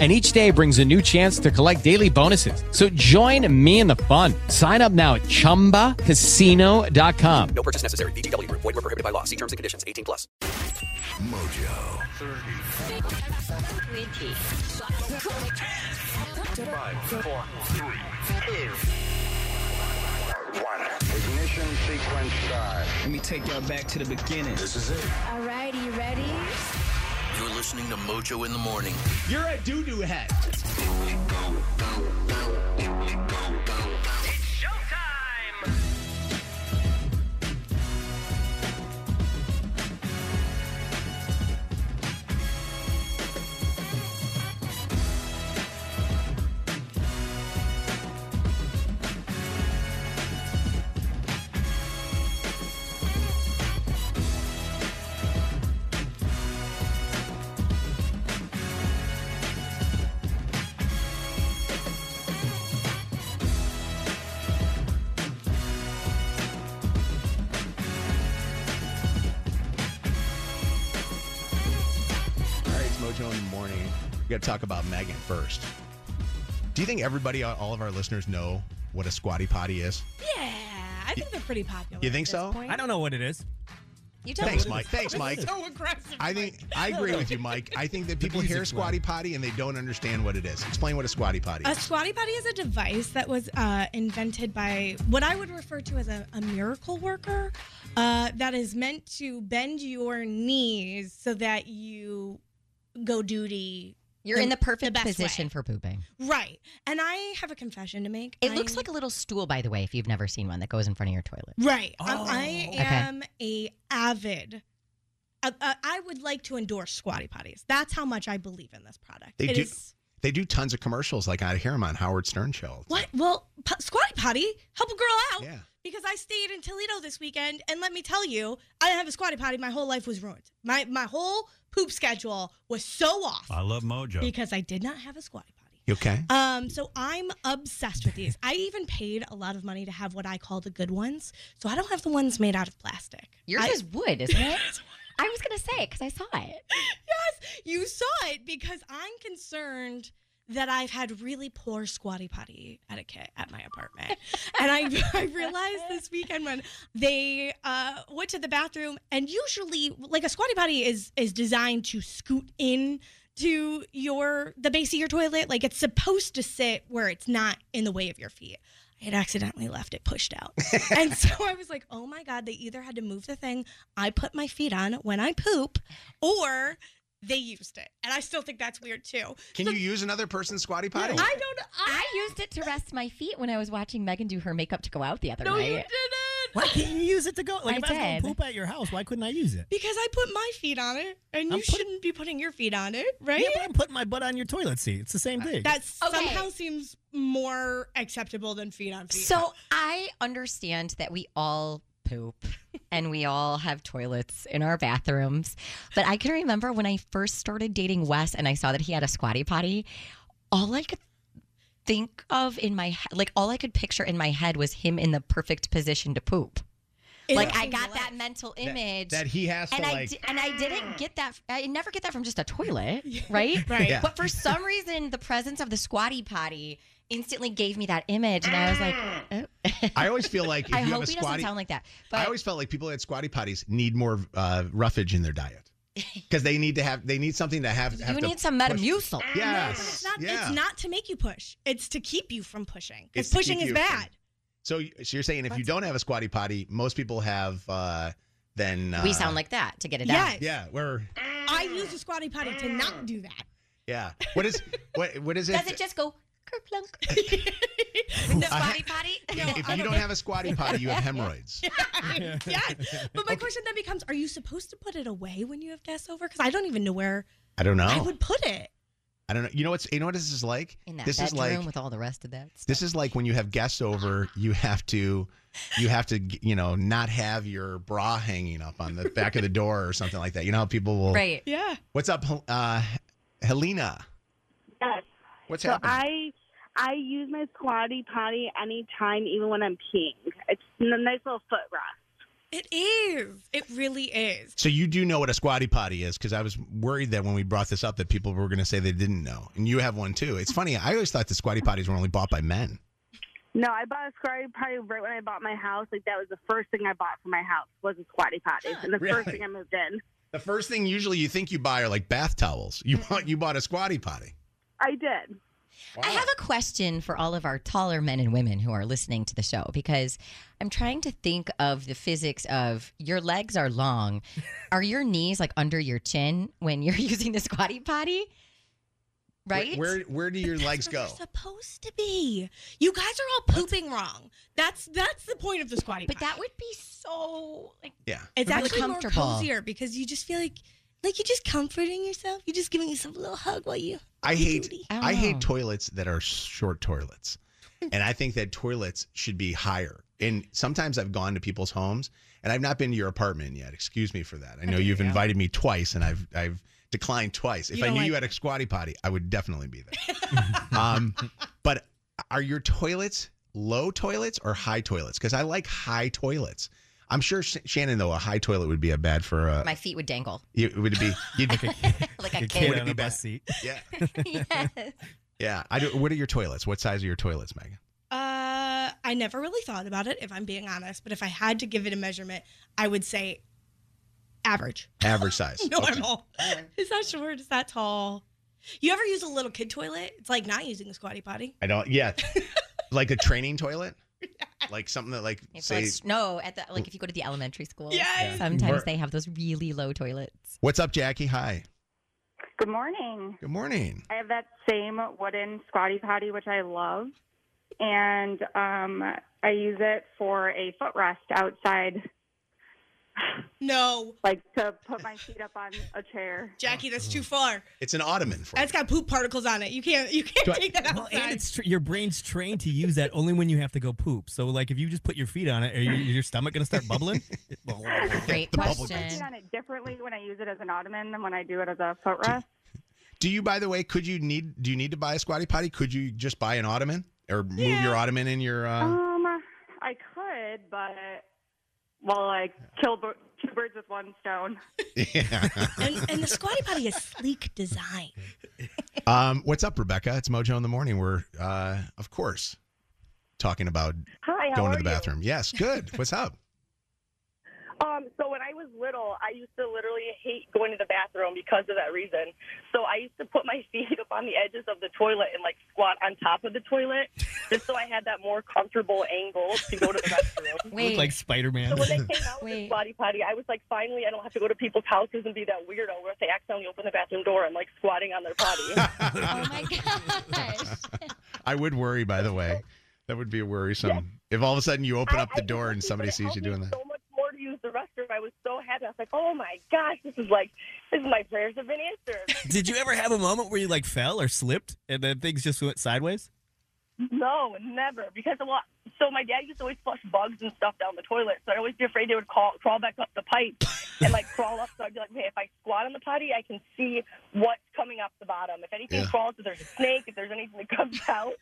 And each day brings a new chance to collect daily bonuses. So join me in the fun. Sign up now at chumbacasino.com. No purchase necessary. VGW Group. Void were prohibited by law. See terms and conditions. 18 plus. Mojo. 1. Ignition sequence start. Let me take y'all back to the beginning. This is it. Alrighty, you ready? You're listening to Mojo in the Morning. You're a doo doo head. Got to talk about Megan first. Do you think everybody, all of our listeners, know what a squatty potty is? Yeah, I think they're pretty popular. You think at this so? point. I don't know what it is. You tell Thanks, me. Mike. Thanks, Mike. So aggressive. I think I agree with you, Mike. I think that people hear music's squatty potty and they don't understand what it is. Explain what a squatty potty is. A is. squatty potty is a device that was uh, invented by what I would refer to as a, a miracle worker uh, that is meant to bend your knees so that you go duty. You're in the perfect best position way. for pooping. Right. And I have a confession to make. It I- looks like a little stool, by the way, if you've never seen one that goes in front of your toilet. Right. Um, Oh. I Okay. am a avid. Uh, uh, I would like to endorse squatty potties. That's how much I believe in this product. They It do- is- They do tons of commercials, like I hear them on Howard Stern show. What? Well, p- squatty potty help a girl out. Yeah. Because I stayed in Toledo this weekend, and let me tell you, I didn't have a squatty potty. My whole life was ruined. My my whole poop schedule was so off I love Mojo. because I did not have a squatty potty. You okay? Um, so I'm obsessed with these. I even paid a lot of money to have what I call the good ones. So I don't have the ones made out of plastic. Yours I- is wood, isn't it? I was going to say it because I saw it. yes, you saw it because I'm concerned that I've had really poor squatty potty etiquette at my apartment. and I, I realized this weekend when they uh, went to the bathroom, and usually, like a squatty potty is is designed to scoot in to your the base of your toilet. Like it's supposed to sit where it's not in the way of your feet. I had accidentally left it pushed out. and so I was like, oh my God, they either had to move the thing I put my feet on when I poop, or they used it. And I still think that's weird too. Can you use another person's squatty potty? I don't I used it to rest my feet when I was watching Megan do her makeup to go out the other No, night. you didn't. Why can't you use it to go? Like I if I was going to poop at your house, why couldn't I use it? Because I put my feet on it, and you I'm put- shouldn't be putting your feet on it, right? Yeah, but I'm putting my butt on your toilet seat. It's the same uh, thing. that Okay. somehow seems more acceptable than feet on feet. So I understand that we all poop and we all have toilets in our bathrooms. But I can remember when I first started dating Wes and I saw that he had a squatty potty, all I could think of in my head, like all I could picture in my head was him in the perfect position to poop. It like I got that mental image. that he has to and I like. di- and I didn't get that. I never get that from just a toilet, right? Right. Yeah. But for some reason, the presence of the squatty potty instantly gave me that image, and I was like, oh. I always feel like if I you have hope a he doesn't squatty, sound like that. But I always felt like people at squatty potties need more uh, roughage in their diet because they need to have they need something to have. have you to need some push. Metamucil. Yes. It's not, yeah. it's not to make you push. It's to keep you from pushing. It's Because pushing is bad. from- So, so you're saying if you don't have a squatty potty, most people have. Uh, then uh, we sound like that to get it out. Yeah. We're I use a squatty potty to not do that. yeah. What is what what is it? Does it just go kerplunk? No, Squatty potty? if you don't have a squatty potty, you have hemorrhoids. yes. But my question then becomes: Are you supposed to put it away when you have guests over? Because I don't even know where I don't know. I would put it. I don't know. You know what's you know what this is like? In that this is like with all the rest of that stuff. this is like when you have guests over, you have to you have to you know not have your bra hanging up on the back of the door or something like that. You know how people will Right. Yeah. What's up, uh, Helena? Yes. What's so happening? I I use my squatty potty anytime, even when I'm peeing. It's a nice little foot rest. It is. It really is. So you do know what a squatty potty is because I was worried that when we brought this up that people were going to say they didn't know, and you have one too. It's funny. I always thought the squatty potties were only bought by men. No, I bought a squatty potty right when I bought my house. Like that was the first thing I bought for my house was a squatty potty, and the Really? first thing I moved in. The first thing usually you think you buy are like bath towels. You mm-hmm. bought you bought a squatty potty. I did. I have a question for all of our taller men and women who are listening to the show because I'm trying to think of the physics of your legs are long. Are your knees like under your chin when you're using the squatty potty? Right? Where where, where do your legs go? They're supposed to be. You guys are all pooping wrong. That's that's the point of the squatty but potty. that would be so like Yeah. It's really actually more comfortable. cozier because you just feel like like you're just comforting yourself. You're just giving yourself a little hug while you. I hate I I, hate toilets that are short toilets. And I think that toilets should be higher. And sometimes I've gone to people's homes and I've not been to your apartment yet. Excuse me for that. I know you've invited me twice and I've I've declined twice. If You I don't knew like you had a squatty potty, I would definitely be there. um, but are your toilets low toilets or high toilets? Because I like high toilets. I'm sure Sh- Shannon though a high toilet would be a bad for a. my feet would dangle it would be you'd, like a A kid. kid Would it on be a bus seat. yeah yes. yeah. I do. What are your toilets? What size are your toilets, Megan? Uh, I never really thought about it, if I'm being honest. But if I had to give it a measurement, I would say average, Average size. Okay. normal. Is that short? Is that tall? You ever use a little kid toilet? It's like not using a squatty potty. I don't. Yeah, like a training toilet, like something that like It's say. like no, at the like if you go to the elementary school, Yes. sometimes Or- they have those really low toilets. What's up, Jackie? Hi. Good morning. Good morning. I have that same wooden squatty potty, which I love, and um, I use it for a footrest outside, No, like to put my feet up on a chair. Jackie, that's too far. It's an ottoman for That's got poop particles on it. You can't. You can't Do I- take that outside. Well, and it's tr- your brain's trained to use that only when you have to go poop. So, like, if you just put your feet on it, are your, your stomach gonna start bubbling? Great the bubble I question. on it differently when I use it as an ottoman than when I do it as a footrest. Do you, by the way, could you need? Do you need to buy a squatty potty? Could you just buy an ottoman or move your ottoman in your? Uh, Um, I could, but well, I kill b- two birds with one stone. yeah. and, and the squatty potty is sleek design. um, what's up, Rebecca? It's Mojo in the morning. We're, uh, of course, talking about Hi, how going are to the you? bathroom. Yes, good. What's up? Um, so when I was little, I used to literally hate going to the bathroom because of that reason. So I used to put my feet up on the edges of the toilet and like squat on top of the toilet, just so I had that more comfortable angle to go to the restroom. Look Wait, like Spider Man. So when they came out with Wait. the squatty potty, I was like, finally, I don't have to go to people's houses and be that weirdo where if they accidentally open the bathroom door, I'm like squatting on their potty. oh my gosh. I would worry, by the way. That would be worrisome. If all of a sudden you open I- up the I door just and somebody sees you doing that. So much more to use the restroom. I was so happy. I was like, oh my gosh, this is like, this is my prayers have been answered. Did you ever have a moment where you like fell or slipped and then things just went sideways? No, never. Because a lot. So my dad used to always flush bugs and stuff down the toilet. So I'd always be afraid they would crawl, crawl back up the pipe and like crawl up. So I'd be like, hey, if I squat on the potty, I can see what's coming up the bottom. If anything Yeah. crawls, if there's a snake, if there's anything that comes out,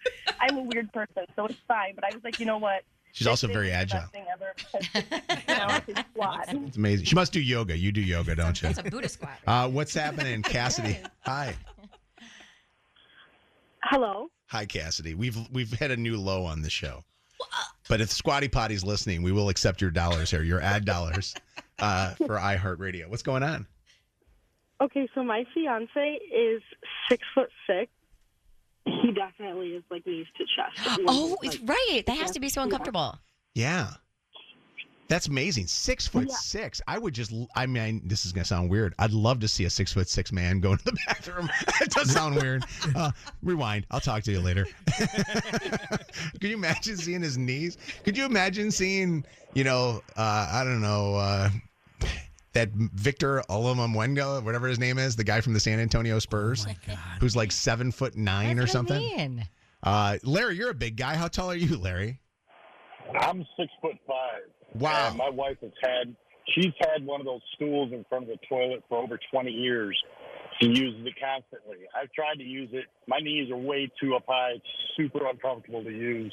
I'm a weird person, so it's fine. But I was like, you know what? She's also very agile. best thing ever because now I can squat. It's amazing. She must do yoga. You do yoga, don't you? That's a Buddha squat. Uh, what's happening, Cassidy? Hi. Hello. Hi, Cassidy. We've we've had a new low on the show. But if Squatty Potty's listening, we will accept your dollars here, your ad dollars uh, for iHeartRadio. What's going on? Okay, so my fiance is six foot six. He definitely is like knees to chest. Oh, it's right. That has to be so uncomfortable. Yeah. That's amazing. Six foot Yeah. six. I would just, I mean, this is going to sound weird. I'd love to see a six foot six man go into the bathroom. it does sound weird. Uh, rewind. I'll talk to you later. Could you imagine seeing his knees? Could you imagine seeing, you know, uh, I don't know, uh, that Victor Olomamwenga, whatever his name is, the guy from the San Antonio Spurs, who's like seven foot nine or That's what I something. mean. Uh, Larry, you're a big guy. How tall are you, Larry? I'm six foot five. Wow. And my wife has had she's had one of those stools in front of the toilet for over 20 years. She uses it constantly. I've tried to use it. My knees are way too up high. It's super uncomfortable to use.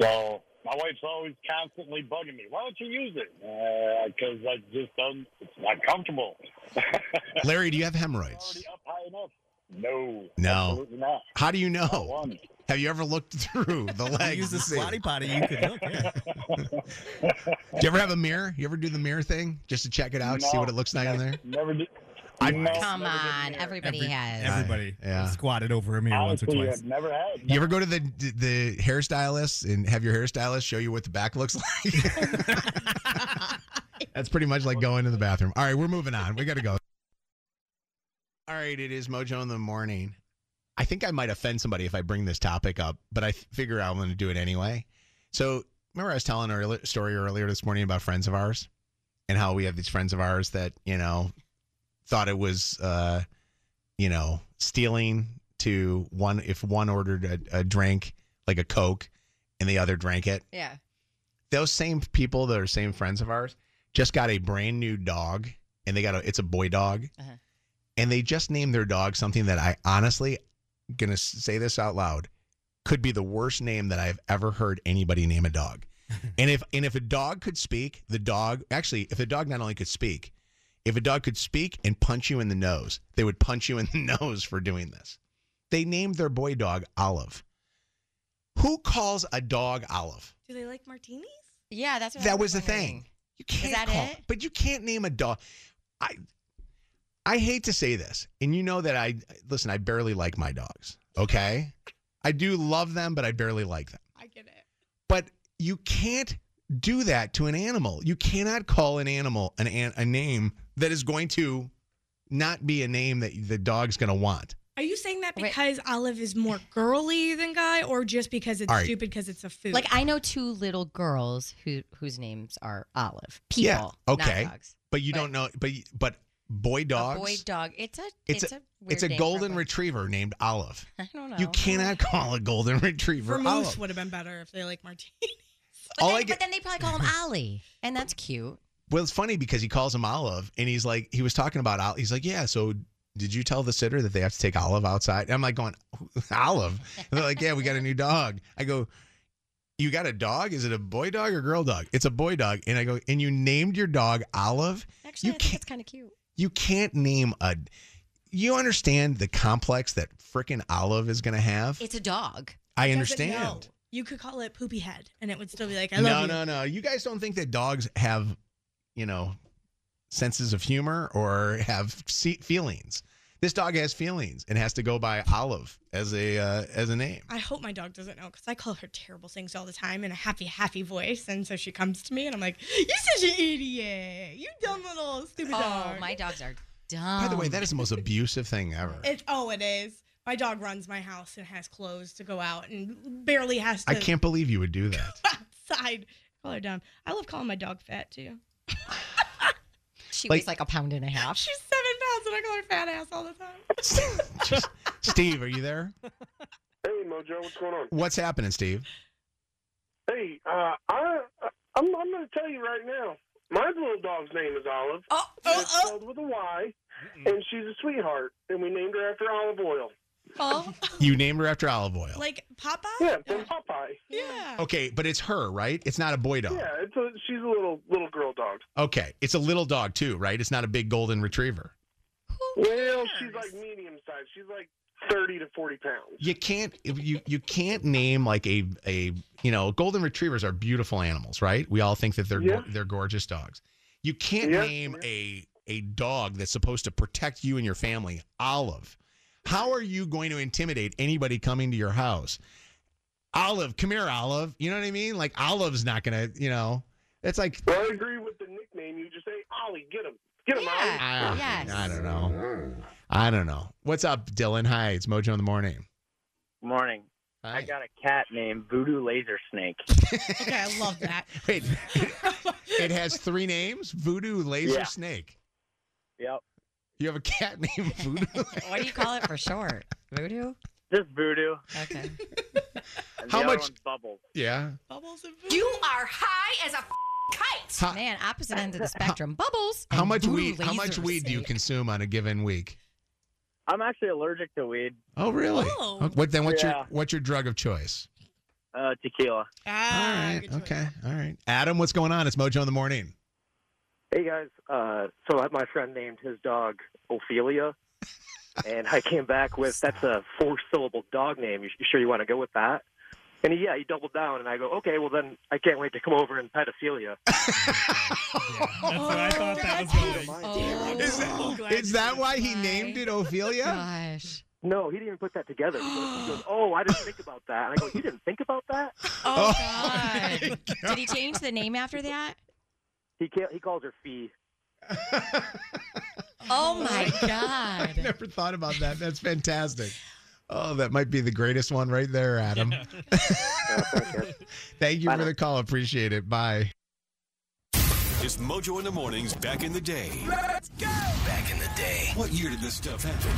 So my wife's always constantly bugging me. Why don't you use it? Uh, because I just don't. It's not comfortable. Larry, do you have hemorrhoids? Already up high enough. No. No. Not. How do you Not know? one. Have you ever looked through the legs? Use the to squatty potty. You could look. Yeah. Do you ever have a mirror? You ever do the mirror thing just to check it out, to see what it looks like in there? Never did. I- no, Come on, everybody Every- has. Everybody Yeah. squatted over a mirror once or twice. I've never had. You ever go to the the hairstylist and have your hairstylist show you what the back looks like? That's pretty much like going to the bathroom. All right, we're moving on. We got to go. All right, it is Mojo in the morning. I think I might offend somebody if I bring this topic up, but I figure I'm going to do it anyway. So, remember I was telling a story earlier this morning about friends of ours and how we have these friends of ours that, you know, thought it was, uh, you know, stealing to one if one ordered a, a drink like a Coke and the other drank it. Yeah. Those same people that are same friends of ours just got a brand new dog and they got a it's a boy dog. Uh-huh. And they just named their dog something that I honestly gonna say this out loud could be the worst name that I've ever heard anybody name a dog. and if and if a dog could speak, the dog actually if a dog not only could speak, if a dog could speak and punch you in the nose, they would punch you in the nose for doing this. They named their boy dog Olive. Who calls a dog Olive? Do they like martinis? Yeah, that's what I That was the thing. You can't that call, it? but you can't name a dog. I I hate to say this, and you know that I listen. I barely like my dogs. Okay, I do love them, but I barely like them. I get it. But you can't do that to an animal. You cannot call an animal an, an a name that is going to not be a name that the dog's going to want. Are you saying that Wait. because Olive is more girly than Guy, or just because it's All right. stupid because it's a food? Like I know two little girls who whose names are Olive. People. Yeah, okay. Not dogs. But you But- don't know. But but boy dogs. A boy dog. It's a It's it's, a- a, weird it's a name golden retriever named Olive. I don't know. You cannot call a golden retriever Vermouth Olive. would have been better if they like martinis. But, All then, I get- but then they probably call him Ollie, and that's cute. Well, it's funny because he calls him Olive, and he's like, he was talking about Olive. He's like, yeah. So did you tell the sitter that they have to take Olive outside? And I'm like, going Olive. And they're like, yeah, we got a new dog. I go, you got a dog? Is it a boy dog or girl dog? It's a boy dog. And I go, and you named your dog Olive? Actually, You I think can't- it's kind of cute. You can't name a. You understand the complex that frickin' Olive is going to have? It's a dog. I Doesn't understand. You could call it poopy head, and it would still be like, I no, love you. No, no, no. You guys don't think that dogs have, you know, senses of humor or have feelings. This dog has feelings and has to go by Olive as a uh, as a name. I hope my dog doesn't know because I call her terrible things all the time in a happy, happy voice. And so she comes to me and I'm like, You're such an idiot. You dumb little stupid Oh, dog. Oh, my dogs are dumb. By the way, that is the most abusive thing ever. It's, oh, it is. My dog runs my house and has clothes to go out and barely has to I can't believe you would do that. outside. Call her dumb. I love calling my dog fat too. she like- weighs like a pound and a half. She's seven pounds and I call her fat ass all the time. Just- Steve, are you there? Hey, Mojo, what's going on? What's happening, Steve? Hey, uh, I, I'm, I'm going to tell you right now. My little dog's name is Olive. Oh, and oh, it's oh. spelled with a Y, and she's a sweetheart, and we named her after olive oil. Oh, You named her after olive oil. like Popeye? Yeah, from Popeye. Yeah. Okay, but it's her, right? It's not a boy dog. Yeah, it's a, she's a little little girl dog. Okay, it's a little dog too, right? It's not a big golden retriever. Well, she's like medium sized. She's like thirty to forty pounds. you can't you you can't name like a a you know golden retrievers are beautiful animals right we all think that they're Yeah. they're gorgeous dogs you can't Yeah, name yeah. a a dog that's supposed to protect you and your family olive how are you going to intimidate anybody coming to your house olive come here olive you know what i mean like olive's not gonna you know it's like Well, I agree with the nickname. You just say Ollie, get him, get him, Ollie. ah, Yes. i don't know i don't know what's up dylan hi it's mojo in the morning Morning. I got a cat named Voodoo Laser Snake. Okay, I love that. Wait, It has three names: Voodoo, Laser, Yeah. Snake. Yep. You have a cat named Voodoo. What do you call it for short? Voodoo? Just voodoo. Okay. And How the other much- one's bubbles. yeah. Bubbles and You are high as a kite. How, Man, opposite end of the spectrum. Bubbles. how and much voodoo weed? How much lasers. weed do you consume on a given week? I'm actually allergic to weed. Oh, really? Oh. Okay, What then? What's your Yeah. what's your drug of choice? Uh, tequila. Ah, All right. good choice. Okay. All right. Adam, what's going on? It's Mojo in the morning. Hey guys, uh, so my friend named his dog Ophelia, and I came back with that's a four-syllable dog name. You, you sure you want to go with that? And he, yeah, he doubled down, and I go, okay, well then I can't wait to come over and pet Ophelia. That's what I thought that was going. Oh, Is that, is that why he named it Ophelia? gosh. No, he didn't even put that together. He goes, he goes, oh, I didn't think about that. And I go, you didn't think about that? Oh, my God. Did he change the name after that? He he calls her Fee. Oh, my god! I God. never thought about that. That's fantastic. Oh, that might be the greatest one right there, Adam. Thank you for the call. Appreciate it. Bye. It's Mojo in the mornings back in the day. Let's go! Back in the day. What year did this stuff happen?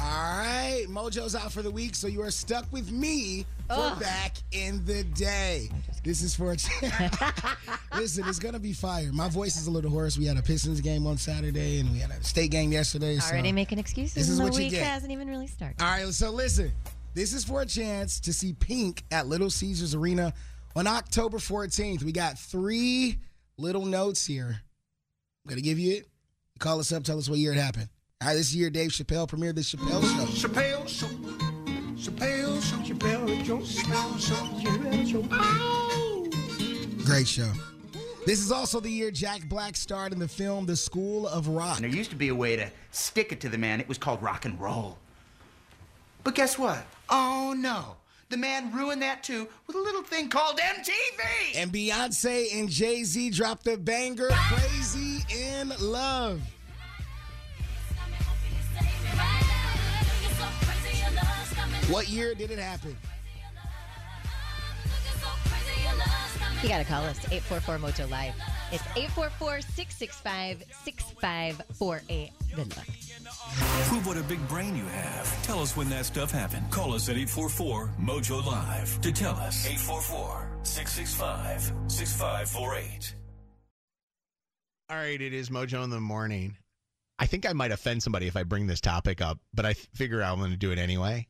All right, Mojo's out for the week, so you are stuck with me for back in the day. This is for a chance. listen. It's gonna be fire. My voice is a little hoarse. We had a Pistons game on Saturday, and we had a state game yesterday. so- Already making excuses. This is and what the you week get. hasn't even really started. All right, so listen. This is for a chance to see Pink at Little Caesars Arena on October 14th. We got three little notes here. I'm gonna give you it. Call us up. Tell us what year it happened. All right, this year Dave Chappelle premiered the Chappelle Show. Chappelle Show. Chappelle Show. Chappelle Show. Chappelle Show. Chappelle Show. Great show. This is also the year Jack Black starred in the film The School of Rock. And there used to be a way to stick it to the man. It was called rock and roll. But guess what? Oh no. The man ruined that too with a little thing called MTV. And Beyonce and Jay Z dropped the banger Crazy in Love. What year did it happen? You got to call us 844 Mojo Live. It's 844 665 6548. Good luck. Prove what a big brain you have. Tell us when that stuff happened. Call us at 844 Mojo Live to tell us. 844 665 6548. All right, it is Mojo in the morning. I think I might offend somebody if I bring this topic up, but I figure I'm going to do it anyway.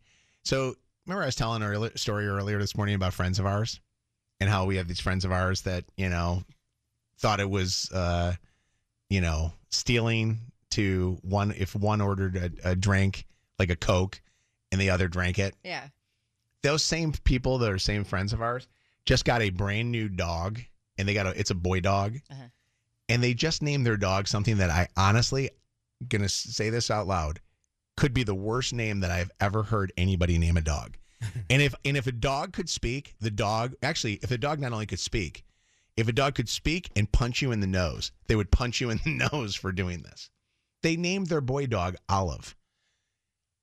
So, remember I was telling a story earlier this morning about friends of ours and how we have these friends of ours that, you know, thought it was, uh, you know, stealing to one, if one ordered a, a drink, like a Coke, and the other drank it. Yeah. Those same people that are same friends of ours just got a brand new dog, and they got a, it's a boy dog Uh-huh. and they just named their dog something that I honestly gonna say this out loud could be the worst name that I've ever heard anybody name a dog. and if and if a dog could speak, the dog actually if a dog not only could speak, if a dog could speak and punch you in the nose, they would punch you in the nose for doing this. They named their boy dog Olive.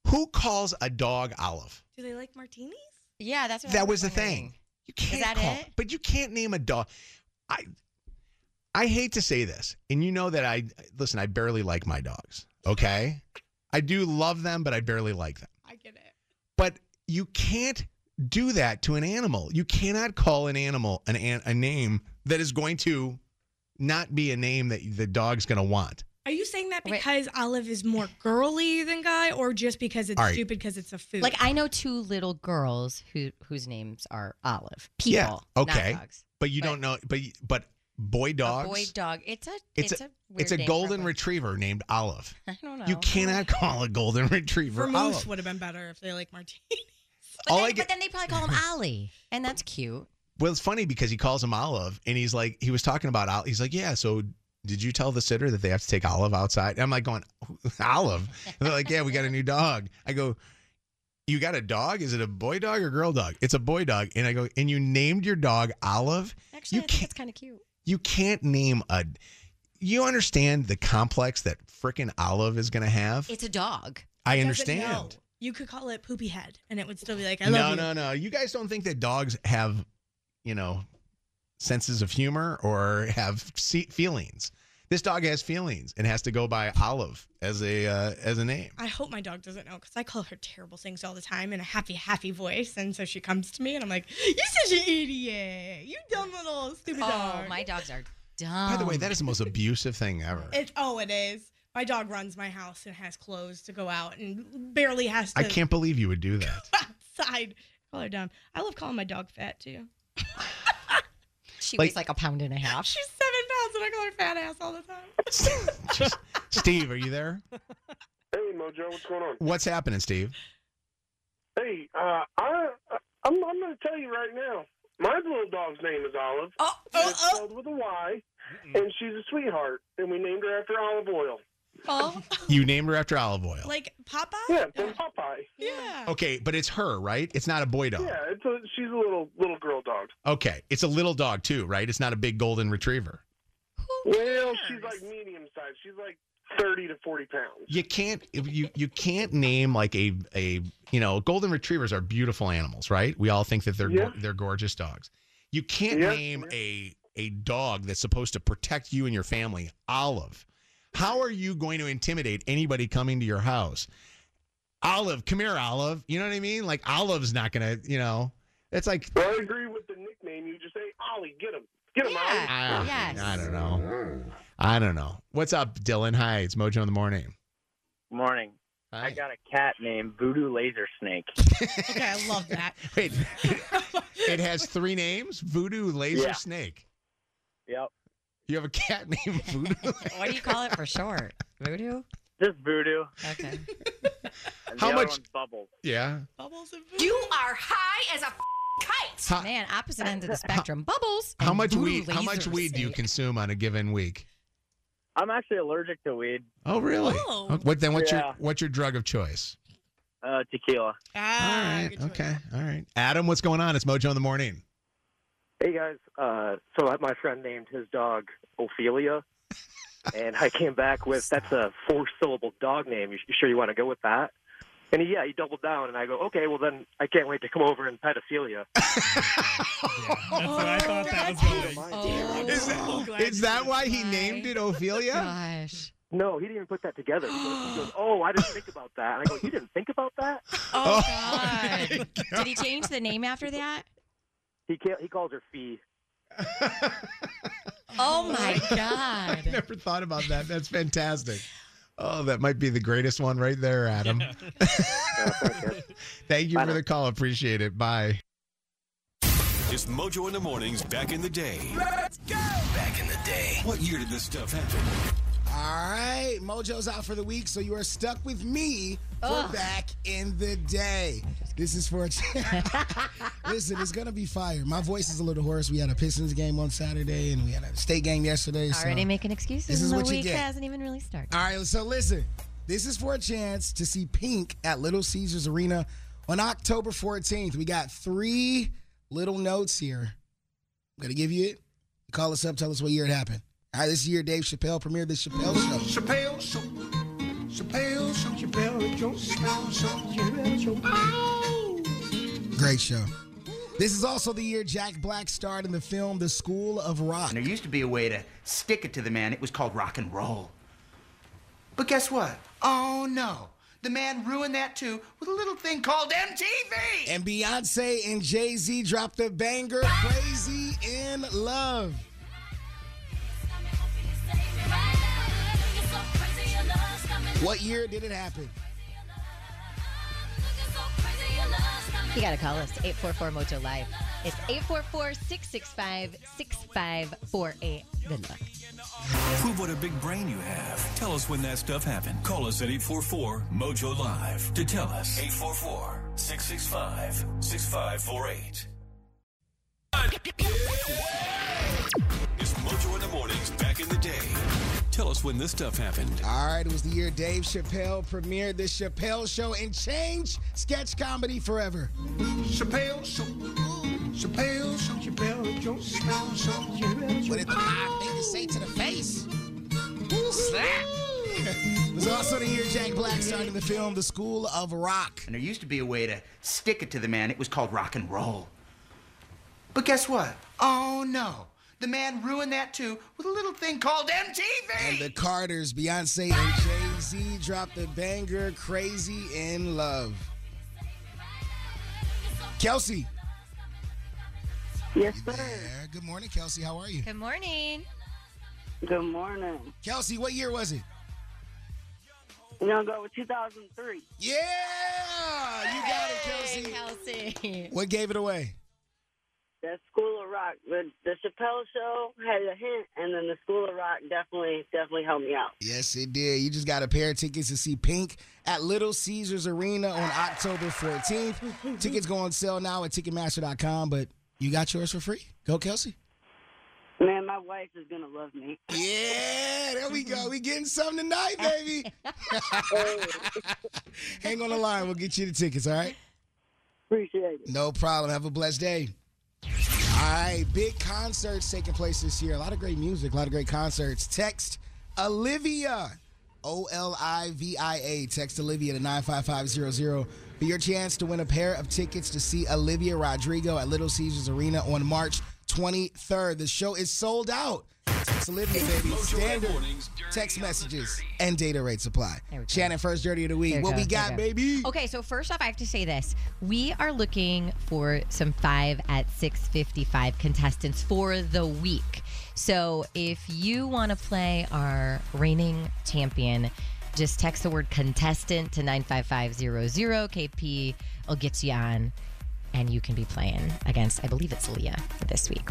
Who calls a dog Olive? Do they like martinis? Yeah, that's what I That was the thing. You can't that call, it? but you can't name a dog. I I hate to say this, and you know that I listen. I barely like my dogs. Okay, I do love them, but I barely like them. I get it. But you can't do that to an animal. You cannot call an animal an, an a name that is going to not be a name that the dog's going to want. Are you saying that because Olive is more girly than Guy, or just because it's All right. stupid because it's a food? Like I know two little girls who whose names are Olive. People, yeah, okay, not dogs. but you don't know. But but boy dogs. A boy dog. It's a It's, it's, a, a, weird it's a name golden boy. retriever named Olive. I don't know. You cannot call a golden retriever Vermouth Olive. would have been better if they like martinis. But, All then, I get- but then they probably call him Ollie, and that's cute. Well, it's funny because he calls him Olive, and he's like, he was talking about Olive. He's like, yeah. So did you tell the sitter that they have to take Olive outside? And I'm like, going Olive. And they're like, yeah, we got a new dog. I go, you got a dog? Is it a boy dog or girl dog? It's a boy dog. And I go, and you named your dog Olive? Actually, you I think it's kind of cute. You can't name a. You understand the complex that frickin' Olive is going to have? It's a dog. I understand. You could call it poopy head, and it would still be like, I no, love you. no, no. No. You guys don't think that dogs have, you know, senses of humor or have se- feelings. This dog has feelings and has to go by Olive as a uh, as a name. I hope my dog doesn't know because I call her terrible things all the time in a happy, happy voice. And so she comes to me and I'm like, You're such an idiot. You dumb little stupid dog. Oh, dog. my dogs are dumb. By the way, that is the most abusive thing ever. It's, oh, it is. My dog runs my house and has clothes to go out and barely has to I can't believe you would do that. outside. Call her dumb. I love calling my dog fat too. She Like- weighs like a pound and a half. She's seven pounds and I call her fat ass all the time. Steve, are you there? Hey, Mojo, what's going on? What's happening, Steve? Hey, uh, I, I'm, I'm going to tell you right now. My little dog's name is Olive. Oh, and it's spelled with a Y, and she's a sweetheart, and we named her after olive oil. Oh, You named her after olive oil. like Popeye? Yeah, from Popeye. Yeah. Okay, but it's her, right? It's not a boy dog. Yeah, it's a, she's a little little girl dog. Okay, it's a little dog too, right? It's not a big golden retriever. Well, she's like medium sized. She's like thirty to forty pounds. You can't you you can't name like a a you know golden retrievers are beautiful animals, right? We all think that they're Yeah. they're gorgeous dogs. You can't Yeah, name a a dog that's supposed to protect you and your family Olive. How are you going to intimidate anybody coming to your house? Olive, come here, Olive. You know what I mean? Like Olive's not gonna, you know. It's like Well, I agree with the nickname. You just say Ollie, get him, get him, Ollie. I, I don't know. I don't know. What's up, Dylan? Hi, it's Mojo in the morning. Morning. I got a cat named Voodoo Laser Snake. Okay, I love that. Wait, it has three names: Voodoo, Laser, Yeah. Snake. Yep. You have a cat named Voodoo. What do you call it for short? Voodoo? Just Voodoo. Okay. And How the other much- one's Bubbles. yeah. Bubbles and voodoo. You are high as a kite. How- Man, opposite ends of the spectrum. Bubbles. How and much weed? How much laser weed do you consume on a given week? I'm actually allergic to weed. Oh, really? Oh. What then? What's Yeah. your what's your drug of choice? Uh, tequila. Ah, All right. Okay. All right. Adam, what's going on? It's Mojo in the morning. Hey guys, uh, so my friend named his dog Ophelia, and I came back with that's a four-syllable dog name. You, you sure you want to go with that? And he, yeah, he doubled down, and I go, okay, well then I can't wait to come over and pet Ophelia. That's what I thought that was going. Oh, Is that, is that why he named it Ophelia? gosh. No, he didn't even put that together. He goes, he goes, oh, I didn't think about that. And I go, you didn't think about that? Oh, my God. Oh did he change the name after that? He can't, he calls her Fee. Oh my God! I never thought about that. That's fantastic. Oh, that might be the greatest one right there, Adam. Thank you for the call. Appreciate it. Bye. It's Mojo in the mornings back in the day. Let's go! Back in the day. What year did this stuff happen? All right, Mojo's out for the week, so you are stuck with me for back in the day. This is for a chance. listen. It's gonna be fire. My voice is a little hoarse. We had a Pistons game on Saturday, and we had a state game yesterday. so- Already making excuses. This is and what the you week get. hasn't even really started. All right, so listen. This is for a chance to see Pink at Little Caesars Arena on October 14th. We got three little notes here. I'm going to give you it. Call us up, tell us what year it happened. All right, this year Dave Chappelle premiered the Chappelle Show. Chappelle Show. Chappelle Show. Chappelle Show. Chappelle Show. Chappelle Show. Ow! Great show. This is also the year Jack Black starred in the film The School of Rock. And there used to be a way to stick it to the man. It was called rock and roll. But guess what? Oh no. The man ruined that too with a little thing called MTV. And Beyonce and Jay Z dropped the banger Crazy in Love. What year did it happen? You got to call us 844 Mojo Live. It's 844 665 6548. Good luck. Prove what a big brain you have. Tell us when that stuff happened. Call us at 844 Mojo Live to tell us. 844 665 6548. It's Mojo in the mornings Tell us when this stuff happened. All right, it was the year Dave Chappelle premiered the Chappelle Show and changed sketch comedy forever. Chappelle Show. Chappelle Show. Chappelle Show. Chappelle Show. Chappelle Show. What did the five fingers say to the face? Slap. it was also the year Jack Black starred in the film The School of Rock. And there used to be a way to stick it to the man. It was called rock and roll. But guess what? Oh no. The man ruined that too with a little thing called MTV. And the Carters, Beyonce and Jay Z dropped the banger Crazy in Love. Kelsey. Yes, sir. Yeah, good morning, Kelsey. How are you? Good morning. Good morning. Kelsey, what year was it? We're gonna go with 2003. Yeah, you got it, Kelsey. Kelsey. What gave it away? That School of Rock, the, the Chappelle Show had a hint, and then the School of Rock definitely, definitely helped me out. Yes, it did. You just got a pair of tickets to see Pink at Little Caesars Arena on October 14th. tickets go on sale now at Ticketmaster.com, but you got yours for free. Go, Kelsey. Man, my wife is gonna love me. Yeah, there we go. We getting something tonight, baby. Hang on the line. We'll get you the tickets, all right? Appreciate it. No problem. Have a blessed day. All right, big concerts taking place this year. A lot of great music, a lot of great concerts. Text Olivia, O L I V I A. Text Olivia to 95500 for your chance to win a pair of tickets to see Olivia Rodrigo at Little Caesars Arena on March 23rd. The show is sold out. Text Olivia, baby. Standard text messages and data rate supply. Shannon, first dirty of the week. What go, we got, baby? Okay, so first off, I have to say this: we are looking for some five at six fifty-five contestants for the week. So if you want to play our reigning champion, just text the word contestant to nine five five zero zero. KP will get you on, and you can be playing against, I believe it's Leah this week.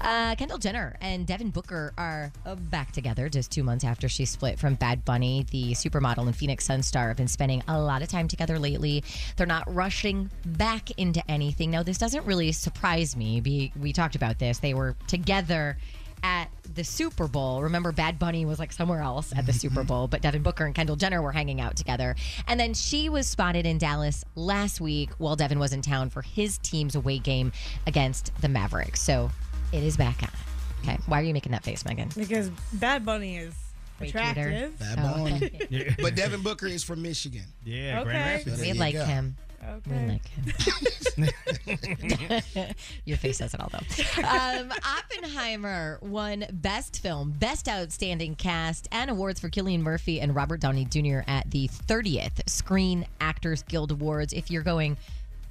Uh, Kendall Jenner and Devin Booker are back together just two months after she split from Bad Bunny. The supermodel and Phoenix Sun star have been spending a lot of time together lately. They're not rushing back into anything. Now, this doesn't really surprise me. Be, we talked about this. They were together at the Super Bowl. Remember, Bad Bunny was like somewhere else at the mm-hmm. Super Bowl, but Devin Booker and Kendall Jenner were hanging out together. And then she was spotted in Dallas last week while Devin was in town for his team's away game against the Mavericks. So it is back on. Okay. Why are you making that face, Megan? Because Bad Bunny is Way attractive. Bad Oh, Bunny. okay. But Devin Booker is from Michigan. Yeah, Grand Okay. So there We you like go. him. We like him. Your face says it all, though. Um, Oppenheimer won Best Film, Best Outstanding Cast, and awards for Cillian Murphy and Robert Downey Jr. at the 30th Screen Actors Guild Awards. If you're going,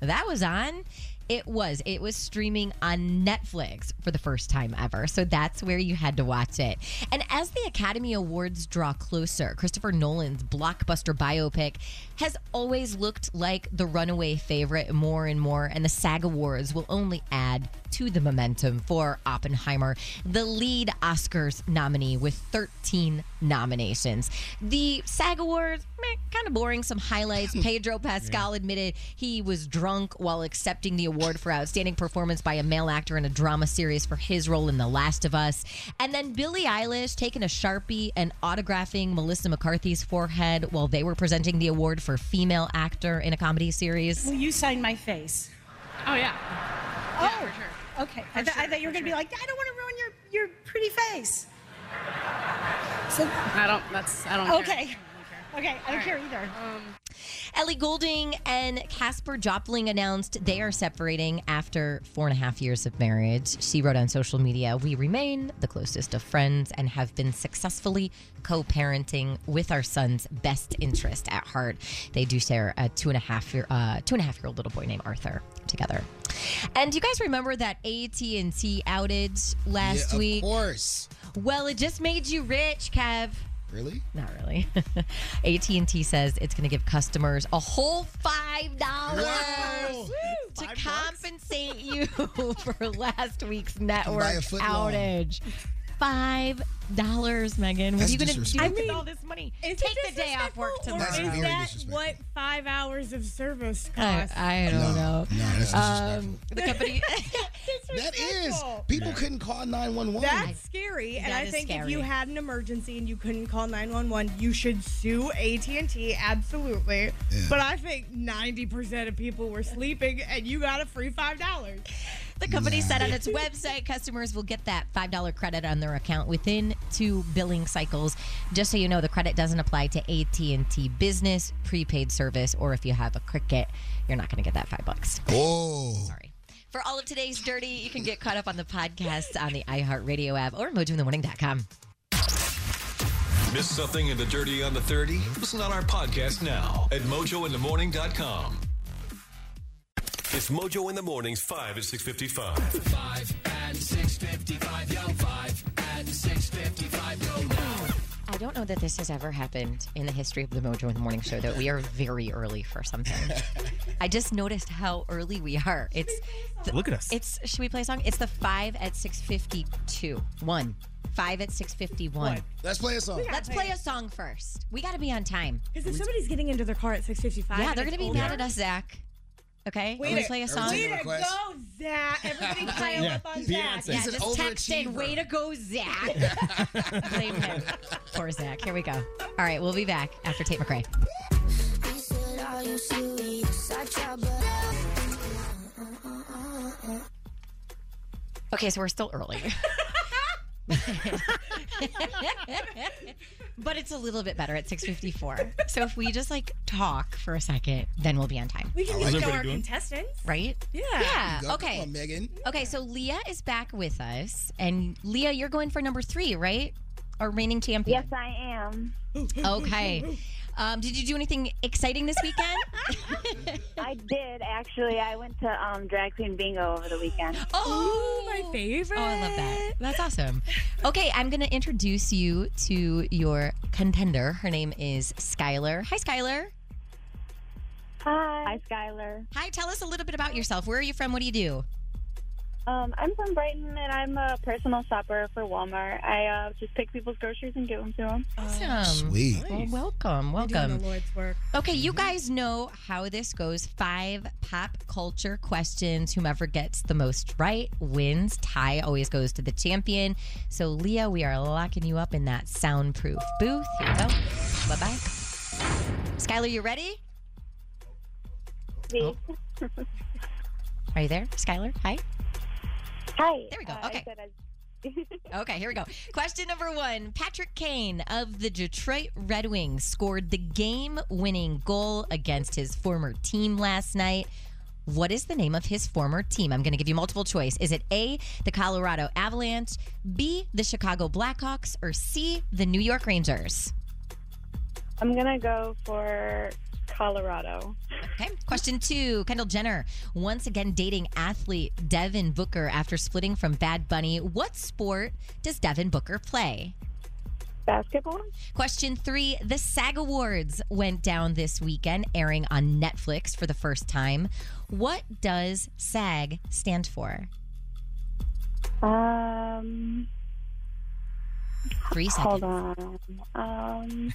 that was on. It was. It was streaming on Netflix for the first time ever. So that's where you had to watch it. And as the Academy Awards draw closer, Christopher Nolan's blockbuster biopic has always looked like the runaway favorite more and more. And the SAG Awards will only add to the momentum for Oppenheimer, the lead Oscars nominee with 13 nominations. The SAG Awards, kind of boring. Some highlights. Pedro Pascal admitted he was drunk while accepting the award for outstanding performance by a male actor in a drama series for his role in The Last of Us. And then Billie Eilish taking a Sharpie and autographing Melissa McCarthy's forehead while they were presenting the award for female actor in a comedy series. Will you sign my face? Oh yeah. Oh, for sure. Okay. I, th- I thought you were going to be like, I don't want to ruin your, your pretty face. So, I don't. That's. I don't. okay. Care. Okay. I don't All care right. either. Ellie Goulding and Caspar Jopling announced they are separating after four and a half years of marriage. She wrote on social media, We remain the closest of friends and have been successfully co parenting with our son's best interest at heart. They do share a two and a half year uh, two and a half year old little boy named Arthur together. And do you guys remember that AT&T outage last Yeah, of week? course. Well, it just made you rich, Kev. Really? Not really. AT&T says it's going to give customers a whole five dollars to compensate you for last week's network outage. long. Outage. Five dollars, Megan. What That's are you going to do disrespectful. with all this money? Take it the day off work disrespectful, tomorrow. Is that what five hours of service I, costs? I don't No, know. no, that's Um, the company. That is. Disrespectful. People couldn't call 911. That's scary, and That I is think if you had an emergency and you couldn't call 911, you should sue AT&T, absolutely. Yeah. But I think 90% of people were sleeping, and you got a free $5. The company said on its website customers will get that $5 credit on their account within two billing cycles. Just so you know, the credit doesn't apply to AT&T Business, prepaid service, or if you have a Cricket, you're not going to get that 5 bucks. Oh. Sorry. For all of today's dirty, you can get caught up on the podcast on the iHeartRadio app or mojointhemorning.com. Miss something in the dirty on the 30? Listen on our podcast now at mojointhemorning.com. It's Mojo in the Mornings, 5 at 655. 5 and 655, yo, 5 and 655, go now. I don't know that this has ever happened in the history of the Mojo in the Morning Show that we are very early for something. I just noticed how early we are. It's the- Look at us. It's should we play a song? It's the five at six fifty two. One. Five at six fifty one. Let's play a song. Let's play a song first. We gotta be on time. Because if somebody's getting into their car at 6:55, Yeah, they're gonna be older- mad at us, Zach. Okay? Wait Can we play a song? Way to go, Zach! Everybody pile Yeah, up on Beyonce. Zach. Yeah, just text in, way to go, Zach. Blame him. Poor Zach. Here we go. All right, we'll be back after Tate McRae. Okay, so we're still early. but it's a little bit better at 6:54. So if we just like talk for a second, then we'll be on time. We can How's get to our doing? contestants. Right? Yeah. Yeah. Go. Okay. Come on, Megan. Okay, so Leah is back with us. And Leah, you're going for number three, right? Our reigning champion. Yes, I am. Okay. Um, did you do anything exciting this weekend? I did actually. I went to um, drag queen bingo over the weekend. Oh, my favorite. Oh, I love that. That's awesome. Okay, I'm going to introduce you to your contender. Her name is Skylar. Hi, Skylar. Hi. Hi, Skylar. Hi, tell us a little bit about yourself. Where are you from? What do you do? Um, I'm from Brighton, and I'm a personal shopper for Walmart. I uh, just pick people's groceries and give them to them. Awesome. Sweet. Well, welcome. You're Welcome. the Lord's work. Okay, you guys know how this goes. Five pop culture questions. Whomever gets the most right wins. Tie always goes to the champion. So, Leah, we are locking you up in that soundproof booth. Here we go. Bye bye. Skylar, you ready? See? Are you there, Skylar? Hi. Hi. There we go. Uh, Okay. Okay, here we go. Question number one Patrick Kane of the Detroit Red Wings scored the game winning goal against his former team last night. What is the name of his former team? I'm going to give you multiple choice. Is it A, the Colorado Avalanche, B, the Chicago Blackhawks, or C, the New York Rangers? I'm gonna go for Colorado. Okay. Question two Kendall Jenner, once again dating athlete Devin Booker after splitting from Bad Bunny. What sport does Devin Booker play? Basketball. Question three The SAG Awards went down this weekend, airing on Netflix for the first time. What does SAG stand for? Um, Three hold on. Um,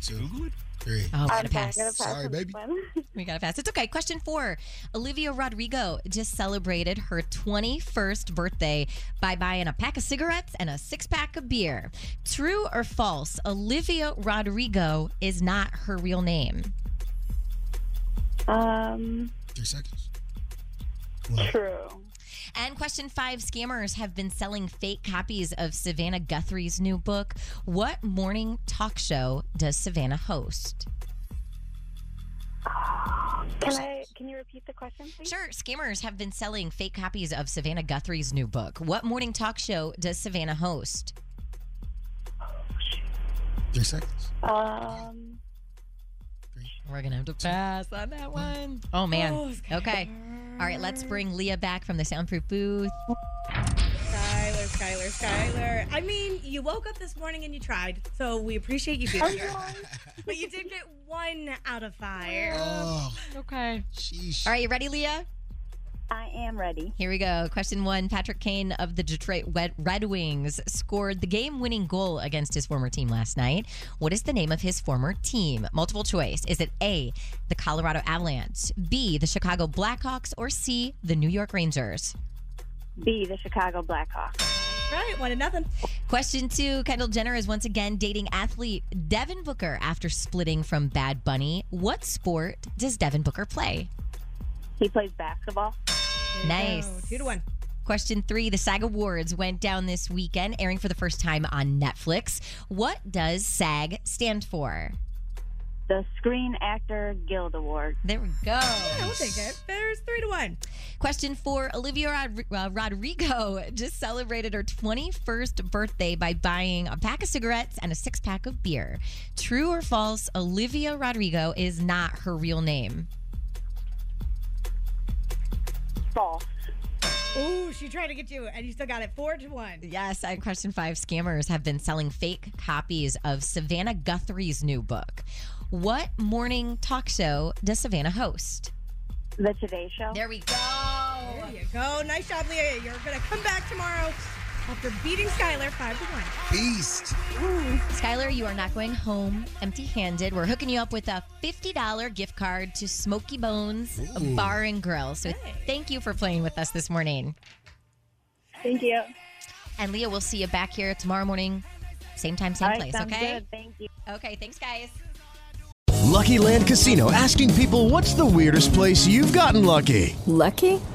Two, three. Oh, I'm gotta sorry, pass. gotta pass Sorry, baby. We gotta pass. It's okay. Question four. Olivia Rodrigo just celebrated her 21st birthday by buying a pack of cigarettes and a six pack of beer. True or false? Olivia Rodrigo is not her real name. Um, Three seconds. true. And question five scammers have been selling fake copies of Savannah Guthrie's new book. What morning talk show does Savannah host? Can I? Can you repeat the question, please? Sure. Scammers have been selling fake copies of Savannah Guthrie's new book. What morning talk show does Savannah host? Three seconds. Um, We're going to have to pass on that one. Oh, man. Oh, okay. All right, let's bring Leah back from the soundproof booth. Skylar, Skylar, Skylar. I mean, you woke up this morning and you tried, so we appreciate you being here. but you did get one out of five. Oh, Okay. sheesh. All right, you ready, Leah? I am ready. Here we go. Question one Patrick Kane of the Detroit Red- Red Wings scored the game winning goal against his former team last night. What is the name of his former team? Multiple choice. Is it A, the Colorado Avalanche, B, the Chicago Blackhawks, or C, the New York Rangers? B, the Chicago Blackhawks. Right, one to nothing. Question two Kendall Jenner is once again dating athlete Devin Booker after splitting from Bad Bunny. What sport does Devin Booker play? He plays basketball. Nice. Oh, two to one. Question three The SAG Awards went down this weekend, airing for the first time on Netflix. What does SAG stand for? the Screen Actor Guild Award. There we go. I will take it. There's three to one. Question four Olivia Rod- uh, Rodrigo just celebrated her 21st birthday by buying a pack of cigarettes and a six pack of beer. True or false, Olivia Rodrigo is not her real name? False. Ooh, she tried to get you, and you still got it four to one. Yes, and question five scammers have been selling fake copies of Savannah Guthrie's new book. What morning talk show does Savannah host? The Today Show. There we go. There you go. Nice job, Leah. You're going to come back tomorrow after beating Skylar five to one. Beast. Skylar, you are not going home empty handed. We're hooking you up with a $50 gift card to Smokey Bones Ooh. Bar and Grill. So thank you for playing with us this morning. Thank you. And Leah, we'll see you back here tomorrow morning, same time, same All right, place, okay? good. Thank you. Okay, thanks, guys. Lucky Land Casino asking people what's the weirdest place you've gotten lucky? Lucky?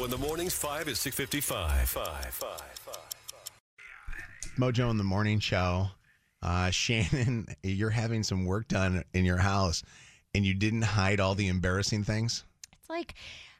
Mojo in the mornings, 5 at 655. 5, 5, 5. Mojo in the morning show. Uh, Shannon, you're having some work done in your house, and you didn't hide all the embarrassing things. It's like,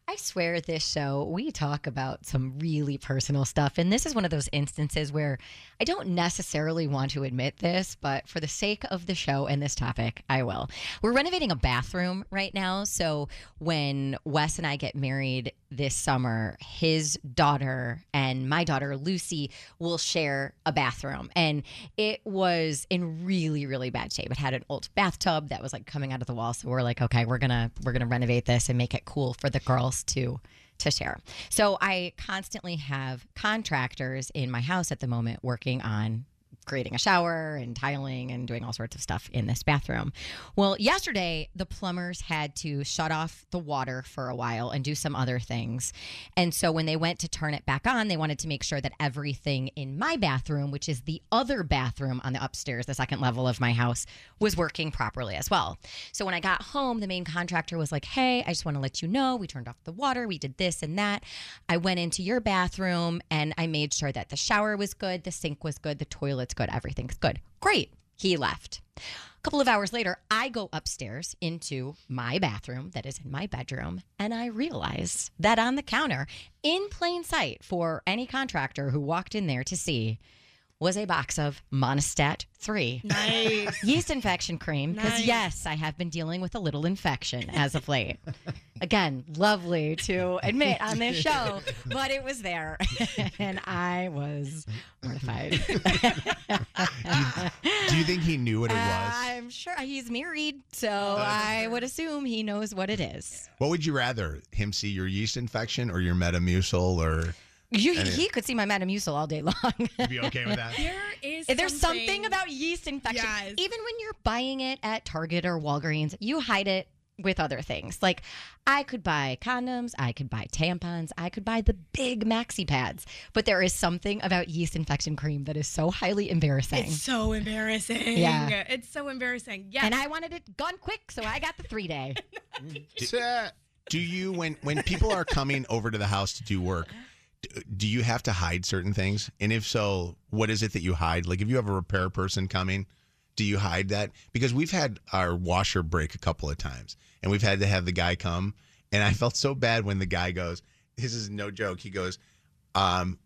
I swear, this show, we talk about some really personal stuff. And this is one of those instances where I don't necessarily want to admit this, but for the sake of the show and this topic, I will. We're renovating a bathroom right now. So when Wes and I get married this summer, his daughter and my daughter, Lucy, will share a bathroom. And it was in really, really bad shape. It had an old bathtub that was like coming out of the wall. So we're like, okay, we're gonna we're gonna renovate this and make it cool for the girls to to share. So I constantly have contractors in my house at the moment working on creating a shower and tiling and doing all sorts of stuff in this bathroom. Well, yesterday the plumbers had to shut off the water for a while and do some other things. And so when they went to turn it back on, they wanted to make sure that everything in my bathroom, which is the other bathroom on the upstairs, the second level of my house, was working properly as well. So when I got home, the main contractor was like, "Hey, I just want to let you know we turned off the water, we did this and that. I went into your bathroom and I made sure that the shower was good, the sink was good, the toilet's good, everything's good." Great. He left. A couple of hours later, I go upstairs into my bathroom that is in my bedroom, and I realize that on the counter, in plain sight for any contractor who walked in there to see, was a box of Monistat 3 Nice. yeast infection cream. Because, Nice. yes, I have been dealing with a little infection as of late. Again, lovely to admit on this show, but it was there. and I was mortified. Do you think he knew what it was? I'm sure he's married, so oh, I would assume he knows what it is. What would you rather, him see your yeast infection or your Metamucil or? You, any- he could see my Metamucil all day long. You'd be okay with that? There is There's something, something- about yeast infection. Yes. Even when you're buying it at Target or Walgreens, you hide it with other things. Like I could buy condoms, I could buy tampons, I could buy the big maxi pads, but there is something about yeast infection cream that is so highly embarrassing. It's so embarrassing. Yeah. It's so embarrassing. Yeah. And I wanted it gone quick, so I got the three day. Do, mm. do you when when people are coming over to the house to do work? Do you have to hide certain things? And if so, what is it that you hide? Like if you have a repair person coming, do you hide that? Because we've had our washer break a couple of times and we've had to have the guy come. And I felt so bad when the guy goes, this is no joke. He goes, um,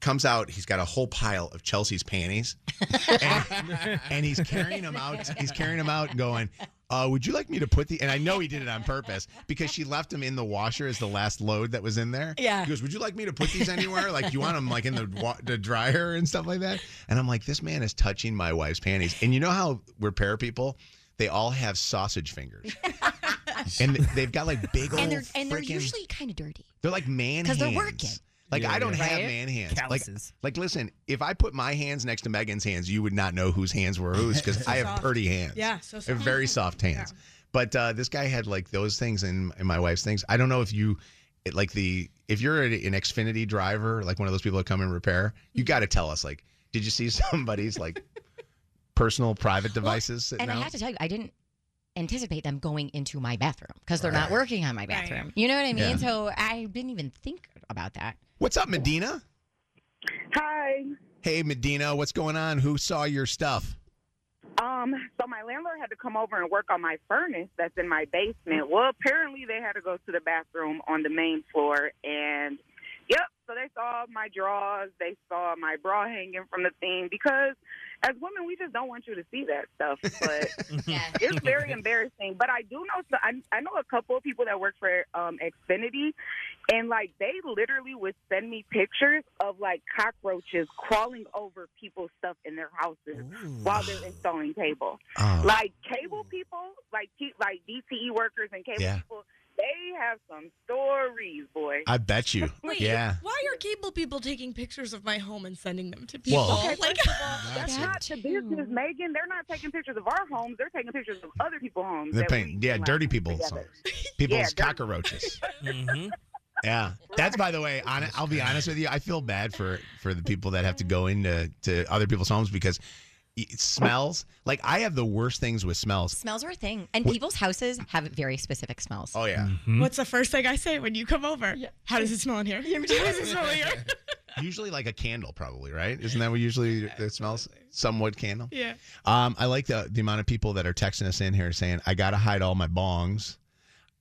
comes out, he's got a whole pile of Chelsea's panties. and, and he's carrying them out. He's carrying them out and going, uh, would you like me to put the and I know he did it on purpose because she left them in the washer as the last load that was in there. Yeah. He goes, Would you like me to put these anywhere? Like you want them like in the wa- the dryer and stuff like that? And I'm like, this man is touching my wife's panties. And you know how repair people, they all have sausage fingers. and they've got like big old and they're and they're usually kind of dirty. they're like man 'Cause they're hands. working. Like Yeah, I don't yeah. have Right? man hands. Calluses. Like, like listen, if I put my hands next to Megan's hands, you would not know whose hands were whose because So I have soft. pretty hands. Yeah, so soft. very soft hands. But uh, this guy had like those things in, in my wife's things. I don't know if you like the if you're an Xfinity driver, like one of those people that come and repair, you got to tell us. Like, did you see somebody's like personal private devices sitting And I have to tell you, I didn't anticipate them going into my bathroom because they're not working on my bathroom. You know what I mean? Yeah. So I didn't even think about that. What's up, Medina? Hi. Hey, Medina, what's going on? Who saw your stuff? Um, so my landlord had to come over and work on my furnace that's in my basement. Well, apparently they had to go to the bathroom on the main floor and yep, so they saw my drawers, they saw my bra hanging from the thing because as women we just don't want you to see that stuff. But it's very embarrassing. But I do know so I, I know a couple of people that work for um Xfinity and like they literally would send me pictures of like cockroaches crawling over people's stuff in their houses while they're installing cable. Oh. Like cable people, like T- like DTE workers and cable Yeah. people, they have some stories, boy. I bet you. Wait, yeah. why are cable people taking pictures of my home and sending them to people? Well- Okay, like, first of all, that's not the business, Megan. They're not taking pictures of our homes. They're taking pictures of other people's homes. They're that paying, we yeah, dirty people's together. people's Yeah, dirty- cockroaches. Mm-hmm. Yeah, that's by the way. On, I'll be honest with you. I feel bad for for the people that have to mm-hmm. go into to other people's homes because it smells. Like I have the worst things with smells. Smells are a thing, and What- people's houses have very specific smells. Oh yeah. What's the first thing I say when you come over? How does it smell in here? How does it smell in here? Usually like a candle, probably right? Isn't that what usually it smells? Somewhat candle. Yeah. Um, I like the the amount of people that are texting us in here saying I got to hide all my bongs.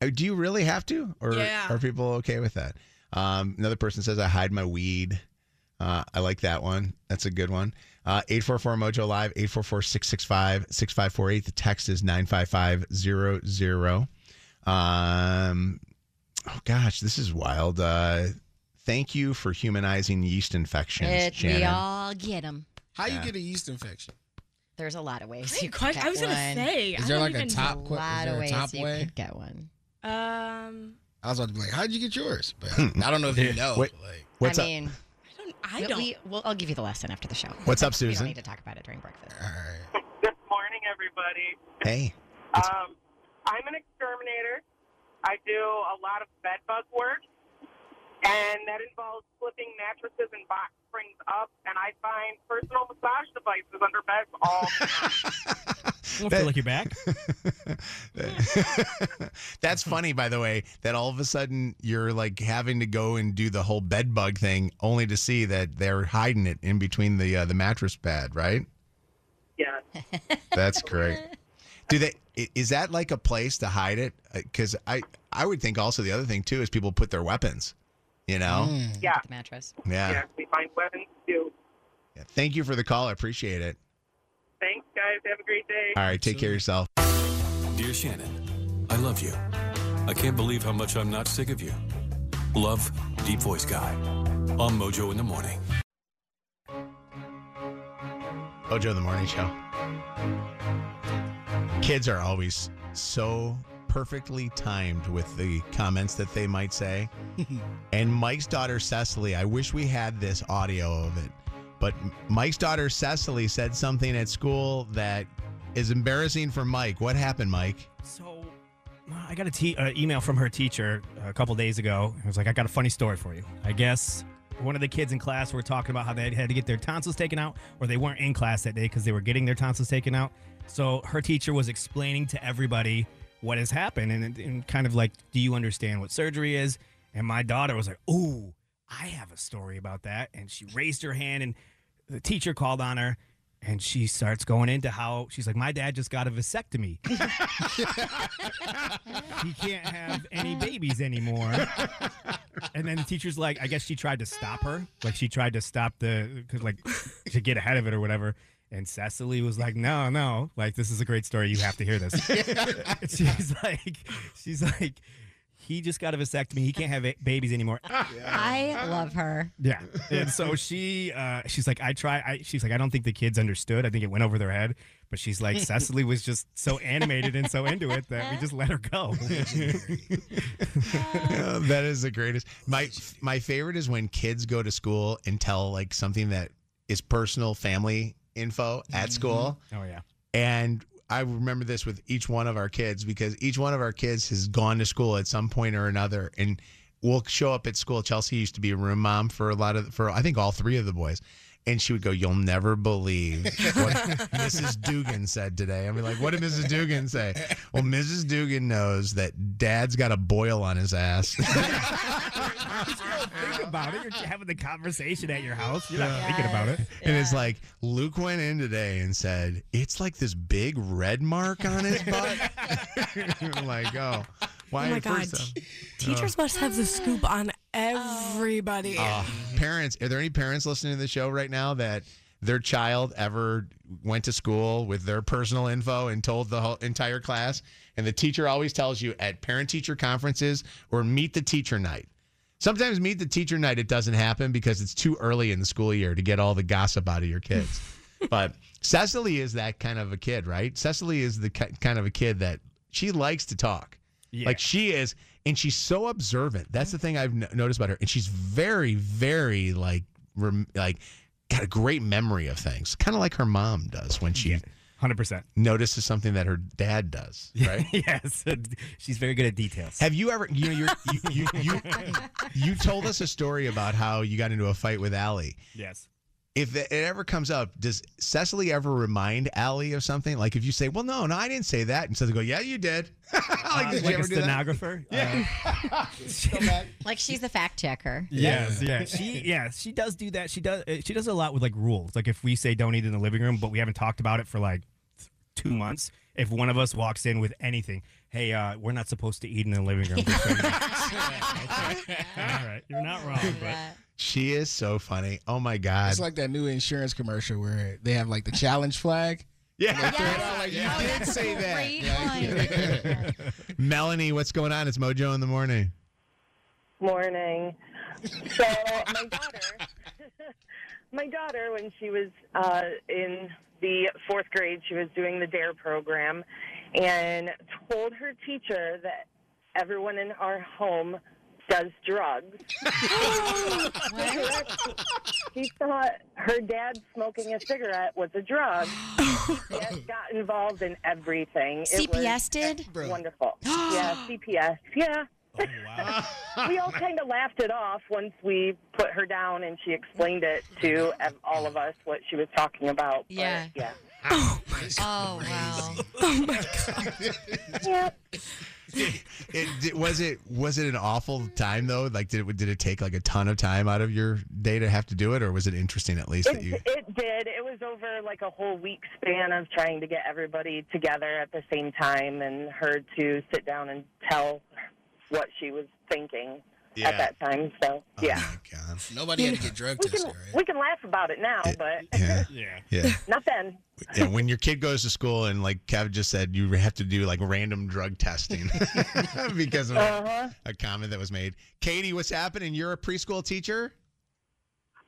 Uh, Do you really have to, or Yeah. are people okay with that? Um, another person says I hide my weed. Uh, I like that one. That's a good one. Uh, 844 Mojo Live, 844 665 6548. The text is 95500. Um, oh, gosh, this is wild. Uh, thank you for humanizing yeast infections, It, Shannon. we all get them. How you get a yeast infection? There's a lot of ways. You could get I was gonna one. say, Is I there don't like a top? A lot is there of a ways top you way? could get one. Um, I was about to be like, how'd you get yours? But I don't know if you know. Wait, like, what's I up? Mean, I we- don't. We, well, I'll give you the lesson after the show. What's up, Susan? We Susan? don't need to talk about it during breakfast. Good morning, everybody. Hey. Um, I'm an exterminator. I do a lot of bed bug work, and that involves flipping mattresses and box springs up, and I find personal massage devices under beds all the time. I feel like you're back. That's funny, by the way, that all of a sudden you're like having to go and do the whole bed bug thing, only to see that they're hiding it in between the uh, the mattress pad, right? yeah. That's great. Do they? Is that like a place to hide it? Because I I would think also the other thing too is people put their weapons. You know. Mm. Yeah. The mattress. Yeah. Yeah, we find weapons too. Yeah. Thank you for the call. I appreciate it. Thanks, guys. Have a great day. All right. Take care of yourself. Dear Shannon, I love you. I can't believe how much I'm not sick of you. Love, Deep Voice Guy. On Mojo in the Morning. Mojo in the morning show. Kids are always so perfectly timed with the comments that they might say. and Mike's daughter Cecily, I wish we had this audio of it. But Mike's daughter Cecily said something at school that is embarrassing for Mike. What happened, Mike? So I got a te- uh, email from her teacher a couple days ago. It was like, I got a funny story for you. I guess one of the kids in class were talking about how they had to get their tonsils taken out, or they weren't in class that day because they were getting their tonsils taken out. So her teacher was explaining to everybody what has happened and, and kind of like, do you understand what surgery is? And my daughter was like, ooh, I have a story about that. And she raised her hand, and the teacher called on her. And she starts going into how she's like, My dad just got a vasectomy. he can't have any babies anymore. And then the teacher's like, I guess she tried to stop her. Like she tried to stop the, cause like to get ahead of it or whatever. And Cecily was like, No, no, like this is a great story. You have to hear this. she's like, she's like, he just got a vasectomy. He can't have babies anymore. I love her. Yeah. And so she uh she's like, I try I she's like, I don't think the kids understood. I think it went over their head. But she's like, Cecily was just so animated and so into it that we just let her go. That is the greatest. My my favorite is when kids go to school and tell like something that is personal family info at mm-hmm. school. Oh yeah. And I remember this with each one of our kids because each one of our kids has gone to school at some point or another and we'll show up at school. Chelsea used to be a room mom for a lot of for I think all three of the boys. And she would go, You'll never believe what Mrs. Dugan said today. I mean, like, what did Mrs. Dugan say? Well, Mrs. Dugan knows that dad's got a boil on his ass. Think about it. You're having the conversation at your house. You're not thinking about it. And it's like Luke went in today and said, It's like this big red mark on his butt. I'm like, oh, why oh my god. first, Teachers oh. must have the scoop on everybody. Uh, parents, are there any parents listening to the show right now that their child ever went to school with their personal info and told the whole entire class? And the teacher always tells you at parent teacher conferences or meet the teacher night. Sometimes meet the teacher night, it doesn't happen because it's too early in the school year to get all the gossip out of your kids. but Cecily is that kind of a kid, right? Cecily is the kind of a kid that she likes to talk. Yeah. Like she is, and she's so observant. That's the mm-hmm. thing I've noticed about her. And she's very, very like, rem- like, got a great memory of things, kind of like her mom does when she Hundred percent. notices something that her dad does. Right? yes. She's very good at details. Have you ever, you know, you're, you, you, you, you told us a story about how you got into a fight with Allie. Yes. If it ever comes up, does Cecily ever remind Allie of something? Like if you say, "Well, no, no, I didn't say that," and Cecily go, "Yeah, you did." like, Uh, did you ever a do that? stenographer. Yeah. Like she's a fact checker. Yes, yeah. She yeah, she does do that. She does uh, she does a lot with like rules. Like if we say don't eat in the living room, but we haven't talked about it for like 2 months, if one of us walks in with anything, hey, uh, we're not supposed to eat in the living room. just so you know. Okay. All right, you're not wrong, but She is so funny. Oh my god. It's like that new insurance commercial where they have like the challenge flag. Yeah. And they throw it out like, Yeah. you did say that. Great Melanie, what's going on? It's Mojo in the morning. Morning. So my daughter, my daughter, when she was uh, in the fourth grade, she was doing the Dare program, and told her teacher that everyone in our home does drugs. she thought her dad smoking a cigarette was a drug. CPS got involved in everything. It CPS did? Wonderful. yeah, CPS. Yeah. Wow. we all kind of laughed it off once we put her down and she explained it to all of us what she was talking about. But, Yeah. yeah. Oh wow. Oh my god. Yeah. It, did- was it was it an awful time though? Like did it did it take like a ton of time out of your day to have to do it, or was it interesting at least that you? it did. It was over like a whole week span of trying to get everybody together at the same time and her to sit down and tell what she was thinking Yeah. at that time. So, yeah. God. Nobody had to get drug we tested, can, right? we can laugh about it now, but Yeah. Yeah. Yeah. not then. yeah. When your kid goes to school and like Kev just said, you have to do like random drug testing because of Uh-huh. a comment that was made. Katie, what's happening? You're a preschool teacher.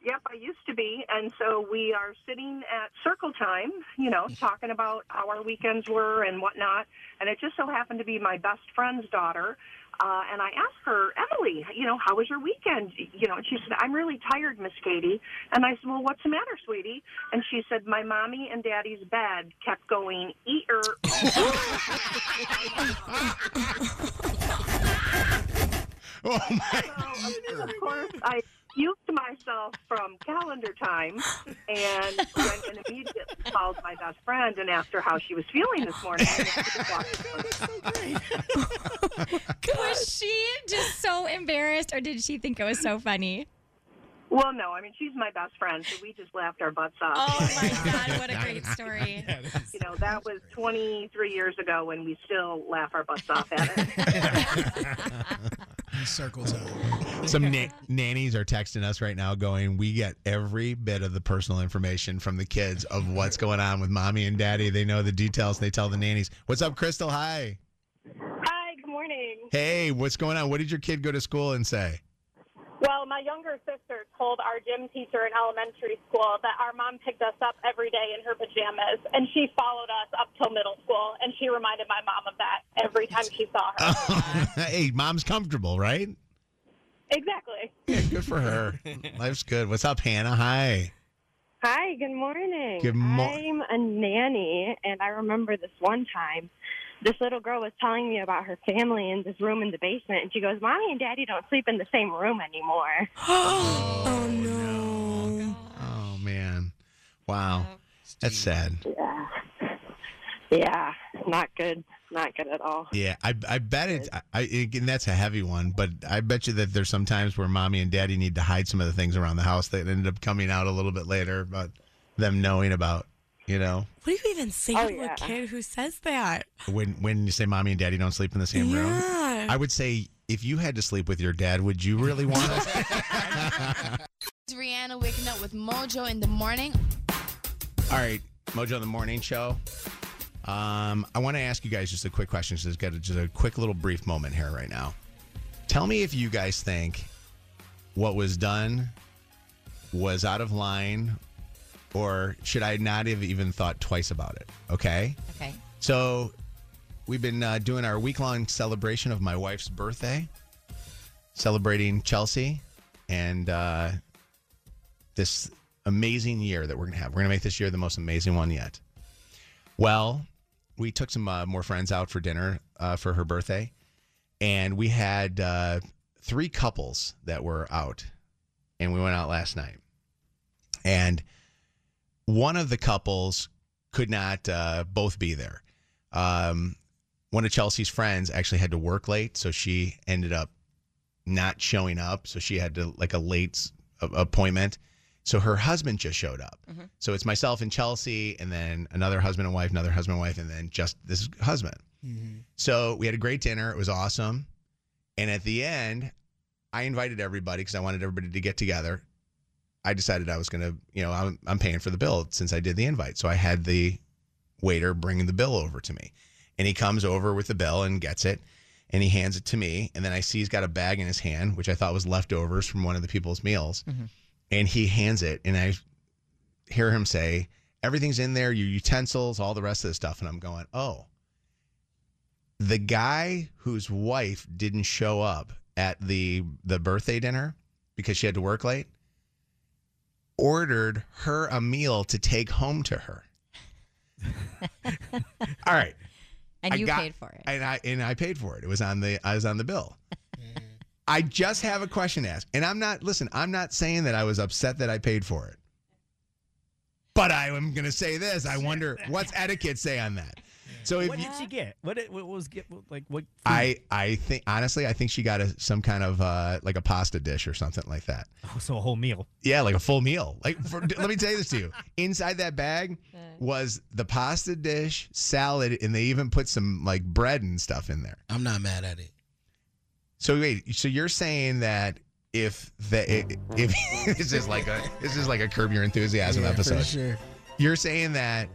Yep, I used to be. And so we are sitting at circle time, you know, talking about how our weekends were and whatnot. And it just so happened to be my best friend's daughter. Uh, and I asked her, Emily, you know, how was your weekend? You know, and she said, I'm really tired, Miss Katie. And I said, well, what's the matter, sweetie? And she said, my mommy and daddy's bed kept going, eat her. Oh my! So, of course, I excused myself from calendar time and went and immediately called my best friend and asked her how she was feeling this morning. Was she just so embarrassed, or did she think it was so funny? Well, no, I mean she's my best friend, so we just laughed our butts off. Oh my uh, God, what a great story! You know, that was 23 years ago, and we still laugh our butts off at it. Circles out. Some na- nannies are texting us right now going, We get every bit of the personal information from the kids of what's going on with mommy and daddy. They know the details. They tell the nannies. What's up, Crystal? Hi. Hi, good morning. Hey, what's going on? What did your kid go to school and say? Well, my younger sister told our gym teacher in elementary school that our mom picked us up every day in her pajamas, and she followed us up till middle school, and she reminded my mom of that every time she saw her. hey, mom's comfortable, right? exactly. Yeah, good for her. Life's good. What's up, Hannah? Hi. Hi, good morning. Good mo- I'm a nanny, and I remember this one time. This little girl was telling me about her family in this room in the basement, and she goes, "Mommy and Daddy don't sleep in the same room anymore." oh no! Oh man, wow, that's sad. Yeah, yeah, not good, not good at all. Yeah, I I bet it's I, I and that's a heavy one, but I bet you that there's some times where mommy and daddy need to hide some of the things around the house that ended up coming out a little bit later, but them knowing about, you know, What do you even say Oh, to yeah. a kid who says that? when when you say mommy and daddy don't sleep in the same room. I would say if you had to sleep with your dad, would you really want to? It's Rihanna waking up with Mojo in the morning. All right, Mojo in the Morning Show. Um, I want to ask you guys just a quick question. Just got a, just a quick little brief moment here right now. Tell me if you guys think what was done was out of line, or should I not have even thought twice about it? Okay. Okay. So we've been uh, doing our week long celebration of my wife's birthday, celebrating Chelsea and uh, this amazing year that we're going to have. We're going to make this year the most amazing one yet. Well, we took some uh, more friends out for dinner uh, for her birthday, and we had uh, three couples that were out, and we went out last night. And one of the couples could not uh, both be there. Um, one of Chelsea's friends actually had to work late, so she ended up not showing up. So she had to like a late s- a- appointment. So her husband just showed up. So it's myself and Chelsea, and then another husband and wife, another husband and wife, and then just this husband. So we had a great dinner. It was awesome. And at the end, I invited everybody because I wanted everybody to get together. I decided I was going to, you know, I'm, I'm paying for the bill since I did the invite. So I had the waiter bringing the bill over to me. And he comes over with the bill and gets it and he hands it to me. And then I see he's got a bag in his hand, which I thought was leftovers from one of the people's meals. Mm-hmm. And he hands it and I hear him say, Everything's in there, your utensils, all the rest of the stuff. And I'm going, Oh, the guy whose wife didn't show up at the the birthday dinner because she had to work late ordered her a meal to take home to her. All right. And I you got- paid for it. And I and I paid for it. It was on the I was on the bill. Mm. I just have a question to ask. And I'm not listen, I'm not saying that I was upset that I paid for it. But I am gonna say this. I wonder what's etiquette say on that. So if what you, did she get? What, did- what was get like what? food? I I think honestly, I think she got a some kind of uh like a pasta dish or something like that. Oh, so a whole meal. Yeah, like a full meal. Like, for, let me tell you this to you. Inside that bag was the pasta dish, salad, and they even put some like bread and stuff in there. I'm not mad at it. So wait, so you're saying that if the if this is like a this is like a curb your enthusiasm Yeah, for episode. sure. You're saying that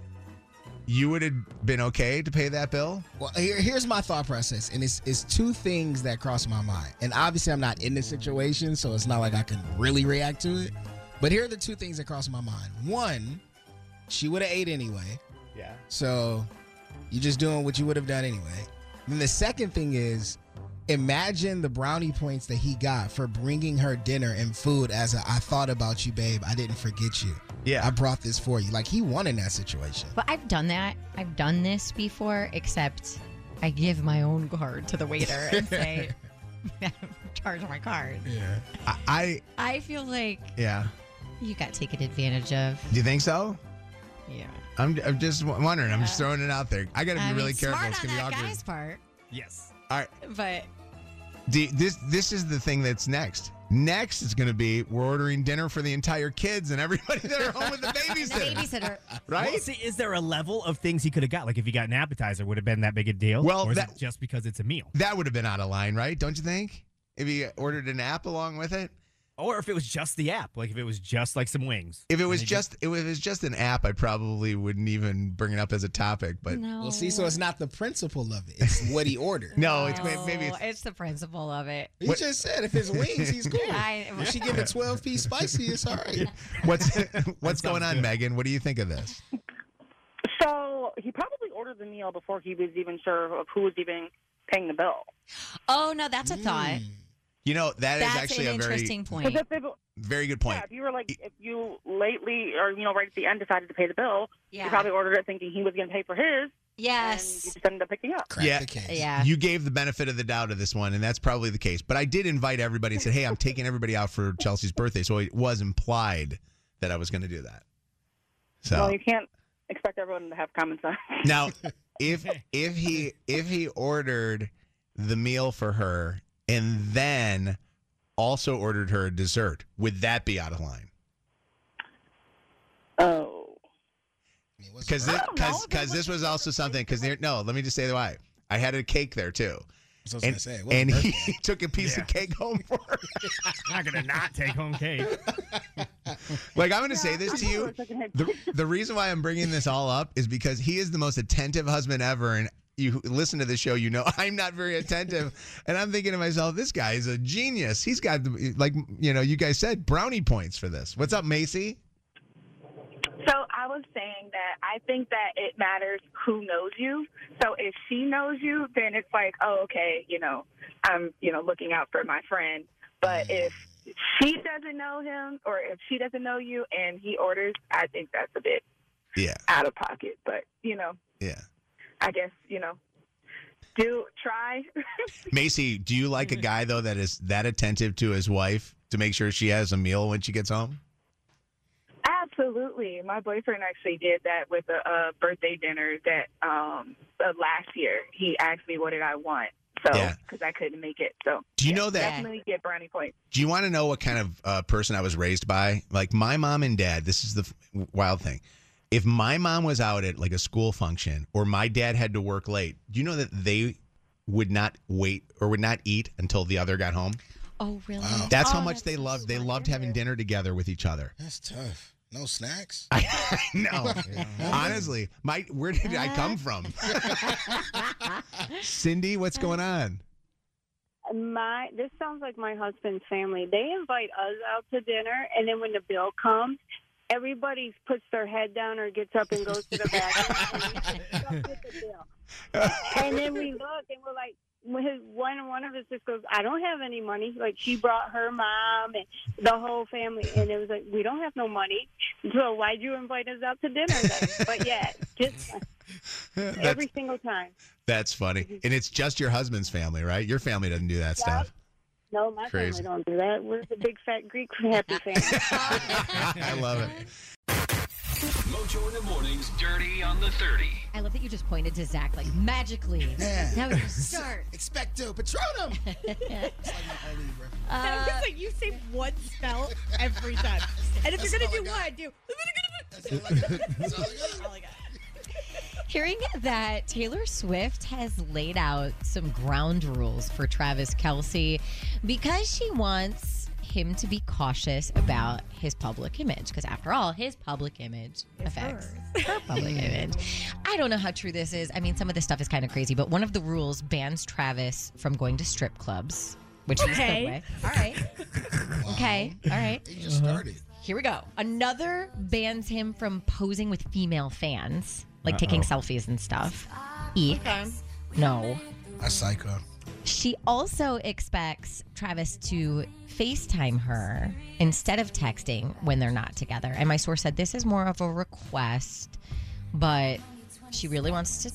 you would have been okay to pay that bill? Well, here, here's my thought process, and it's it's two things that cross my mind. And obviously, I'm not in this situation, so it's not like I can really react to it. But here are the two things that cross my mind. One, she would have ate anyway, Yeah. so you're just doing what you would have done anyway. Then the second thing is, imagine the brownie points that he got for bringing her dinner and food. As a, I thought about you, babe. I didn't forget you. Yeah, I brought this for you. Like he won in that situation. But I've done that. I've done this before, except I give my own card to the waiter and say, charge my card. Yeah. I, I I feel like yeah. you got taken advantage of. Do you think so? Yeah. I'm, I'm just wondering. I'm just throwing it out there. I got to be I mean, really careful. Smart It's on gonna be that awkward. guy's part. Yes. All right. But Do- this this is the thing that's next. Next is going to be we're ordering dinner for the entire kids and everybody that are home with the babysitter. babysitter. Right? Well, see, is there a level of things he could have got? Like if he got an appetizer, would have been that big a deal? Well, or is that- it just because it's a meal? That would have been out of line, right? Don't you think? If he ordered an app along with it. Or if it was just the app, like if it was just like some wings. If it was they just if it was just an app, I probably wouldn't even bring it up as a topic. But we'll see, so it's not the principle of it; it's what he ordered. no, it's may- maybe it's it's the principle of it. He just said if it's wings, he's cool. I- if she give a twelve piece spicy, it's all right. what's what's going on, Megan? What do you think of this? So he probably ordered the meal before he was even sure of who was even paying the bill. Oh no, that's a thought. Mm. You know that is That's actually an a very interesting point. If, it, very good point. yeah, if you were like, if you lately or you know right at the end decided to pay the bill, Yeah. you probably ordered it thinking he was going to pay for his. Yes. And you just ended up picking up. yeah, Yeah. You gave the benefit of the doubt of this one, and that's probably the case. But I did invite everybody and said, "Hey, I'm taking everybody out for Chelsea's birthday," so it was implied that I was going to do that. So Well, you can't expect everyone to have common sense. now, if if he if he ordered the meal for her and then also ordered her a dessert, would that be out of line? Oh. Because because this was also something because no, let me just say why. I had a cake there too. So I was and say, it and he took a piece Yeah. of cake home for her. not gonna not take home cake. Like I'm going to say this to you. The, the reason why I'm bringing this all up is because he is the most attentive husband ever, and you listen to the show, you know I'm not very attentive, and I'm thinking to myself, this guy is a genius. He's got the, like you know you guys said brownie points for this. What's up, Macy? So I was saying that I think that it matters who knows you. So if she knows you, then it's like, oh, okay, you know, I'm, you know, looking out for my friend. But if she doesn't know him or if she doesn't know you and he orders, I think that's a bit Yeah, out of pocket. But, you know, yeah. I guess, you know, do try. Macy, do you like a guy though that is that attentive to his wife to make sure she has a meal when she gets home? Absolutely. My boyfriend actually did that with a, a birthday dinner that um uh, last year. He asked me what did I want. So, Yeah. because I couldn't make it. So, Do you yeah, know that- Definitely get brownie points. Do you want to know what kind of uh, person I was raised by? Like my mom and dad. This is the f- wild thing. If my mom was out at like a school function or my dad had to work late, do you know that they would not wait or would not eat until the other got home? Oh, really? That's how Oh, much they loved. They loved having dinner together with each other. That's tough. No snacks. No, honestly, my where did I come from? Cindy, what's going on? My this sounds like my husband's family. They invite us out to dinner, and then when the bill comes, everybody puts their head down or gets up and goes to the bathroom. and we just look at the and then we look, and we're like, his, one one of us just goes, "I don't have any money." Like she brought her mom and the whole family, and it was like, "We don't have no money, so why'd you invite us out to dinner?" Then? but yeah, just every single time. That's funny, mm-hmm. and it's just your husband's family, right? Your family doesn't do that stuff. No, my Crazy. family don't do that. We're the big fat Greek happy family. I love it. Mojo in the mornings, dirty on the 30. I love that you just pointed to Zach like magically. Now we can start. Expecto Patronum. Uh, that was like you say one spell every time. And if That's you're gonna all do I one, do. Hearing that Taylor Swift has laid out some ground rules for Travis Kelce because she wants him to be cautious about his public image. Because after all, his public image affects her public image. I don't know how true this is. I mean, some of this stuff is kind of crazy, but one of the rules bans Travis from going to strip clubs, which he's Okay. good with. All right. Okay. All right. They just started. Here we go. Another bans him from posing with female fans, like taking Uh-oh. selfies and stuff. Ah, Eek. No. A psycho. She also expects Travis to FaceTime her instead of texting when they're not together. And my source said this is more of a request, but she really wants to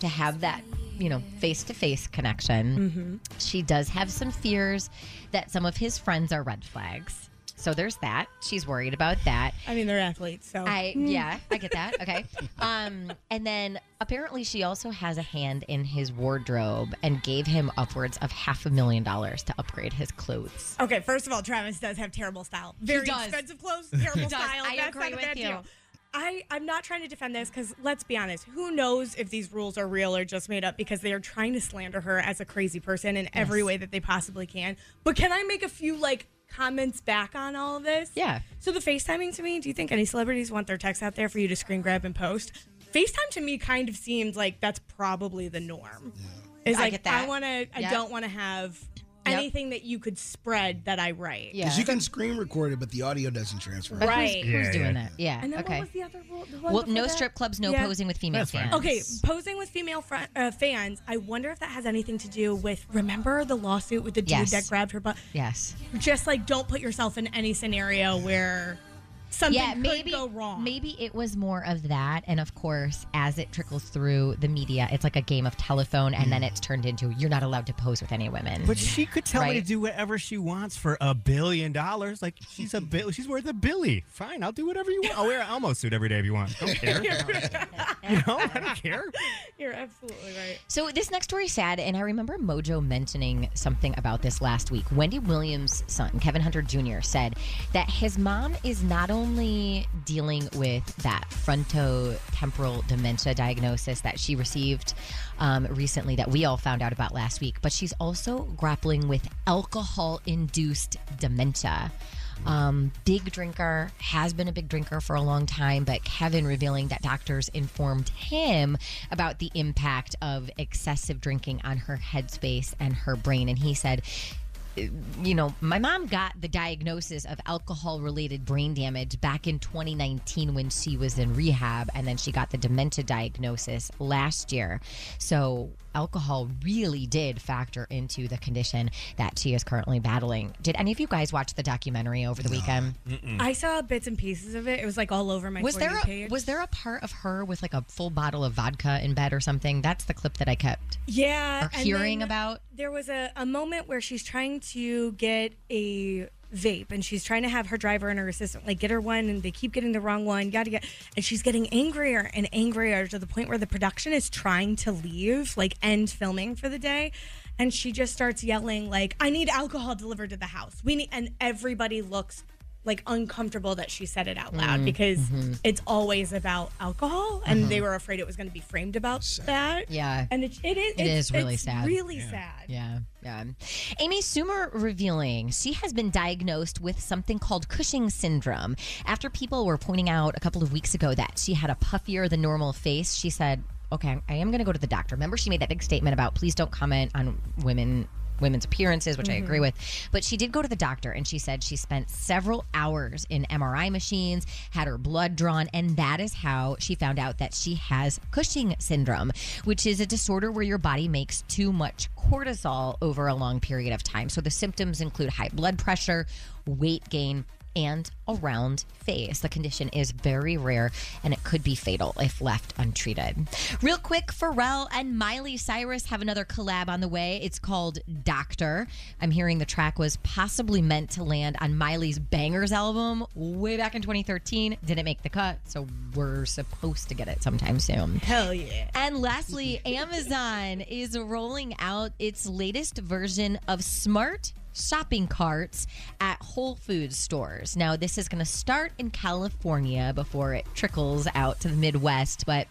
to have that, you know, face-to-face connection. Mm-hmm. She does have some fears that some of his friends are red flags. So there's that. She's worried about that. I mean, they're athletes, so I Mm. yeah, I get that. Okay. Um, and then apparently she also has a hand in his wardrobe and gave him upwards of half a million dollars to upgrade his clothes. Okay, first of all, Travis does have terrible style. Very does. expensive clothes, terrible He does. style. I That's agree not a with bad you. deal. I, I'm not trying to defend this because let's be honest, who knows if these rules are real or just made up because they are trying to slander her as a crazy person in every Yes. way that they possibly can. But can I make a few like comments back on all of this. Yeah. So the FaceTiming to me, do you think any celebrities want their texts out there for you to screen grab and post? FaceTime to me kind of seems like that's probably the norm. Is I like get that. I want to I Yep. don't want to have Yep. anything that you could spread that I write. Because you can screen record it, but the audio doesn't transfer. But who's- Right. Who's, Yeah, doing yeah. that? Yeah. And then okay. what was the other rule? The one Well, before no that? strip clubs, no Yeah. posing with female fans. Okay, posing with female fr- uh, fans. I wonder if that has anything to do with. Remember the lawsuit with the dude Yes. that grabbed her butt? Yes. Just like don't put yourself in any scenario where something yeah, could maybe go wrong. Maybe it was more of that, and of course, as it trickles through the media, it's like a game of telephone, and then mm. it's turned into you're not allowed to pose with any women. But she could tell me to do whatever she wants for a billion dollars. Like she's a bill. She's worth a billy. Fine, I'll do whatever you want. I'll wear an Elmo suit every day if you want. Don't care. you know, I don't care. You're absolutely right. So this next story is sad, and I remember Mojo mentioning something about this last week. Wendy Williams' son, Kevin Hunter Jr., said that his mom is not only dealing with that frontotemporal dementia diagnosis that she received um, recently, that we all found out about last week, but she's also grappling with alcohol-induced dementia. Um, big drinker, has been a big drinker for a long time, but Kevin revealing that doctors informed him about the impact of excessive drinking on her headspace and her brain. And he said, you know, my mom got the diagnosis of alcohol related brain damage back in 2019 when she was in rehab, and then she got the dementia diagnosis last year. So, alcohol really did factor into the condition that she is currently battling. Did any of you guys watch the documentary over the weekend? I saw bits and pieces of it. It was like all over my Was there a, page. was there a part of her with like a full bottle of vodka in bed or something? That's the clip that I kept. Yeah. Hearing about? There was a, a moment where she's trying to get a vape and she's trying to have her driver and her assistant like get her one and they keep getting the wrong one, gotta get and she's getting angrier and angrier to the point where the production is trying to leave, like end filming for the day. And she just starts yelling like, I need alcohol delivered to the house. We need and everybody looks like uncomfortable that she said it out loud Mm, because mhm. it's always about alcohol and Mhm. they were afraid it was going to be framed about that. Yeah. And it, it is it is really it's sad. Really sad. Yeah, yeah. Amy Schumer revealing she has been diagnosed with something called Cushing syndrome. After people were pointing out a couple of weeks ago that she had a puffier than normal face, she said, "Okay, I am going to go to the doctor." Remember, she made that big statement about please don't comment on women women's appearances, which I mm-hmm. agree with. But she did go to the doctor and she said she spent several hours in MRI machines, had her blood drawn, and that is how she found out that she has Cushing syndrome, which is a disorder where your body makes too much cortisol over a long period of time. So the symptoms include high blood pressure, weight gain, and a round face. The condition is very rare and it could be fatal if left untreated. Real quick, Pharrell and Miley Cyrus have another collab on the way. It's called Doctor. I'm hearing the track was possibly meant to land on Miley's Bangerz album way back in 2013. Didn't make the cut, so we're supposed to get it sometime soon. Hell yeah. And lastly, Amazon is rolling out its latest version of smart shopping carts at Whole Foods stores. Now, this is going to start in California before it trickles out to the Midwest, but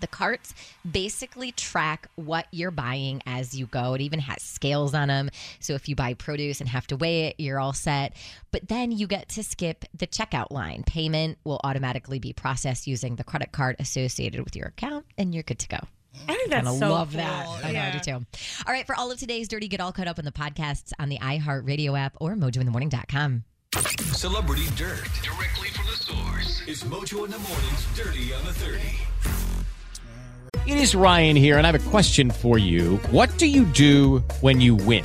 the carts basically track what you're buying as you go. It even has scales on them. So if you buy produce and have to weigh it, you're all set. But then you get to skip the checkout line. Payment will automatically be processed using the credit card associated with your account, and you're good to go. I think that's Kinda so love cool. that. I know, I do too. All right, for all of today's Dirty, get all caught up in the podcasts on the iHeartRadio app or mojointhemorning.com. Celebrity Dirt. Directly from the source. It's Mojo in the Morning's Dirty on the 30. It is Ryan here, and I have a question for you. What do you do when you win?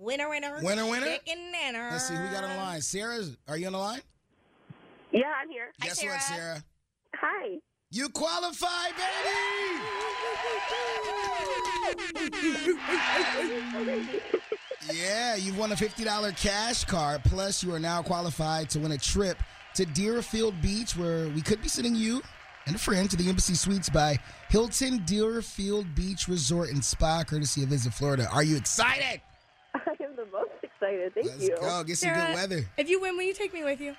Winner, winner. Winner, winner. Chicken dinner. Let's see who we got on the line. Sarah, are you on the line? Yeah, I'm here. Guess what, Sarah? Hi. You qualify, baby! yeah, you've won a $50 cash card. Plus, you are now qualified to win a trip to Deerfield Beach, where we could be sending you and a friend to the Embassy Suites by Hilton Deerfield Beach Resort and Spa, courtesy of Visit Florida. Are you excited? I am the most excited. Thank Let's you. go. Get some good weather. If you win, will you take me with you?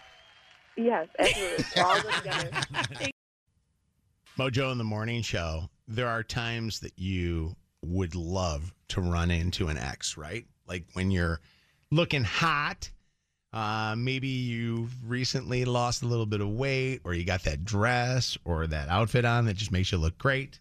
Yes, absolutely. All together. Mojo in the morning show, there are times that you would love to run into an ex, right? Like when you're looking hot, uh, maybe you recently lost a little bit of weight, or you got that dress or that outfit on that just makes you look great.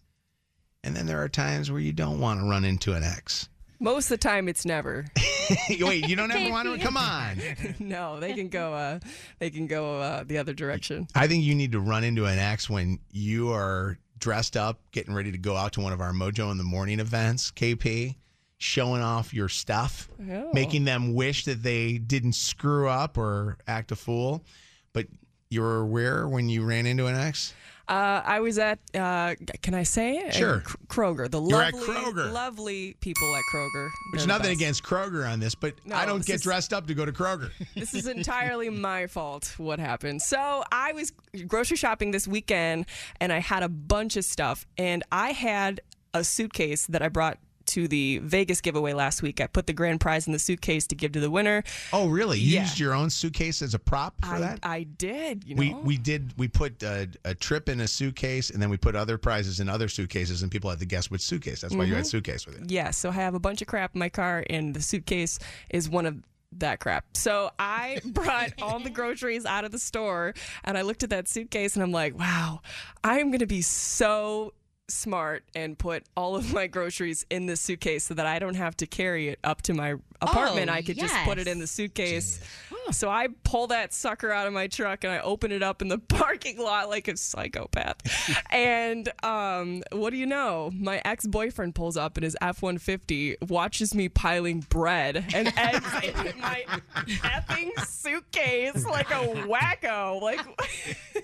And then there are times where you don't want to run into an ex. Most of the time, it's never. Wait, you don't ever want to? Come on. no, they can go. Uh, they can go uh, the other direction. I think you need to run into an ex when you are dressed up, getting ready to go out to one of our Mojo in the Morning events, KP, showing off your stuff, Oh. making them wish that they didn't screw up or act a fool. But you were aware when you ran into an ex? Uh, I was at. Uh, can I say it? Sure. Kroger. The You're at lovely, Kroger. lovely people at Kroger. There's They're nothing best. against Kroger on this, but No, I don't get is- dressed up to go to Kroger. this is entirely my fault what happened so i was grocery shopping this weekend and i had a bunch of stuff and i had a suitcase that i brought to the vegas giveaway last week i put the grand prize in the suitcase to give to the winner Oh, really? You Yeah. used your own suitcase as a prop for I, that? I did you know We we did we put a, a trip in a suitcase and then we put other prizes in other suitcases and people had to guess which suitcase. That's why you had Mhm. suitcase with it. Yeah, so I have a bunch of crap in my car, and the suitcase is one of that crap. So I brought all the groceries out of the store, and I looked at that suitcase, and I'm like, wow, I'm gonna be so smart and put all of my groceries in the suitcase so that I don't have to carry it up to my apartment. Oh, I could just put it in the suitcase. So I pull that sucker out of my truck and I open it up in the parking lot like a psychopath. and um, what do you know? My ex boyfriend pulls up in his F 150, watches me piling bread and eggs in my effing suitcase like a wacko. Like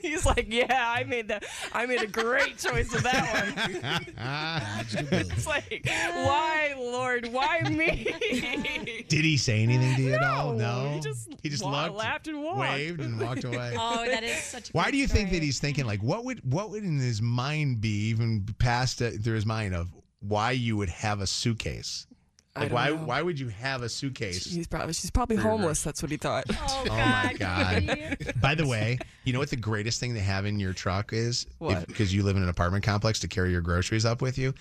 he's like, yeah, I made that. I made a great choice with that one. it's like, why, Lord, why me? Did he say anything to you at all? No. he just he just wa- looked, laughed and walked. waved, and walked away. Oh, that is such a Why great do you think story. that he's thinking like what would what would in his mind be even past uh, through his mind of why you would have a suitcase? I Like don't why know. why would you have a suitcase? She's probably she's probably homeless. That's what he thought. Oh, Oh my god! By the way, you know what the greatest thing to have in your truck is? What? Because you live in an apartment complex to carry your groceries up with you.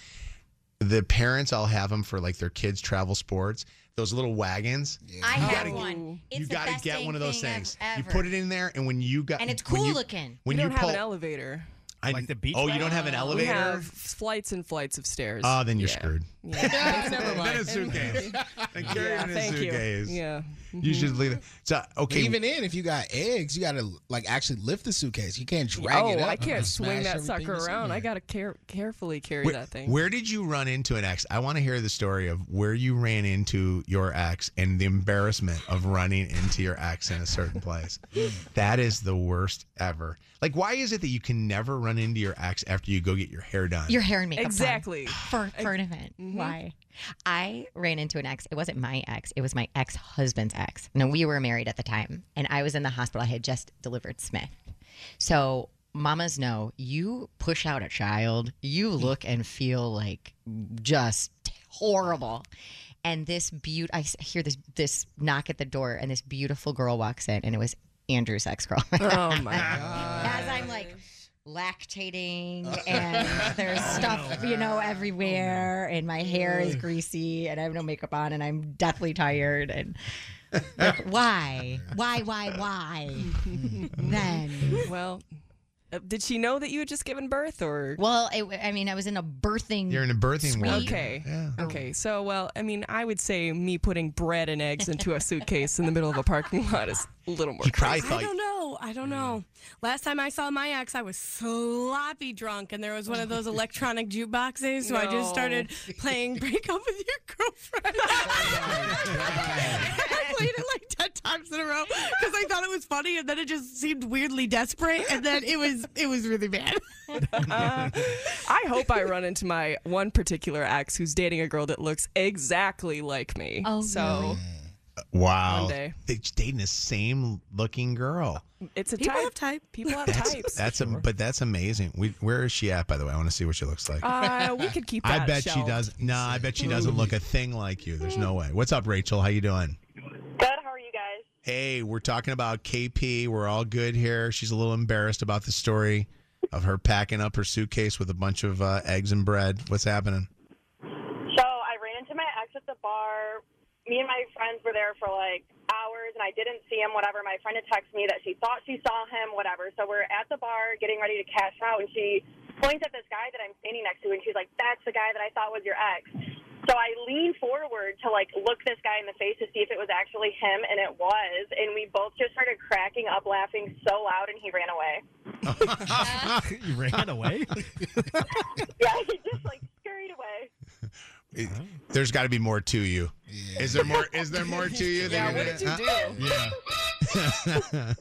The parents all have them for like their kids' travel sports. Those little wagons. I You have gotta one. It's you got to get one of those thing things. ev- You put it in there, and when you got And it's when cool you- looking. When we you don't pull, have an elevator. I, Like the beach Oh, you don't have an We elevator. have flights and flights of stairs. Oh, then you're Yeah. screwed. Yeah. Never mind. Then a suitcase. Then carry Yeah, in a thank you. Yeah. You mm-hmm. should leave it. So okay. Even in, if you got eggs, you got to like actually lift the suitcase. You can't drag oh, it up. I can't uh-huh. swing that sucker around. I gotta care- carefully carry Where, that thing. where did you run into an ex? I want to hear the story of where you ran into your ex and the embarrassment of running into your ex in a certain place. that is the worst ever. Like, why is it that you can never run into your ex after you go get your hair done? Your hair and makeup. done Exactly. For, for an event. Mm-hmm. Why? I ran into an ex. It wasn't my ex. It was my ex husband's ex. No, we were married at the time. And I was in the hospital. I had just delivered Smith. So mamas know you push out a child, you look and feel like just horrible. And this beaut, I hear this this knock at the door, and this beautiful girl walks in, and it was Andrew's ex girl. Oh my god. As I'm like lactating and there's stuff, you know, everywhere, and my hair is greasy, and I have no makeup on, and I'm deathly tired, and like, why, why, why, why? then, Well, uh, did she know that you had just given birth, or? well, it, I mean, I was in a birthing. You're in a birthing suite. ward. Okay. Yeah. Okay. So, well, I mean, I would say me putting bread and eggs into a suitcase in the middle of a parking lot is a little more He probably crazy. I don't know. I don't know. Last time I saw my ex, I was sloppy drunk, and there was one of those electronic jukeboxes. So I No. just started playing "Break Up with Your Girlfriend." I played it like ten times in a row because I thought it was funny, and then it just seemed weirdly desperate, and then it was it was really bad. Uh, I hope I run into my one particular ex who's dating a girl that looks exactly like me. Oh, so really? Wow. One day. They're dating the same looking girl. It's a People type. have type. People have That's types. that's a but that's amazing. We, where is she at by the way? I want to see what she looks like. Uh, we could keep that I bet she shelved. does. No, I bet she doesn't look a thing like you. There's no way. What's up, Rachel? How you doing? Good. How are you guys? Hey, we're talking about KP. We're all good here. She's a little embarrassed about the story of her packing up her suitcase with a bunch of uh, eggs and bread. What's happening? So I ran into my ex at the bar. Me and my friends were there for like hours, and I didn't see him. Whatever. My friend had texted me that she thought she saw him. Whatever. So we're at the bar getting ready to cash out, and she points at this guy that I'm standing next to, and she's like, "That's the guy that I thought was your ex." So I lean forward to like look this guy in the face to see if it was actually him, and it was. And we both just started cracking up, laughing so loud, and he ran away. you ran away? Yeah, he just like. It- There's got to be more to you. Is there more? Is there more to you? Yeah, than what did you huh? do? Yeah.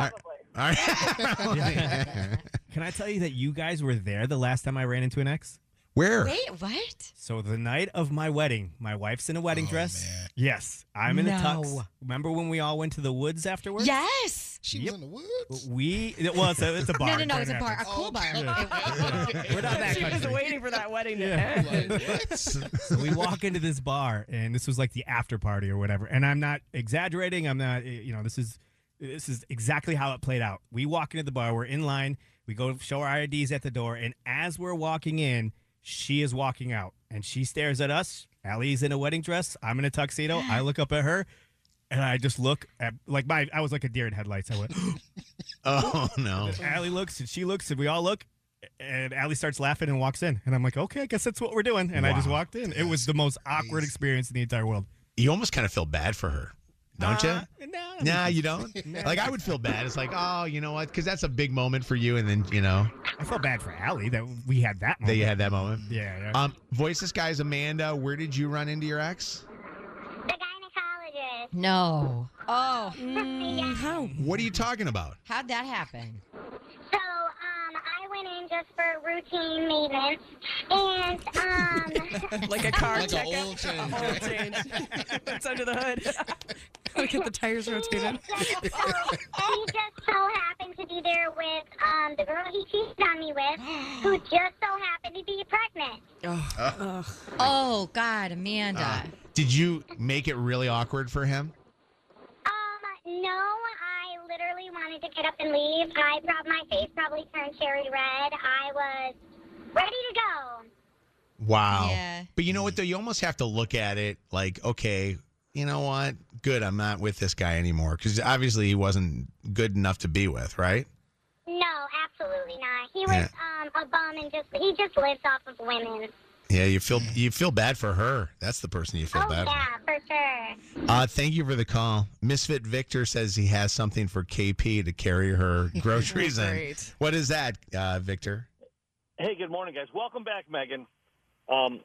All right. Can I tell you that you guys were there the last time I ran into an ex? Where? Wait, what? So the night of my wedding, my wife's in a wedding dress. Yes, I'm in a tux. No. Remember when we all went to the woods afterwards? Yes. She was in the woods. We well, it's a, it's a bar. No, no, no. It's a bar, a after. cool bar. We're not that She was waiting for that wedding to Yeah. end. so we walk into this bar, and this was like the after party or whatever. And I'm not exaggerating. I'm not. eh, You know, this is this is exactly how it played out. We walk into the bar. We're in line. We go show our IDs at the door, and as we're walking in, she is walking out, and she stares at us. Allie's in a wedding dress. I'm in a tuxedo. I look up at her. And I just look at like my I was like a deer in headlights. I went, Oh no. and Allie looks and she looks and we all look and Allie starts laughing and walks in. And I'm like, okay, I guess that's what we're doing. And I just walked in. It was the most awkward experience in the entire world. You almost kind of feel bad for her, don't Uh, you? no. Nah, you don't. No. Like I would feel bad. It's like, oh, you know what? Because that's a big moment for you, and then you know I felt bad for Allie that we had that moment. that you had that moment. Yeah, yeah. Um, voice this guy's Amanda. Where did you run into your ex? The gynecologist. No. Oh. how? What are you talking about? How'd that happen? So, um, I went in just for routine maintenance, and um, like a car Like a checkup. oil change. A oil change. What's under the hood? Look at the tires rotated. so he just so happened to be there with um the girl he cheated on me with, who just so happened to be pregnant. Uh, Oh God, Amanda. uh, did you make it really awkward for him? Um, no, I literally wanted to get up and leave. I prob- my face probably turned cherry red. I was ready to go. Wow. Yeah. But you know what though? You almost have to look at it like, okay, you know what? Good, I'm not with this guy anymore because obviously he wasn't good enough to be with, right? No, absolutely not. He was um a bum and just he just lives off of women. Yeah, you feel you feel bad for her. That's the person you feel bad. oh bad yeah, for sure. for. Uh, thank you for the call. Misfit Victor says he has something for KP to carry her groceries in. What is that, uh, Victor? Hey, good morning, guys. Welcome back, Megan. Um,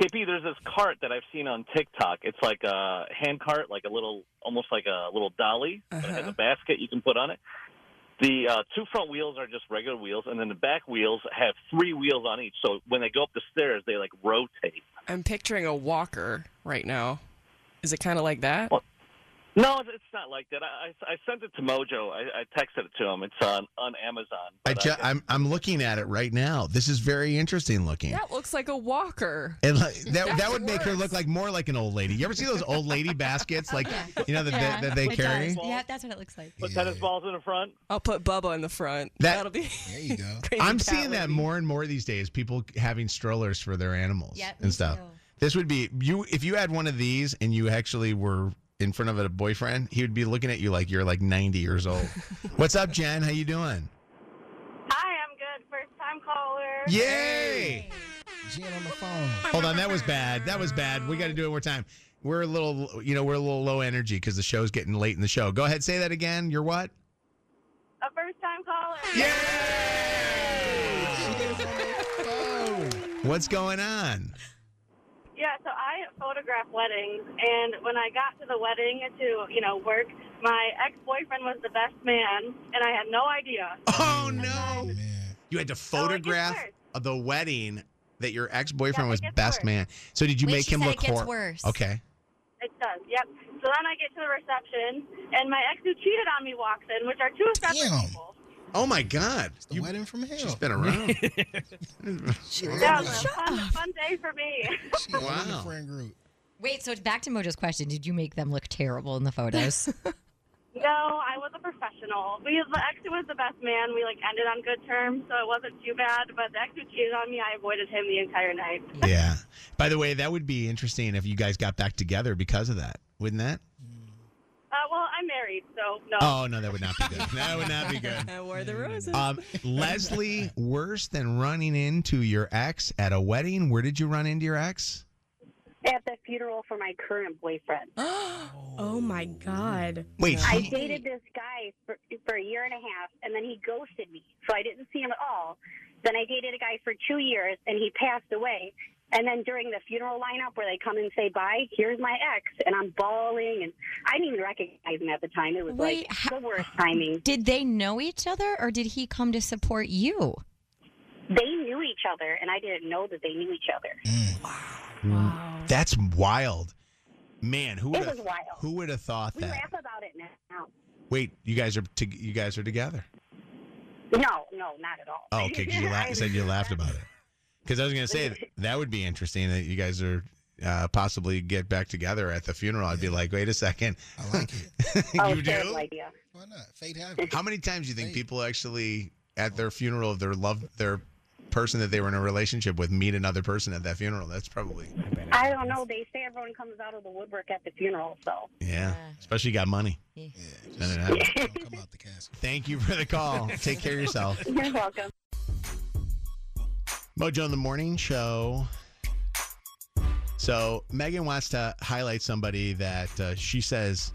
KP, there's this cart that I've seen on TikTok. It's like a hand cart, like a little, almost like a little dolly. But it has a basket you can put on it. The uh, two front wheels are just regular wheels, and then the back wheels have three wheels on each. So when they go up the stairs, they like rotate. I'm picturing a walker right now. Is it kind of like that? No, it's not like that. I, I, I sent it to Mojo. I, I texted it to him. It's on on Amazon. I But ju- I'm I'm looking at it right now. This is very interesting looking. That looks like a walker. And like, that that That's would make her look like more like an old lady. You ever see those old lady baskets, like you know that, Yeah, that, that they it carry? does. Yeah, that's what it looks like. Put tennis balls in the front. I'll put Bubba in the front. That- That'll be. There you go. crazy I'm cat seeing that more and more these days. People having strollers for their animals Yep, and stuff. too. This would be you if you had one of these and you actually were in front of a boyfriend. He would be looking at you like you're like 90 years old. What's up, Jen? How you doing? Hi, I'm good. First time caller. Yay! Jen on the phone. Hold on, that was bad. That was bad. We got to do it one more time. We're a little, you know, we're a little low energy because the show's getting late in the show. Go ahead, say that again. You're what? A first time caller. Yay! What's going on? Yeah, so I photograph weddings, and when I got to the wedding to, you know, work, my ex-boyfriend was the best man, and I had no idea. Oh, oh no! You had to Oh, it gets photograph worse. the wedding that your ex boyfriend Yeah, was best worse. man. So did you Wait, make him said look it gets hor- worse. Okay. It, does. Yep. So then I get to the reception, and my ex who cheated on me walks in, which are two separate people. Oh my God! You wedding from hell. She's been around. That was a fun, fun day for me. wow. friend group. Wait, so back to Mojo's question. Did you make them look terrible in the photos? No, I was a professional. We, the ex was the best man, we like ended on good terms, so it wasn't too bad. But the ex who cheated on me, I avoided him the entire night. yeah. By the way, that would be interesting if you guys got back together because of that, wouldn't that? Uh, well, I'm married, so no. Oh no, that would not be good. That would not be good. I wore the roses. Um, Leslie, worse than running into your ex at a wedding. Where did you run into your ex? At the funeral for my current boyfriend. oh my God. Wait, I he- dated this guy for, for a year and a half, and then he ghosted me, so I didn't see him at all. Then I dated a guy for two years, and he passed away. And then during the funeral lineup where they come and say bye, here's my ex, and I'm bawling, and I didn't even recognize him at the time. It was Wait, like the worst timing. did they know each other or did he come to support you? They knew each other, and I didn't know that they knew each other. Mm. Wow. That's wild, man. Who would have? was wild. Who would have thought We that? We laugh about it now. Wait, you guys are to, you guys are together? No, no, not at all. Oh, okay. 'cause you, la- you said you laughed about it. Because I was gonna say that would be interesting that you guys are uh, possibly get back together at the funeral. I'd be like, wait a second. I like it. Oh, you terrible do? idea. Why not? Fate happens. How many times do you think people actually at their funeral of their love their person that they were in a relationship with meet another person at that funeral? That's probably I don't know. They say everyone comes out of the woodwork at the funeral, so. yeah. Especially you got money. Yeah. Then it happens. Thank you for the call. Take care of yourself. You're welcome. Mojo in the Morning Show. So Megan wants to highlight somebody that uh, she says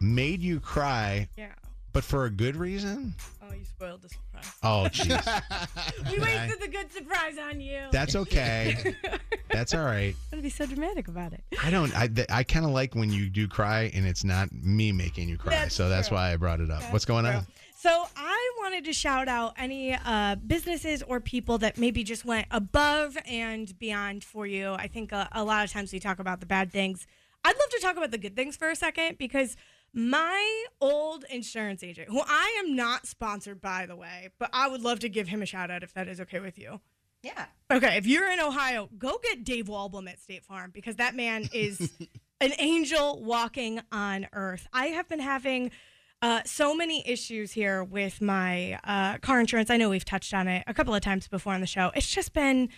made you cry, Yeah. but for a good reason. Oh, you spoiled the surprise. Oh, jeez. we wasted the good surprise on you. That's okay. That's all right. Gotta be so dramatic about it. I don't. I th- I kind of like when you do cry and it's not me making you cry. That's so that's true. why I brought it up. What's going on? So I wanted to shout out any uh, businesses or people that maybe just went above and beyond for you. I think a, a lot of times we talk about the bad things. I'd love to talk about the good things for a second because my old insurance agent, who I am not sponsored by the way, but I would love to give him a shout out if that is okay with you. Yeah. Okay, if you're in Ohio, go get Dave Walbum at State Farm because that man is an angel walking on earth. I have been having uh, so many issues here with my uh, car insurance. I know we've touched on it a couple of times before on the show. It's just been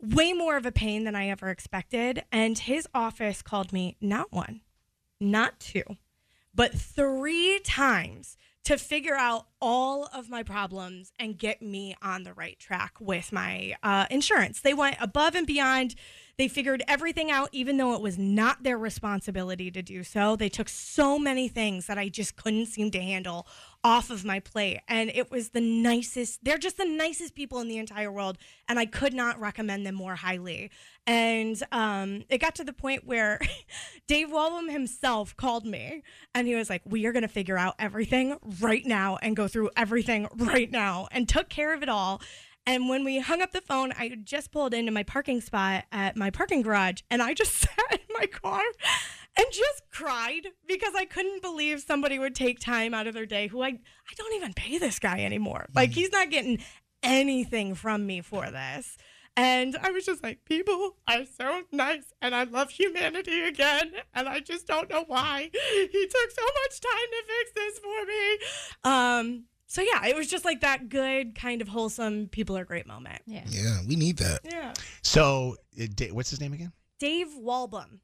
way more of a pain than I ever expected. And his office called me not one, not two, but three times to figure out all of my problems and get me on the right track with my uh, insurance. They went above and beyond. They figured everything out, even though it was not their responsibility to do so. They took so many things that I just couldn't seem to handle off of my plate. And it was the nicest, they're just the nicest people in the entire world. And I could not recommend them more highly. And um, it got to the point where Dave Walbum himself called me and he was like, We are going to figure out everything right now and go through everything right now and took care of it all. And when we hung up the phone, I just pulled into my parking spot at my parking garage and I just sat in my car and just cried because I couldn't believe somebody would take time out of their day who I I don't even pay this guy anymore. Like he's not getting anything from me for this. And I was just like, people are so nice and I love humanity again. And I just don't know why he took so much time to fix this for me. Um, so yeah, it was just like that good kind of wholesome people are great moment. Yeah. Yeah, we need that. Yeah. So, uh, Da- what's his name again? Dave Walbum.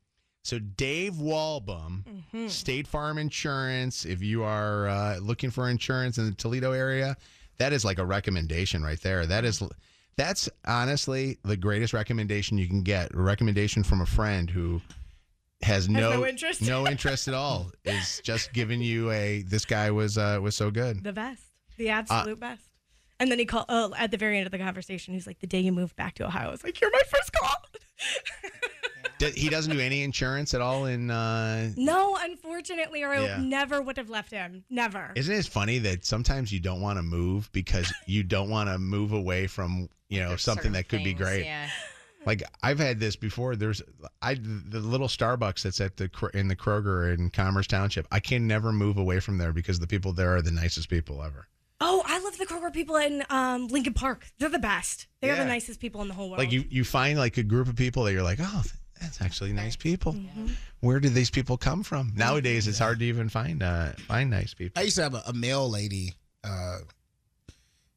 So Dave Walbum, Mhm. State Farm Insurance. If you are uh, looking for insurance in the Toledo area, that is like a recommendation right there. That is, that's honestly the greatest recommendation you can get. A recommendation from a friend who has no no interest. no interest at all. Is just giving you a. This guy was uh, was so good. The best. The absolute best. And then he called oh, at the very end of the conversation, he's like, The day you moved back to Ohio. I was like, You're my first call. D- he doesn't do any insurance at all in. Uh, No, unfortunately, or I Yeah. never would have left him. Never. Isn't it funny that sometimes you don't want to move because you don't want to move away from you know something that could be great? yeah. Like I've had this before. There's I the little Starbucks that's at the in the Kroger in Commerce Township. I can never move away from there because the people there are the nicest people ever. I love the Kroger people in um, Lincoln Park. They're the best. They are Yeah. the nicest people in the whole world. Like you you find like a group of people that you're like, oh, that's actually nice people. Mm-hmm. Where did these people come from? Nowadays, it's hard to even find uh, find nice people. I used to have a, a mail lady. Uh,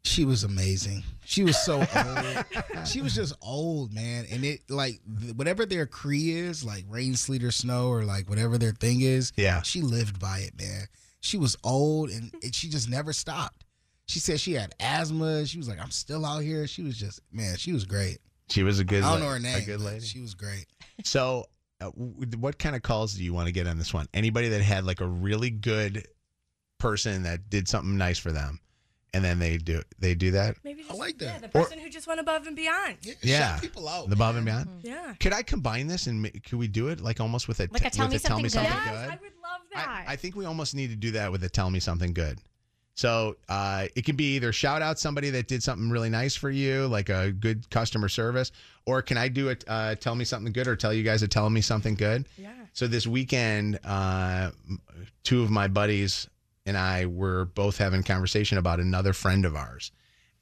she was amazing. She was so old. she was just old, man. And it like th- whatever their cree is, like rain, sleet, or snow, or like whatever their thing is. Yeah. She lived by it, man. She was old, and it, she just never stopped. She said she had asthma. She was like, "I'm still out here." She was just, man, she was great. She was a good. I don't la- know her name. A good lady. She was great. So, uh, what kind of calls do you want to get on this one? Anybody that had like a really good person that did something nice for them, and then they do they do that? Maybe just, I like that. Yeah, the person who just went above and beyond. Yeah, people out. The above and beyond. Yeah. Could I combine this and could we do it like almost with a Like a tell with me a tell me something something good? good? Yes, I would love that. I think we almost need to do that with a tell me something good. So uh, it can be either shout out somebody that did something really nice for you, like a good customer service, or can I do it? Uh, tell me something good, or tell you guys to tell me something good. Yeah. So this weekend, uh, two of my buddies and I were both having conversation about another friend of ours,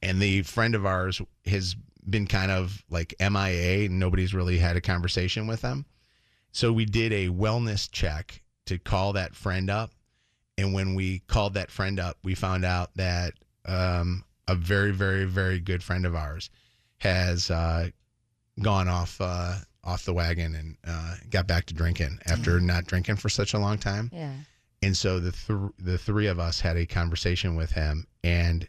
and the friend of ours has been kind of like MIA, and nobody's really had a conversation with them. So we did a wellness check to call that friend up. And when we called that friend up, we found out that um, a very, very, very good friend of ours has uh, gone off uh, off the wagon and uh, got back to drinking after not drinking for such a long time. Yeah. And so the th- the three of us had a conversation with him, and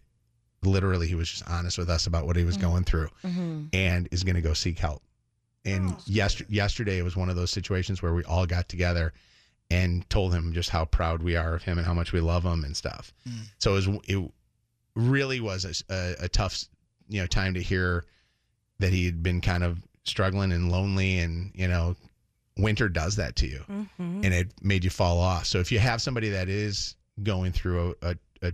literally he was just honest with us about what he was going through, Mhm. and is going to go seek help. And yester- yesterday it was one of those situations where we all got together and told him just how proud we are of him and how much we love him and stuff. So it, was, it really was a tough, you know, time to hear that he had been kind of struggling and lonely, and you know, winter does that to you Mm-hmm. and it made you fall off. So if you have somebody that is going through a, a, a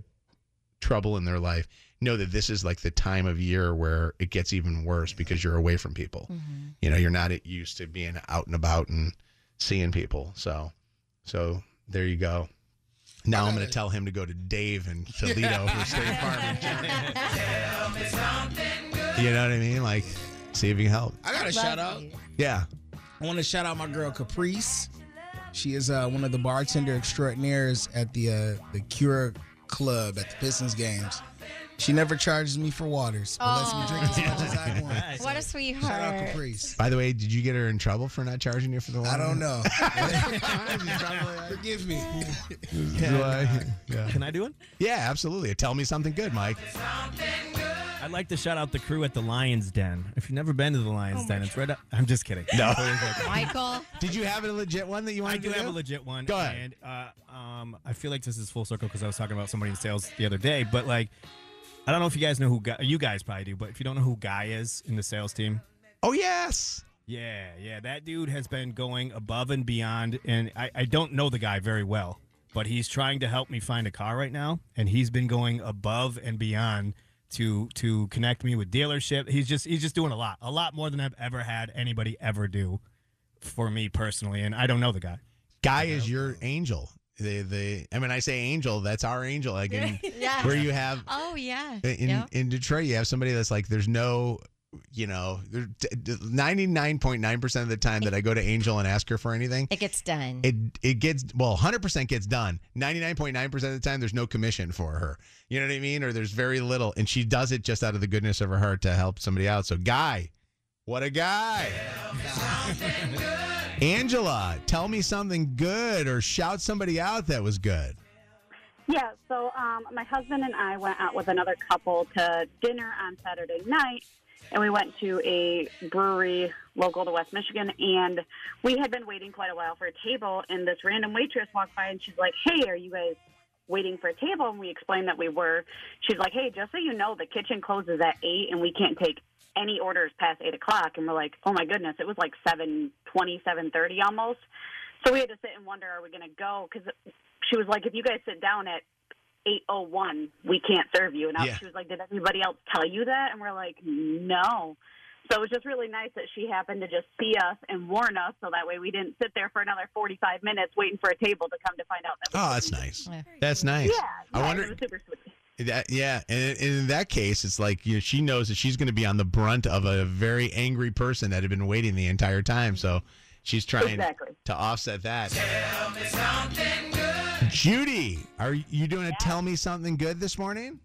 trouble in their life, know that this is like the time of year where it gets even worse because you're away from people. You know, you're not used to being out and about and seeing people. So, so there you go. Now I'm going to tell him to go to Dave and Toledo for State Farm. You know what I mean? Like, see if you can help. I got a shout out. Yeah. I want to shout out my girl Caprice. She is uh, one of the bartender extraordinaires at the uh, the Cure Club at the Pistons games. She never charges me for waters, but lets me drink as much as I want. What a Shout out. Caprice. By the way, did you get her in trouble for not charging you for the water? I don't know. Forgive me. Yeah. yeah. Can I do it? Yeah, absolutely. Tell me something good, Mike. Something good. I'd like to shout out the crew at the Lions Den. If you've never been to the Lions Den, it's right up. I'm just kidding. No. Michael. Did you have a legit one that you I wanted do to have do? a legit one. Go ahead. And uh, um, I feel like this is full circle because I was talking about somebody in sales the other day. But like, I don't know if you guys know who Guy, you guys probably do, but if you don't know who Guy is in the sales team, Oh yes. yeah, yeah, that dude has been going above and beyond. And I, I don't know the guy very well, but he's trying to help me find a car right now, and he's been going above and beyond to to connect me with dealership. He's just he's just doing a lot, a lot more than I've ever had anybody ever do for me personally. And I don't know the guy. Guy is your angel. The the I mean I say angel, that's our angel. Like in, Yeah. where you have Oh yeah. in Yeah. in Detroit you have somebody that's like there's no you know, ninety nine point nine percent of the time that I go to Angel and ask her for anything, It gets done. it it gets well, hundred percent gets done. Ninety nine point nine percent of the time, there's no commission for her. You know what I mean? Or there's very little, and she does it just out of the goodness of her heart to help somebody out. So, guy, what a guy! Angela, tell me something good, or shout somebody out that was good. Yeah, so um, my husband and I went out with another couple to dinner on Saturday night, and we went to a brewery local to West Michigan, and we had been waiting quite a while for a table, and this random waitress walked by, and she's like, "Hey, are you guys waiting for a table?" And we explained that we were. She's like, "Hey, just so you know, the kitchen closes at eight, and we can't take any orders past eight o'clock." And we're like, "Oh my goodness!" It was like seven twenty, seven thirty almost. So we had to sit and wonder, are we going to go? Because she was like, if you guys sit down at 801, we can't serve you. And I, Yeah. she was like, did anybody else tell you that? And we're like, no. So it was just really nice that she happened to just see us and warn us, so that way we didn't sit there for another 45 minutes waiting for a table to come to find out that. Oh, that's nice. That's nice. Yeah, I yeah, wonder. It was super sweet. That, yeah, and in in that case, it's like you know, she knows that she's going to be on the brunt of a very angry person that had been waiting the entire time. So she's trying Exactly. to offset that. Judy, are you doing a tell me something good this morning?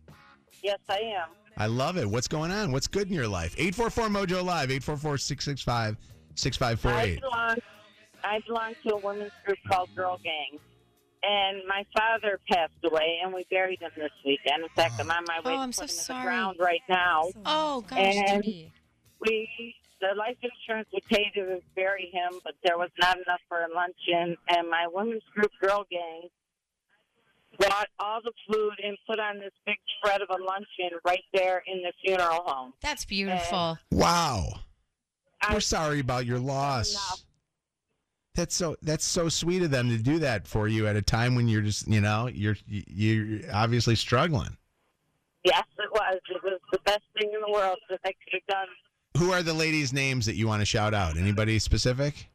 Yes, I am. I love it. What's going on? What's good in your life? 844 Mojo Live, 844 665 6548. I belong to a women's group called Girl Gang. And my father passed away, and we buried him this weekend. In fact, I'm on my way Oh, to I'm put so him in sorry. the ground right now. Oh gosh, and Judy. we, the life insurance would pay to bury him, but there was not enough for a luncheon. And my women's group, Girl Gang, brought all the food and put on this big spread of a luncheon right there in the funeral home. That's beautiful. Wow. We're sorry about your loss. That's so that's so sweet of them to do that for you at a time when you're just, you know, you're you're obviously struggling. Yes, it was. It was the best thing in the world that I could have done. Who are the ladies' names that you want to shout out? Anybody specific?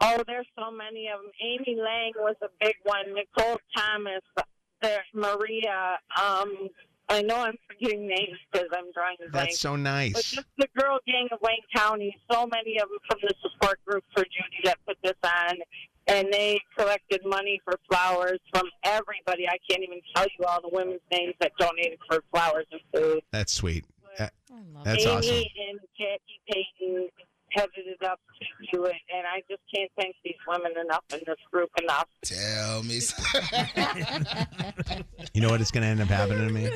Oh, there's so many of them. Amy Lang was a big one. Nicole Thomas. There's Maria. Um, I know I'm forgetting names because I'm drawing a blank. That's so But nice. just the girl gang of Wayne County. So many of them from the support group for Judy that put this on. And they collected money for flowers from everybody. I can't even tell you all the women's names that donated for flowers and food. That's sweet. That's Amy awesome. and Jackie Payton headed it up to do it, and I just can't thank these women enough in this group enough. Tell me. You know what is going to end up happening to me?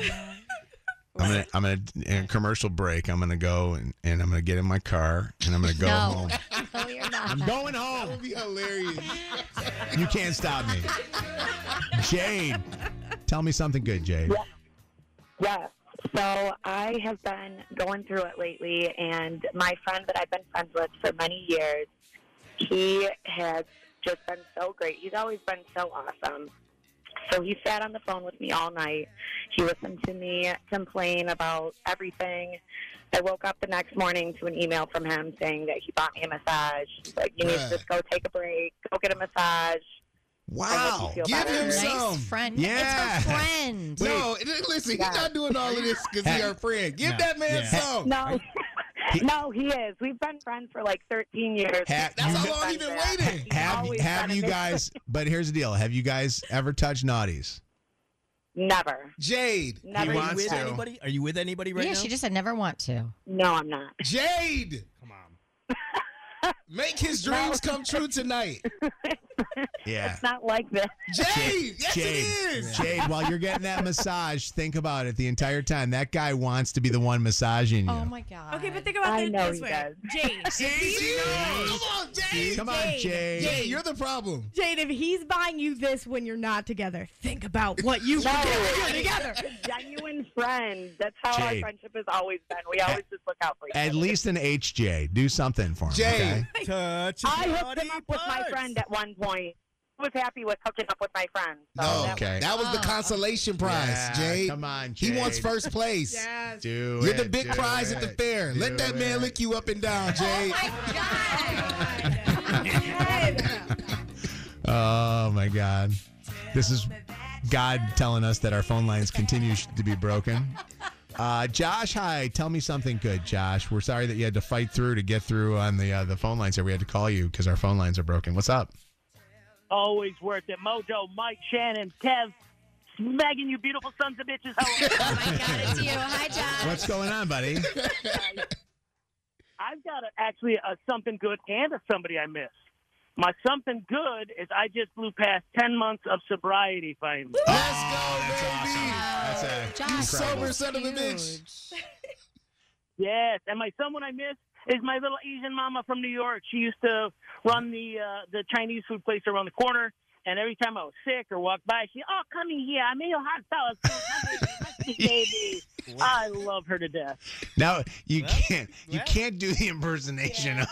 I'm gonna, I'm gonna, in a commercial break. I'm gonna go and, and I'm gonna get in my car and I'm gonna go no. home. no, you're not. I'm going home. That would be hilarious. You can't stop me, Jade. Tell me something good, Jade. Yeah. So I have been going through it lately, and my friend that I've been friends with for many years, he has just been so great. He's always been so awesome. So he sat on the phone with me all night. He listened to me complain about everything. I woke up the next morning to an email from him saying that he bought me a massage. He's like, you need to just go take a break, go get a massage. Wow. Give Give him Nice some. friend. Yeah. It's her friend. No, listen, he's not doing all of this because he's our friend. Give No. that man Yeah. some. No. no, he is. We've been friends for like 13 years. Ha- That's how long he's been waiting. He's have have been you guys? But here's the deal: Have you guys ever touched naughties? Never. Jade. Never. Are you wants with to. anybody? Are you with anybody right yeah, now? she just said never want to. No, I'm not. Jade. Come on. Make his dreams come true tonight. Yeah. It's not like this. Jade. Yes, Jade, it is. Jade, while you're getting that massage, think about it the entire time. That guy wants to be the one massaging oh you. Oh my god. Okay, but think about I it know this he way. does. Jade, if See, he's- see? Come on, Jade. Come on, Jade. Jade. Jade, you're the problem. Jade, if he's buying you this when you're not together, think about what you No, were doing I'm together. a genuine friend. That's how our friendship has always been. We always just look out for each other. At least an HJ. Do something for him. Jade. Okay? Touch I hooked him naughty up with my friend at one point. I was happy with hooking up with my friend. So No, that Okay. that was the Oh. consolation prize, Yeah, Jade. Come on, He wants first place. Yes. Do You're it, the big do prize at the fair. Let that man lick you up and down, Jay. Oh my God. oh, my God. This is God telling us that our phone lines continue to be broken. Uh, Josh, hi. Tell me something good, Josh. We're sorry that you had to fight through to get through on the uh, the phone lines here. We had to call you because our phone lines are broken. What's up? Always worth it. Mojo, Mike, Shannon, Kev, Megan, you beautiful sons of bitches. How Oh my god, it's you. Hi, Josh. What's going on, buddy? I've got a, actually a something good and a somebody I miss. My something good is I just blew past 10 months of sobriety finally. Let's go, baby. That's a Josh, You sober son of a bitch. Yes, and my someone I miss is my little Asian mama from New York. She used to run the uh, the Chinese food place around the corner, and every time I was sick or walked by, she, oh, come in here. I made you hot sauce. Baby. I love her to death. Now you can't you can't do the impersonation of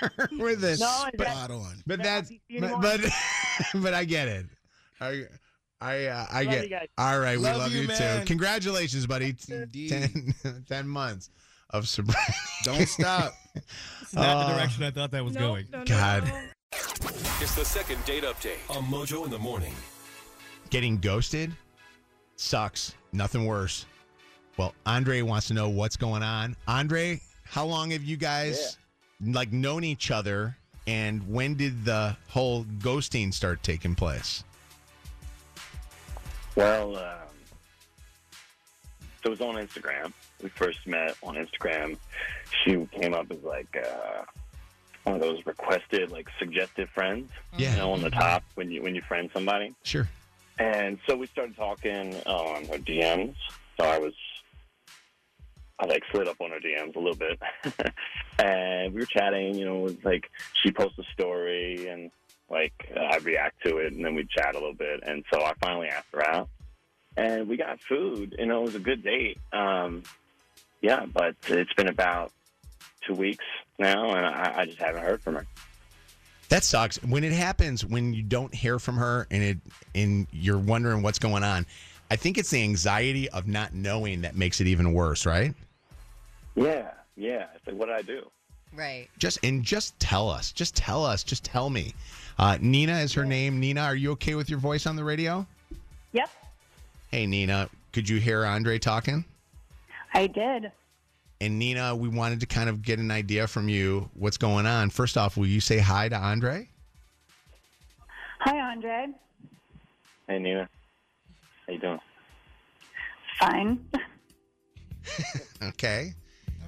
her with this. No, but, Spot on. but that's but but, but I get it. I I uh, I Love get. you guys. All right, we Love love you, you, too. Congratulations, buddy. Indeed. 10, 10 months of sobriety. Don't stop. It's not the Uh, direction I thought that was going. God. It's the second date update on Mojo in the morning. Getting ghosted sucks. Nothing worse. Well, Andre wants to know what's going on. Andre, how long have you guys like known each other and when did the whole ghosting start taking place? Well, um, so it was on Instagram. We first met on Instagram. She came up as like uh, one of those requested, like suggested friends. Yeah. You know, on the top when you when you friend somebody. Sure. And so we started talking on her DMs. So I was, I like slid up on her DMs a little bit, and we were chatting. You know, it was like she posts a story, and like I react to it, and then we chat a little bit. And so I finally asked her out, and we got food. Know, it was a good date. Um, yeah, but it's been about two weeks now, and I, I just haven't heard from her. That sucks. When it happens, when you don't hear from her and it and you're wondering what's going on, I think it's the anxiety of not knowing that makes it even worse, right? Yeah, yeah. It's like, what did I do? Right. Just and just tell us. Just tell us. Just tell me. Uh, Nina is her name. Nina, are you okay with your voice on the radio? Yep, Hey, Nina, could you hear Andre talking? I did. And Nina, we wanted to kind of get an idea from you what's going on. First off, will you say hi to Andre? Hi, Andre. Hey, Nina. How you doing? Fine. Okay.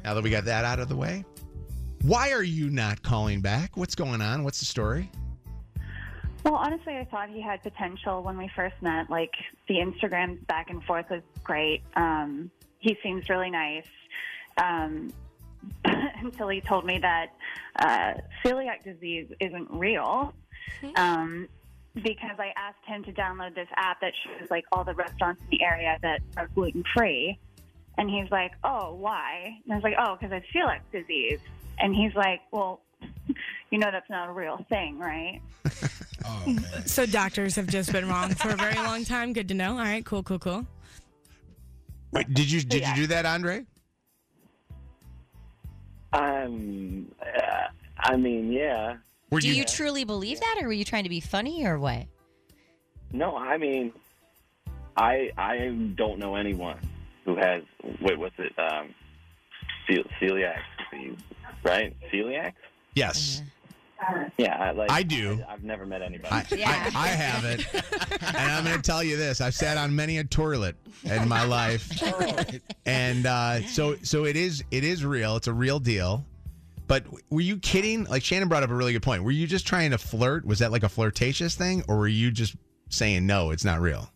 Now that we got that out of the way, why are you not calling back? What's going on? What's the story? Well, honestly, I thought he had potential when we first met. Like the Instagram back and forth was great. Um, he seems really nice. Um, until he told me that uh, celiac disease isn't real. Um, because I asked him to download this app that shows like all the restaurants in the area that are gluten free, and he's like, "Oh, why?" And I was like, "Oh, because I have celiac disease." And he's like, "Well, you know that's not a real thing, right?" So doctors have just been wrong for a very long time. Good to know. All right, cool, cool, cool. Wait, did you did you do that, Andre? Um, uh, I mean, yeah. Do you, truly believe that, or were you trying to be funny, or what? No, I mean, I I don't know anyone who has wait, what's it? Um, cel- celiac disease, right? Celiac? Yes. Yeah, I, like I do. I, have never met anybody. I, I, I have it. and I'm going to tell you this. I've sat on many a toilet in my life. and uh, so so it is it is real. It's a real deal. But were you kidding? Like Shannon brought up a really good point. Were you just trying to flirt? Was that like a flirtatious thing or were you just saying no, it's not real?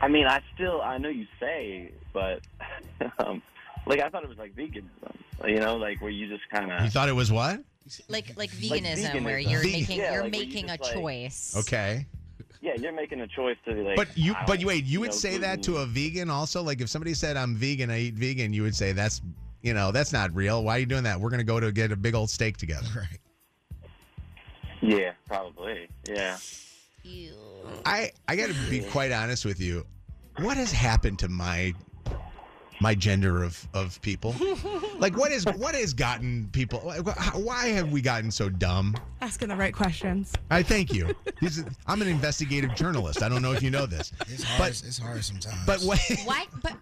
I mean, I still I know you say, but um, like I thought it was like veganism. You know, like where you just kind of You thought it was what? Like like Like veganism, where you're Ve- making yeah, you're like where you making a just, like- choice. Okay. yeah, you're making a choice to be like. But you I but don't, you wait, you would know, say that gluten- to a vegan also? Like if somebody said I'm vegan, I eat vegan, you would say that's you know, that's not real. Why are you doing that? We're gonna go to get a big old steak together. Right. Yeah, probably. Yeah. I I got to be quite honest with you. What has happened to my my gender of of people? like what is what has gotten people? Why have we gotten so dumb? Asking the right questions. I thank you. These I'm an investigative journalist. I don't know if you know this, It's hard. but it's hard sometimes. but what Why? But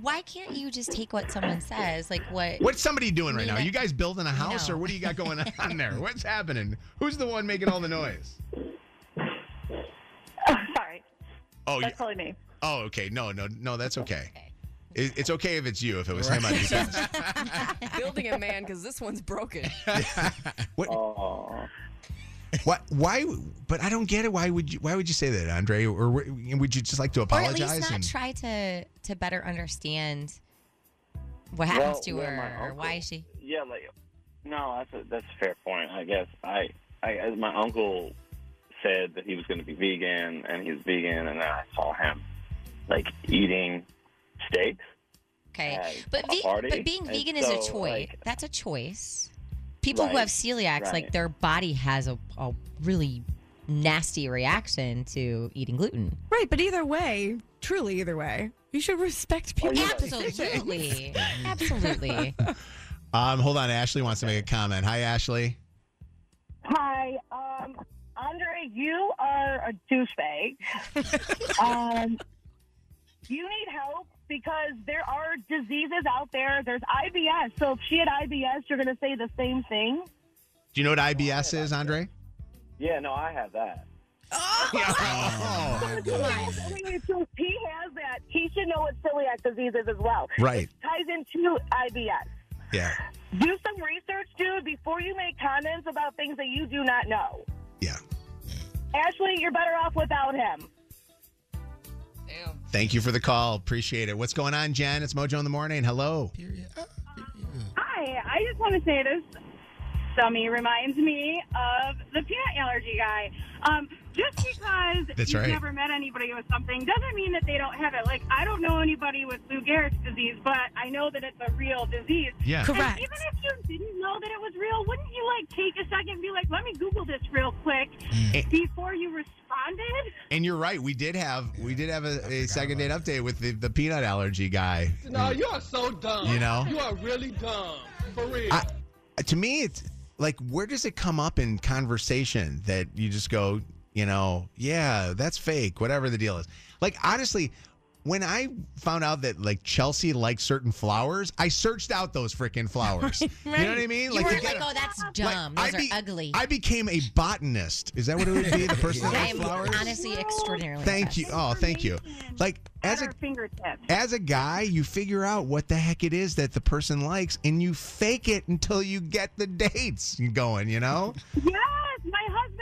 why can't you just take what someone says? Like what? what's somebody doing right now? Nina- You guys building a house No. or what do you got going on there? What's happening? Who's the one making all the noise? Oh, sorry. Oh, That's you- probably me. oh, okay. No, no, no. That's okay. It- It's okay if it's you. If it was him, I'd be pissed. Building a man, because this one's broken. What? What? Why? But I don't get it. Why would you? Why would you say that, Andre? Or would you just like to apologize? Or at apologize? least not and- try to to better understand what Well, happens to her or why is she. Yeah, like no, that's a that's a fair point. I guess I, I as my uncle said that he was going to be vegan, and he's vegan, and then I saw him like eating steaks. Okay, but ve- but being and vegan is a choice. like, That's a choice. People who have celiacs, like their body has a, a really nasty reaction to eating gluten. Right, but either way, truly either way, you should respect people's Absolutely. Absolutely. Um, hold on, Ashley wants to make a comment. Hi, Ashley. Hi, um, Andre, you are a douchebag. um, you need help because there are diseases out there. There's IBS. So if she had IBS, you're going to say the same thing. Do you know what IBS is, Andre? Yeah, no, I have that. Oh. oh so he has that. He should know what celiac disease is as well. Right. It ties into IBS. Yeah. Do some research, dude, before you make comments about things that you do not know. Yeah. Ashley, you're better off without him. Thank you for the call. Appreciate it. What's going on, Jen? It's Mojo in the morning. Hello. Hi, I just want to say this. Dummy reminds me of the peanut allergy guy. Um, just because That's you've right. never met anybody with something doesn't mean that they don't have it. Like, I don't know anybody with Lou Gehrig's disease, but I know that it's a real disease. Yeah. And Correct. even if you didn't know that it was real, wouldn't you, like, take a second and be like, let me Google this real quick Mm. before you responded? And you're right. We did have we did have a, a second date update with the, the peanut allergy guy. No, you are so dumb. You know? You are really dumb. For real. I, to me, it's like, where does it come up in conversation that you just go, you know, yeah, that's fake, whatever the deal is? Like, honestly, when I found out that like Chelsea likes certain flowers, I searched out those freaking flowers. You know what I mean? You to like, oh, that's like, dumb. I Those are be- ugly. I became a botanist. Is that what it would be? The person I that likes flowers? honestly extraordinarily Thank you. Oh, thank you. Like as a fingertips. as a guy, you figure out what the heck it is that the person likes, and you fake it until you get the dates going. You know? Yes,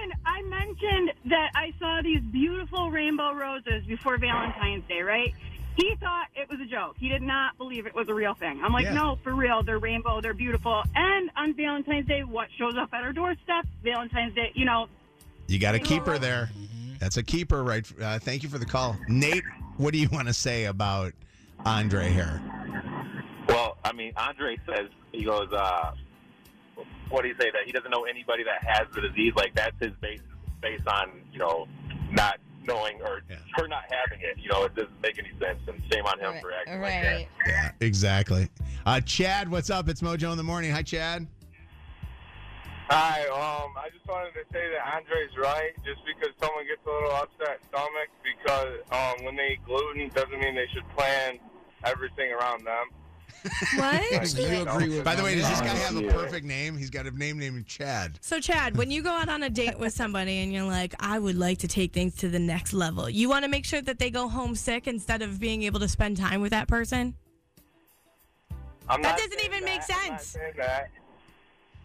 my. I mentioned that I saw these beautiful rainbow roses before Valentine's Day, right? He thought it was a joke. He did not believe it was a real thing. I'm like, Yeah. no, for real. They're rainbow. They're beautiful. And on Valentine's Day, what shows up at our doorstep? Valentine's Day, you know, You got a keeper there. That's a keeper, right? Uh, thank you for the call, Nate. What do you want to say about Andre here? Well, I mean, Andre says he goes. uh What do you say that he doesn't know anybody that has the disease? Like that's his base based on you know not knowing or her not having it. You know, it doesn't make any sense. And shame on him for acting like that. Yeah, exactly. Uh, Chad, what's up? It's Mojo in the morning. Hi, Chad. Hi, um, I just wanted to say that Andre's right. Just because someone gets a little upset stomach because um, when they eat gluten doesn't mean they should plan everything around them. What? You agree with By the way, does this guy have a perfect name? He's got a name named Chad. So, Chad, when you go out on a date with somebody and you're like, I would like to take things to the next level, you want to make sure that they go home sick instead of being able to spend time with that person? I'm That doesn't saying even make that. I'm not sense.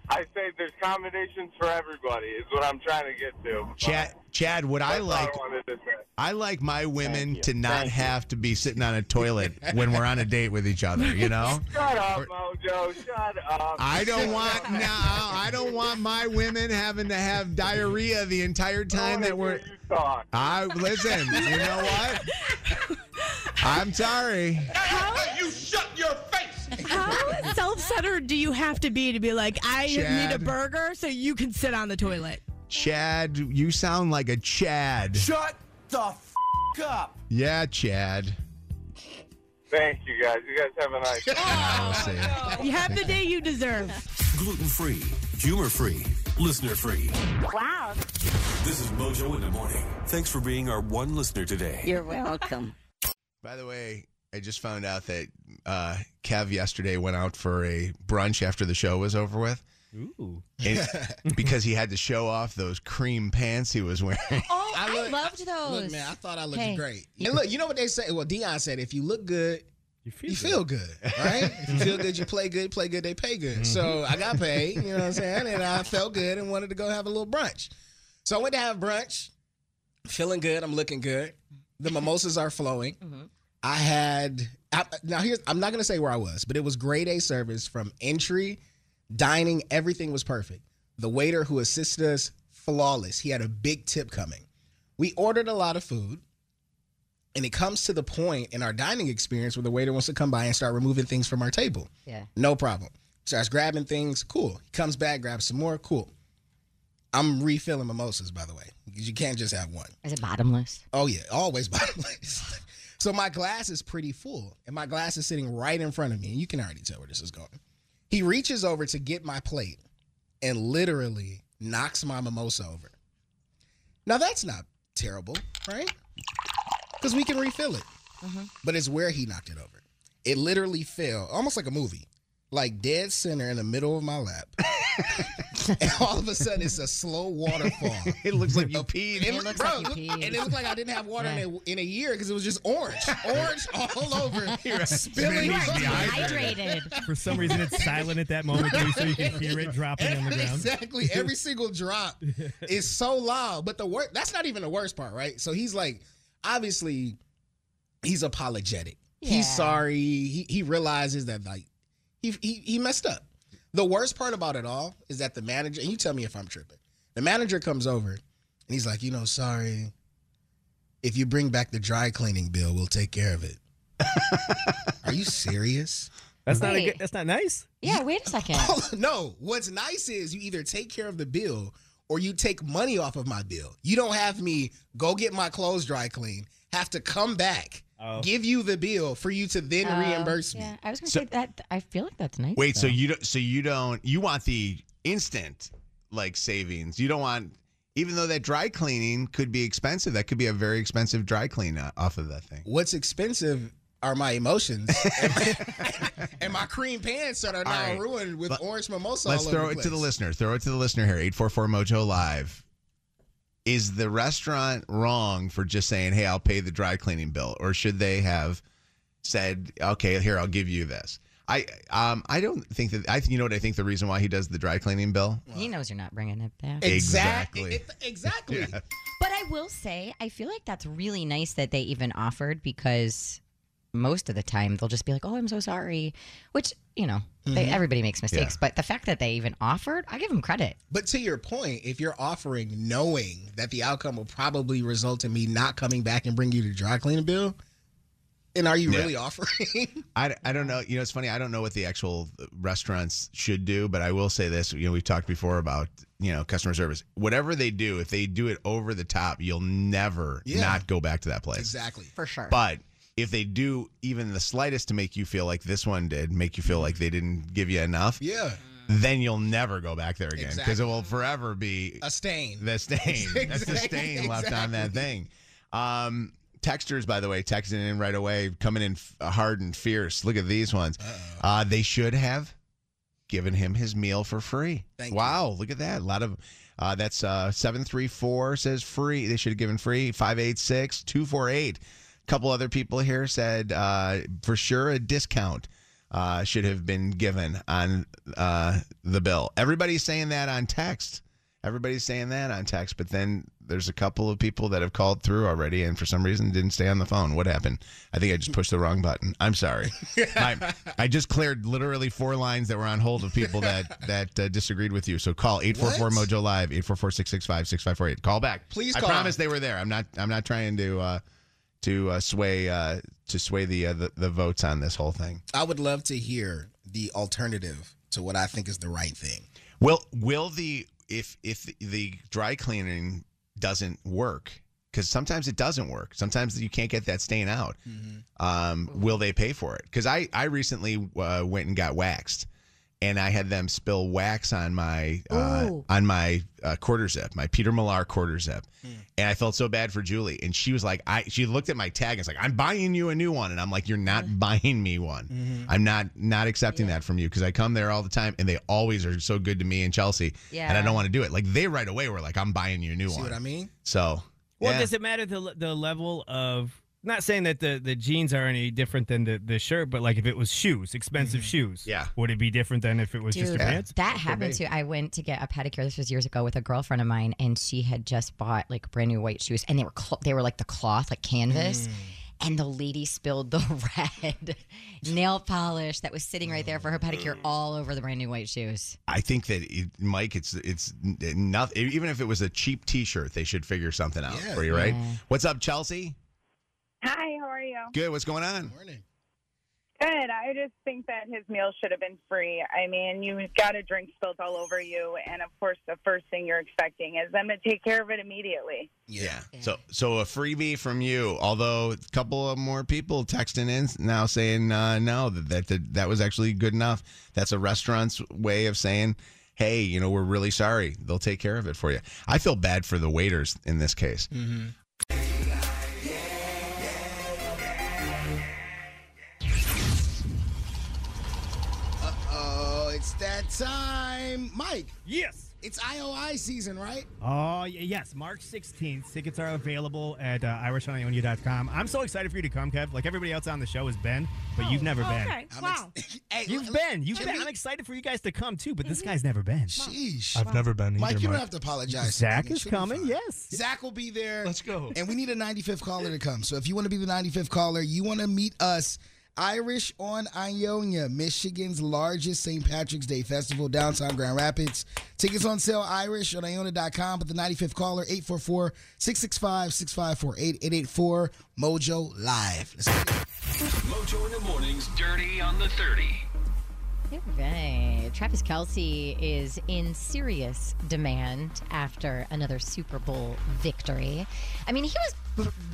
Saying that. I say there's combinations for everybody. Is what I'm trying to get to. Chad, Chad, what I like, I wanted to say. I like my women to not have to be sitting on a toilet when we're on a date with each other. You know. Shut up, Mojo. Shut up. I don't want no. I don't want my women having to have diarrhea the entire time that we're. I listen. You know what? I'm sorry. You shut your face. How self-centered do you have to be to be like, I need a burger so you can sit on the toilet? Chad, you sound like a Chad. Shut the f- up. Yeah, Chad. Thank you guys. You guys have a nice. I'll see. Oh, you have the day you deserve. Gluten free, humor free, listener free. Wow. This is Mojo in the morning. Thanks for being our one listener today. You're welcome. By the way, I just found out that uh, Kev yesterday went out for a brunch after the show was over with. Ooh. And- because he had to show off those cream pants he was wearing. Oh, I, look- loved those. Look, man, I thought I looked Hey. great. And look, you know what they say? Well, Dion said, if you look good, you feel, good. right? if you feel good, you play good. Play good, they pay good. So I got paid. You know what I'm saying? And I felt good and wanted to go have a little brunch. So I went to have brunch. Feeling good. I'm looking good. The mimosas are flowing. I had I, now here's I'm not gonna say where I was, but it was grade A service from entry, dining. Everything was perfect. The waiter who assisted us flawless. He had a big tip coming. We ordered a lot of food, and it comes to the point in our dining experience where the waiter wants to come by and start removing things from our table. Yeah. No problem. Starts grabbing things. Cool. He comes back, grabs some more. Cool. I'm refilling mimosas, by the way. because you can't just have one. Is it bottomless? Oh yeah, always bottomless. So my glass is pretty full, and my glass is sitting right in front of me, and you can already tell where this is going. He reaches over to get my plate, and literally knocks my mimosa over. Now that's not terrible, right? Because we can refill it. Mm-hmm. But it's where he knocked it over. It literally fell, almost like a movie, like dead center in the middle of my lap. and all of a sudden, it's a slow waterfall. it looks like you peed. It, It looks bro, like you peed. And it looked like I didn't have water Yeah. in, a, in a year because it was just orange. Orange all over. spilling. You are Dehydrated. For some reason, it's silent at that moment, too, so you can hear it dropping on the ground. Exactly. Every single drop is so loud. But the worst that's not even the worst part, right? So he's like, obviously, he's apologetic. Yeah. He's sorry. He he realizes that like he, he he messed up. The worst part about it all is that the manager, and you tell me if I'm tripping. The manager comes over and he's like, you know, sorry. If you bring back the dry cleaning bill, we'll take care of it. Are you serious? That's not a good, that's not nice. Yeah, wait a second. no, what's nice is you either take care of the bill or you take money off of my bill. You don't have me go get my clothes dry clean, have to come back, Oh. give you the bill for you to then Oh, reimburse me. Yeah, I was gonna So- say that. I feel like that's nice. Wait, so you don't so you don't you want the instant like savings. You don't want even though that dry cleaning could be expensive. That could be a very expensive dry clean uh, off of that thing. What's expensive are my emotions and, my, and my cream pants that are now All right. ruined with Let- orange mimosa. Let's all over throw the it to the listener. Throw it to the listener here. 844 Mojo Live. Is the restaurant wrong for just saying, "Hey, I'll pay the dry cleaning bill," or should they have said, "Okay, here, I'll give you this"? I um I don't think that I you know what I think the reason why he does the dry cleaning bill. he knows you're not bringing it back. Exactly. It- exactly. Yeah. But I will say, I feel like that's really nice that they even offered because most of the time they'll just be like, "Oh, I'm so sorry," which you know, they, Mhm. everybody makes mistakes. Yeah. But the fact that they even offered, I give them credit. But to your point, if you're offering knowing that the outcome will probably result in me not coming back and bring you the dry cleaning bill, and are you Yeah. really offering? I, I don't know. You know, it's funny. I don't know what the actual restaurants should do, but I will say this. You know, we've talked before about, you know, customer service. Whatever they do, if they do it over the top, you'll never Yeah. not go back to that place. exactly. For sure. But if they do even the slightest to make you feel like this one did, make you feel like they didn't give you enough, Yeah. then you'll never go back there again because Exactly. it will forever be A stain. the stain. That's the Exactly, stain left on that thing. Um, texters, by the way, texting in right away, coming in hard and fierce. Look at these ones. Uh, they should have given him his meal for free. Thank you. wow, look at that. A lot of uh, that's uh, 734 says free. They should have given free. 586 248. Couple other people here said uh, for sure a discount uh, should have been given on uh, the bill. Everybody's saying that on text. Everybody's saying that on text, but then there's a couple of people that have called through already and for some reason didn't stay on the phone. What happened? I think I just pushed the wrong button. I'm sorry. I, I just cleared literally four lines that were on hold of people that that uh, disagreed with you. So call 844 Mojo Live 844-665-6548. Call back. Please I promise they were there. I'm not I'm not trying to uh to uh, sway uh to sway the, uh, the the votes on this whole thing. I would love to hear the alternative to what I think is the right thing. Will will the if if the dry cleaning doesn't work because sometimes it doesn't work. Sometimes you can't get that stain out. Um, will they pay for it? Because I I recently uh, went and got waxed, and I had them spill wax on my uh, on my uh, quarter zip, my Peter Millar quarter zip, and I felt so bad for Julie. And she was like, I she looked at my tag and was like, I'm buying you a new one, and I'm like, you're not buying me one. I'm not not accepting that from you because I come there all the time, and they always are so good to me and Chelsea, yeah. and I don't want to do it. Like they right away were like, I'm buying you a new See one. what I mean? So Well, yeah. does it matter the the level of? Not saying that the, the jeans are any different than the, the shirt, but like if it was shoes, expensive mm-hmm. shoes, Yeah. would it be different than if it was just Dude, your pants? that happened to I went to get a pedicure. This was years ago with a girlfriend of mine, and she had just bought like brand new white shoes, and they were cl- they were like the cloth, like canvas. Mm. And the lady spilled the red nail polish that was sitting right there for her pedicure mm. all over the brand new white shoes. I think that it, Mike, it's it's nothing. Even if it was a cheap T-shirt, they should figure something out Yeah. for you, right? Yeah. What's up, Chelsea? Hi, how are you? Good. What's going on? Morning. Good. I just think that his meal should have been free. I mean, you've got a drink spilled all over you, and of course, the first thing you're expecting is them to take care of it immediately. Yeah. So so a freebie from you. Although a couple of more people texting in now saying uh, no that, that that was actually good enough. That's a restaurant's way of saying, hey, you know, we're really sorry. They'll take care of it for you. I feel bad for the waiters in this case. Mm-hmm. Time. Mike. Yes. It's IOI season, right? Oh, yes. March 16th. Tickets are available at uh, irishonionia.com. I'm so excited for you to come, Kev. Like everybody else on the show has been, but you've never been. Okay. Wow. You've been. You've been. I'm excited for you guys to come too, but this guy's never been. Sheesh. I've never been either, Mike, you don't Mark. have to apologize. Zach is coming, yes. Zach will be there. Let's go. And we need a 95th caller to come. So if you want to be the 95th caller, you want to meet us. Irish on Ionia, Michigan's largest St. Patrick's Day festival, downtown Grand Rapids. Tickets on sale, Irish on Ionia.com. But the 95th caller, 844 665 6548 884 Mojo Live. Let's get. Mojo in the mornings, dirty on the 30. All right. Travis Kelce is in serious demand after another Super Bowl victory. I mean, he was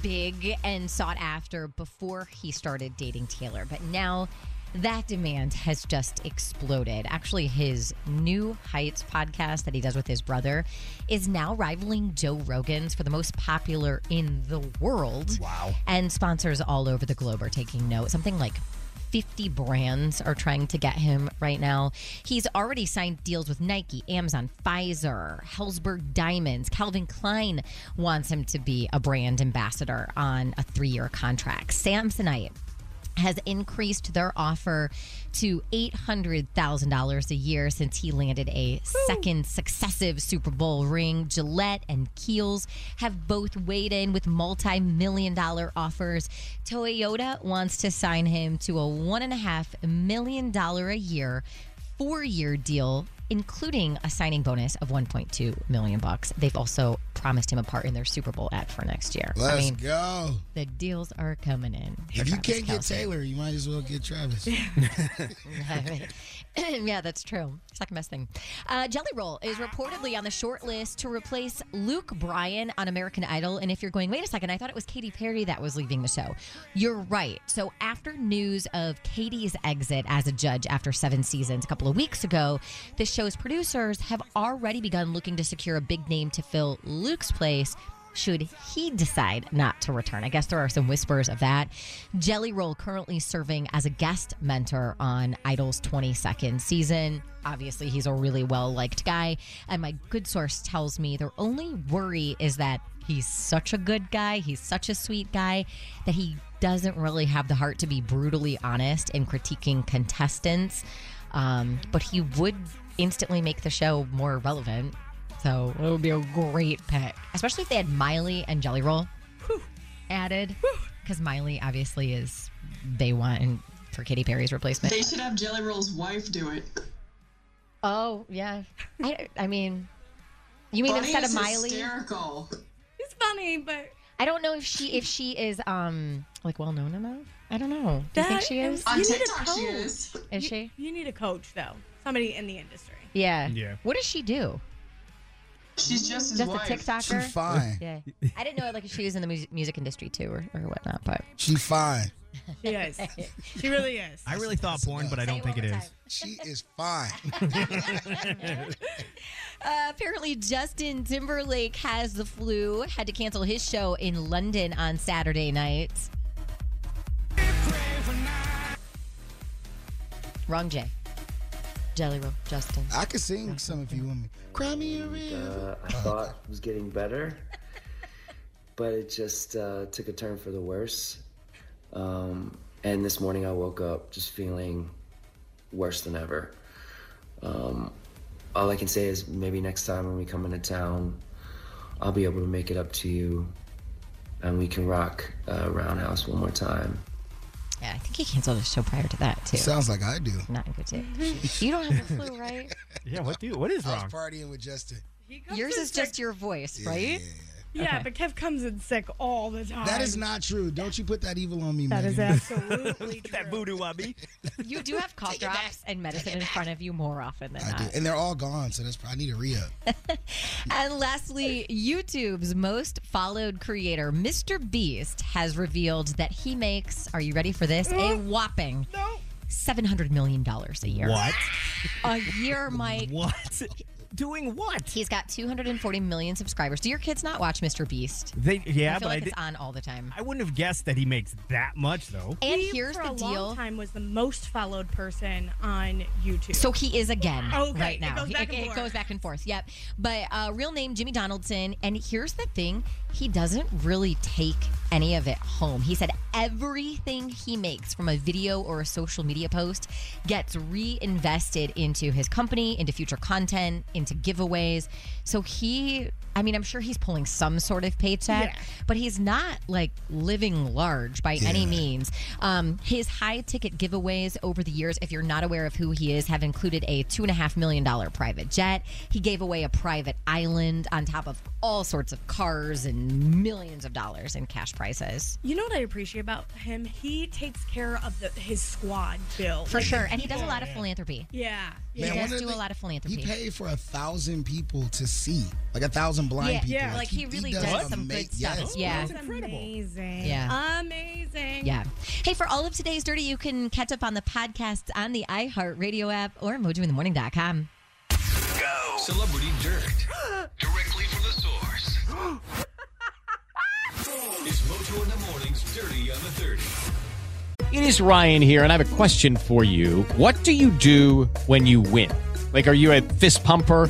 big and sought after before he started dating Taylor, but now that demand has just exploded. Actually, his New Heights podcast that he does with his brother is now rivaling Joe Rogan's for the most popular in the world. Wow. And sponsors all over the globe are taking note. Something like 50 brands are trying to get him right now. He's already signed deals with Nike, Amazon, Pfizer, Helzberg Diamonds. Calvin Klein wants him to be a brand ambassador on a three year contract. Samsonite has increased their offer to $800,000 a year since he landed a second successive Super Bowl ring. Gillette and Kiehl's have both weighed in with multi million dollar offers. Toyota wants to sign him to a $1.5 million a year four year deal including a signing bonus of 1.2 million bucks. They've also promised him a part in their Super Bowl ad for next year. Let's I mean, go. the deals are coming in. If you Travis can't get Taylor, you might as well get Travis. yeah, that's true. Second best thing. Uh, Jelly Roll is reportedly on the short list to replace Luke Bryan on American Idol. And if you're going, wait a second, I thought it was Katy Perry that was leaving the show. You're right. So after news of Katy's exit as a judge after seven seasons a couple of weeks ago, the show's producers have already begun looking to secure a big name to fill Luke's place should he decide not to return. I guess there are some whispers of that. Jelly Roll currently serving as a guest mentor on Idol's 22nd season. Obviously, he's a really well liked guy. And my good source tells me their only worry is that he's such a good guy, he's such a sweet guy, that he doesn't really have the heart to be brutally honest in critiquing contestants. Um, but he would instantly make the show more relevant. So it would be a great pick, especially if they had Miley and Jelly Roll added, because Miley obviously is they want and for Katy Perry's replacement. They should have Jelly Roll's wife do it. Oh yeah, I, I mean, you mean Bunnie instead of is Miley? Hysterical. It's funny, but I don't know if she if she is um like well known enough. I don't know. Do you think she is? You need a TikTok, coach. she is. Is she? You need a coach though. Somebody in the industry. Yeah. Yeah. What does she do? She's just his Just wife. a TikToker. She fine. Yeah. I didn't know like she was in the music, music industry too or, or whatnot, but She's fine. She is. She really is. I really thought porn, but I don't think it is. She is fine. Uh, apparently, Justin Timberlake has the flu, had to cancel his show in London on Saturday night. Wrong J. Jelly Roll, Justin. I could sing some if you want me. Cry me a river. Uh, I thought it was getting better, but it just uh, took a turn for the worse. Um, and this morning I woke up just feeling worse than ever. Um, all I can say is maybe next time when we come into town, I'll be able to make it up to you and we can rock uh, Roundhouse one more time. Yeah, I think he canceled his show prior to that too. Sounds like I do. Not in good shape. you don't have the flu, right? Yeah, what do You, what is I was wrong? partying with Justin. Yours is just your voice, right? Yeah, but Kev comes in sick all the time. That is not true. Don't you put that evil on me, man? That is Megan. absolutely true. that voodoo on me. You do have cough drops and medicine in front of you more often than I not. do. And they're all gone, so that's I need a reup. And lastly, YouTube's most followed creator, Mr. Beast, has revealed that he makes, are you ready for this? A mm. whopping $700 million a year. What? A year, Mike. What? Doing what? He's got 240 million subscribers. Do your kids not watch Mr. Beast? They, yeah, I feel but like I, it's on all the time. I wouldn't have guessed that he makes that much though. And He, here's for the a deal. long time was the most followed person on YouTube. So he is again Okay, right it now. goes He- and it forth. goes back and forth. Yep. But uh, real name Jimmy Donaldson. And here's the thing: he doesn't really take any of it home. He said everything he makes from a video or a social media post gets reinvested into his company, into future content, into giveaways. So he. I mean, I'm sure he's pulling some sort of paycheck, Yeah. but he's not like living large by any means. Um, his high ticket giveaways over the years, if you're not aware of who he is, have included a two and a half million dollar private jet. He gave away a private island on top of all sorts of cars and millions of dollars in cash prizes. You know what I appreciate about him? He takes care of the, his squad, Bill. For Like, sure. And he does a lot of philanthropy. Yeah. He Man, does do the- a lot of philanthropy. He paid for a thousand people to see, like a thousand blind Yeah, people. yeah, like, he really does some good stuff. Yes, Yeah. That's amazing. Yeah. Amazing. Yeah. Hey, for all of today's Dirty, you can catch up on the podcast on the iHeartRadio app or mojointhemorning.com. Go. Celebrity Dirt. Directly from the source. it's Mojo in the Morning's Dirty on the 30. It is Ryan here, and I have a question for you. What do you do when you win? Like, are you a fist pumper?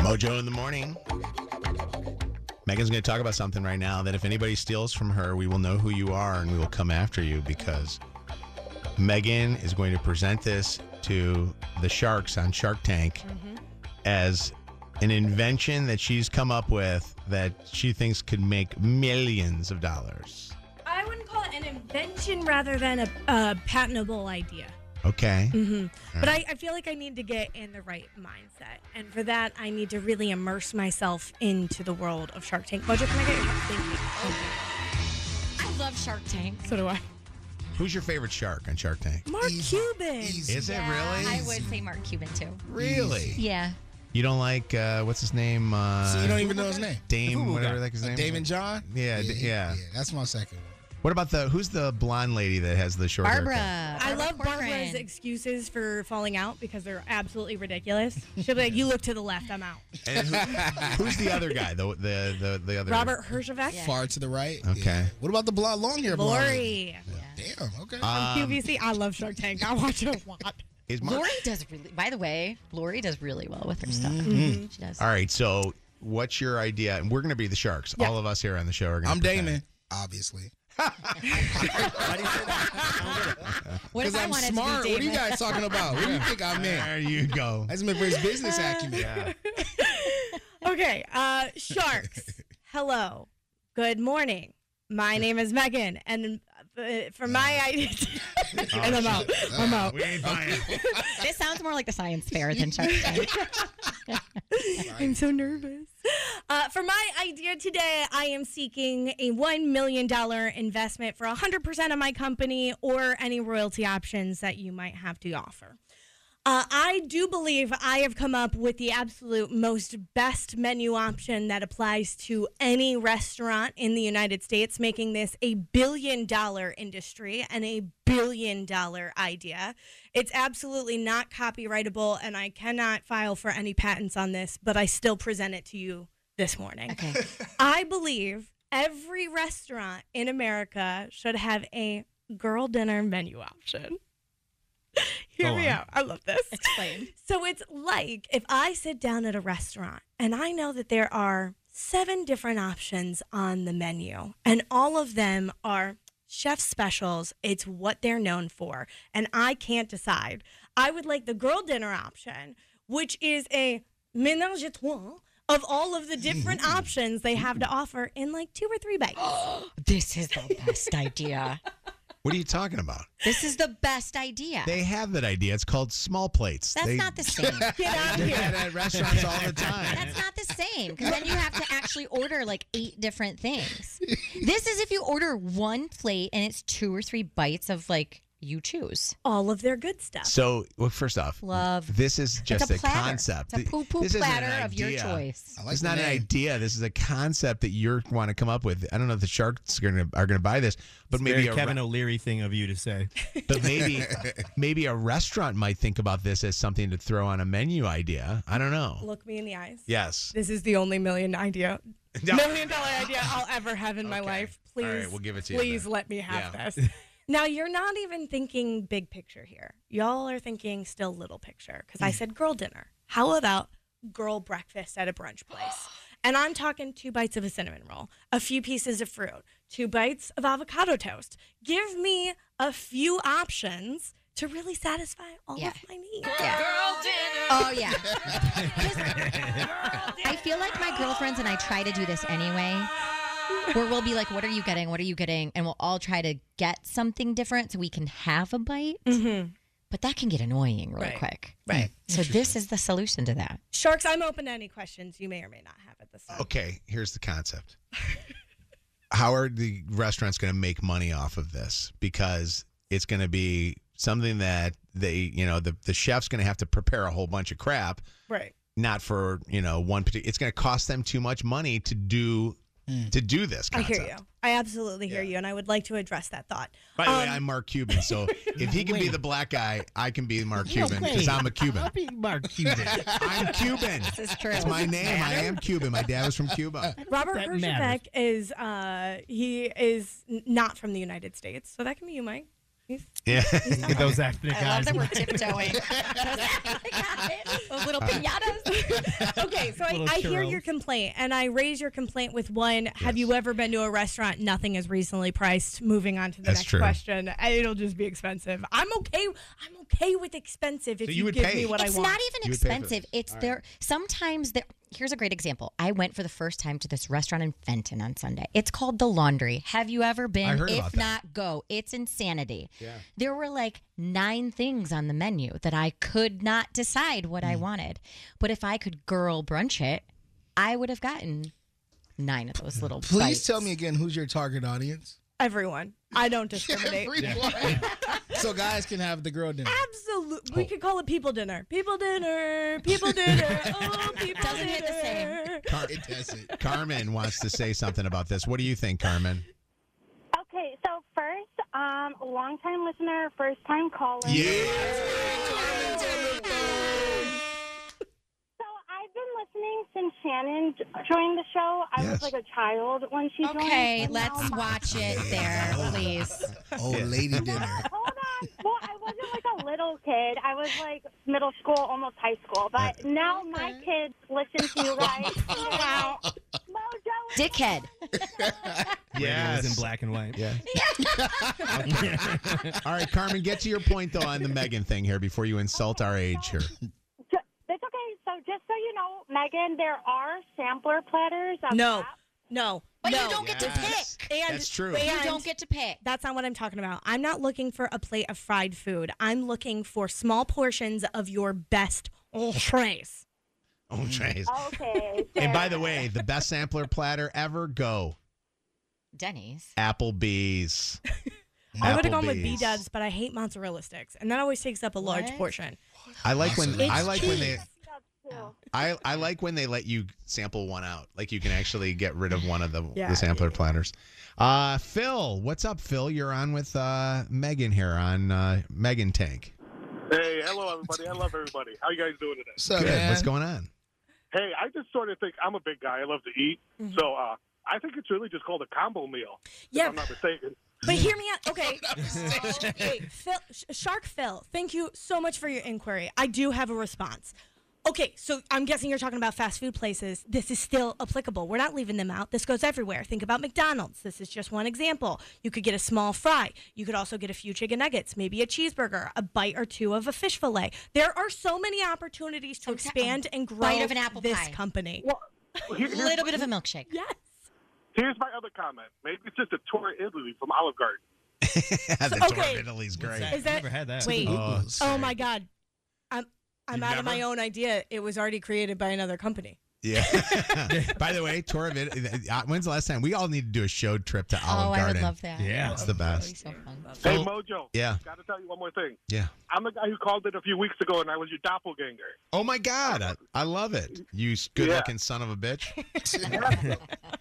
Mojo in the morning. Megan's going to talk about something right now that if anybody steals from her, we will know who you are and we will come after you because Megan is going to present this to the sharks on Shark Tank mm-hmm. as an invention that she's come up with that she thinks could make millions of dollars. I wouldn't call it an invention rather than a, a patentable idea. Okay. hmm All But. I, I feel like I need to get in the right mindset. And for that, I need to really immerse myself into the world of Shark Tank. Mojo, can I get your Thank you. I love Shark Tank. So do I. Who's your favorite shark on Shark Tank? Mark Cuban. Is it really? I would say Mark Cuban too. Really? Yeah. You don't like uh, what's his name? Uh, So you don't even know his name? Dame, The whatever guy. like his Uh, name. Daymond John? Yeah, d- yeah. That's my second one. What about the who's the blonde lady that has the short haircut? I love Barbara's excuses for falling out because they're absolutely ridiculous. She'll be like, "You look to the left, I'm out." And who- who's the other guy? The the the, the other Robert Herjavec. Far to the right. Okay. What about the blonde, long hair blonde? Lori. Damn. Okay. Um, QVC. I love Shark Tank. I watch it a lot. Is Mark- Lori does really. By the way, Lori does really well with her stuff. Mhm. She does. All right. So what's your idea? And we're going to be the sharks. Yeah. All of us here on the show are going to. I'm Daymond, obviously. What if Because I I'm wanted to be smart. What are you guys talking about? What do you think I'm in? There you go. That's meant for his business acumen. Okay, uh, sharks. Hello. Good morning. My name is Megan, and uh, for my idea, and I'm out. I'm out. We ain't buying it. this sounds more like the science fair than Shark Tank. I'm so nervous. Uh, for my idea today, I am seeking a $1 million investment for 100% of my company or any royalty options that you might have to offer. Uh, I do believe I have come up with the absolute most best menu option that applies to any restaurant in the United States, making this a billion dollar industry and a billion dollar idea. It's absolutely not copyrightable, and I cannot file for any patents on this, but I still present it to you this morning. Okay. I believe every restaurant in America should have a girl dinner menu option. Hear me out. I love this. Explain. So it's like if I sit down at a restaurant and I know that there are seven different options on the menu, and all of them are chef specials. It's what they're known for, and I can't decide. I would like the girl dinner option, which is a ménage à trois of all of the different options they have to offer in like two or three bites. This is the best idea. What are you talking about? This is the best idea. They have that idea. It's called small plates. That's They- not the same. Get out do that at restaurants all the time. That's not the same because then you have to actually order like eight different things. This is if you order one plate and it's two or three bites of like you choose. All of their good stuff. So, well, first off, Love. This is just a a, platter. concept. It's a poo-poo This isn't an platter of your choice. Like it's the not an idea. This is a concept that you want to come up with. I don't know if the sharks are going to are going to buy this, but It's maybe very a Kevin re- O'Leary thing of you to say. but maybe maybe a restaurant might think about this as something to throw on a menu idea. I don't know. Look me in the eyes. Yes. This is the only million idea, No. million dollar idea I'll ever have in my life. Please, All right, we'll give it to you Please let me have Yeah. this. Now you're not even thinking big picture here. Y'all are thinking still little picture because. I mm. said girl dinner. How about girl breakfast at a brunch place? And I'm talking two bites of a cinnamon roll, a few pieces of fruit, two bites of avocado toast. Give me a few options to really satisfy all of my needs. Girl dinner. Oh yeah. I feel like my girlfriends and I try to do this anyway. Where we'll be like, "What are you getting? What are you getting?" And we'll all try to get something different so we can have a bite. Mm-hmm. But that can get annoying really Right. quick. Right. Mm. So this is the solution to that. Sharks, I'm open to any questions you may or may not have at this time. Okay, here's the concept. How are the restaurants going to make money off of this? Because it's going to be something that they, you know, the, the chef's going to have to prepare a whole bunch of crap, Right. not for, you know, one particular. It's going to cost them too much money to do to do this I hear you. I absolutely hear you, and I would like to address that thought. By the way, Um, I'm Mark Cuban, so if he can be the black guy, I can be Mark Cuban because wait. I'm a Cuban. I'll be Mark Cuban. I'm Cuban. This is true. It's my name. I am Cuban. My dad was from Cuba. Robert that Herjavec is uh, he is not from the United States, so that can be you, Mike. Yeah. Those ethnic I love guys. that we're tiptoeing. Those little pinatas. okay, so I, I hear your complaint, and I raise your complaint with one. Have you ever been to a restaurant? Nothing is reasonably priced. Moving on to the That's next true. question. Uh, It'll just be expensive. I'm okay. I'm okay with expensive if So you, you would give pay. me what it's I want. not even You would pay for expensive. It's All there. Sometimes there. Here's a great example. I went for the first time to this restaurant in Fenton on Sunday. It's called The Laundry. Have you ever been? I heard if about that. not, go. It's insanity. Yeah. There were like nine things on the menu that I could not decide what Hmm. I wanted. But if I could girl brunch it, I would have gotten nine of those little. Please bites. tell me again who's your target audience. Everyone. I don't discriminate. Everyone. so guys can have the girl dinner. Absolutely. We could call it people dinner. People dinner. People dinner. Oh, people Doesn't dinner. hit the same. Car- It doesn't. Carmen wants to say something about this. What do you think, Carmen? Okay, so first, um, long time listener, first time caller. So I've been listening since Shannon j- joined the show. I Yes. was like a child when she joined. Okay, and now let's my- watch it there, please. Oh, lady dinner. Hold on. Well, I wasn't like a little kid. I was like middle school, almost high school. But now my kids listen to you guys. wow. Mojo. Dickhead. Yeah, it was in black and white. Yeah. All right, Carmen, get to your point though on the Megan thing here before you insult our age here. Ju- It's okay. So just so you know, Megan, there are sampler platters. Of No. wrap. No. But no. you don't get to pick. And That's true. and You don't get to pick. That's not what I'm talking about. I'm not looking for a plate of fried food. I'm looking for small portions of your best entrees. Entrees. Okay. And by the way, the best sampler platter ever go Denny's. Applebee's. I would have gone with B dubs, but I hate mozzarella sticks, and that always takes up a large What? portion. I like when It's I like when they That's. I, I like when they let you sample one out. Like you can actually get rid of one of the, Yeah. the sampler platters. Uh, Phil, what's up, Phil? You're on with uh, Megan here on uh, Megan Tank. Hey, hello everybody. I love everybody. How you guys doing today? So, Good. man? What's going on? Hey, I just sort of think I'm a big guy. I love to eat, so uh, I think it's really just called a combo meal. Yeah. I'm not mistaken. But hear me out. Okay. Wait, Phil, Shark Phil, thank you so much for your inquiry. I do have a response. Okay, so I'm guessing you're talking about fast food places. This is still applicable. We're not leaving them out. This goes everywhere. Think about McDonald's. This is just one example. You could get a small fry. You could also get a few chicken nuggets, maybe a cheeseburger, a bite or two of a fish fillet. There are so many opportunities to expand and grow bite of an apple this pie. company. A little bit of a milkshake. Yes. Here's my other comment. Maybe it's just a tour of Italy from Olive Garden. the tour okay. of Italy's great. Is that Wait. Oh, Oh, my God. I'm I'm You've out of my own idea. It was already created by another company. Yeah. By the way, tour of it. uh, When's the last time we all need to do a show trip to Olive Oh, I Garden? would love that. Yeah, it's the best. Hey, So- Mojo. Yeah. Got to tell you one more thing. Yeah. I'm the guy who called it a few weeks ago, and I was your doppelganger. Oh my God, I, I love it. You good-looking son of a bitch.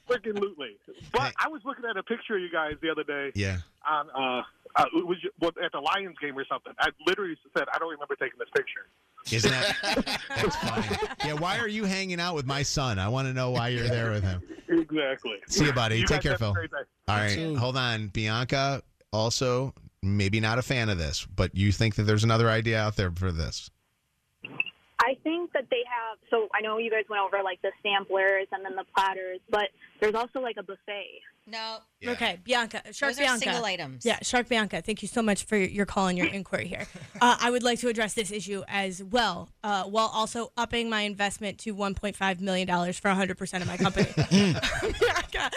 Freaking lootly. But I was looking at a picture of you guys the other day. Yeah. On uh, uh it was well, at the Lions game or something. I literally said, I don't remember taking this picture. Isn't that? That's funny. Yeah. Why are you hanging out with my son? I want to know why you're there with him. Exactly. See you, buddy. You Take care, Phil. great day. All right, hold on. Bianca, also maybe not a fan of this, but you think that there's another idea out there for this. I think that they have. So I know you guys went over like the samplers and then the platters, but there's also like a buffet. No. Okay, Bianca, Shark Those are Bianca. single items. Yeah, Shark Bianca. Thank you so much for your call and your inquiry here. Uh, I would like to address this issue as well, uh, while also upping my investment to 1.5 million dollars for 100 percent of my company. Bianca,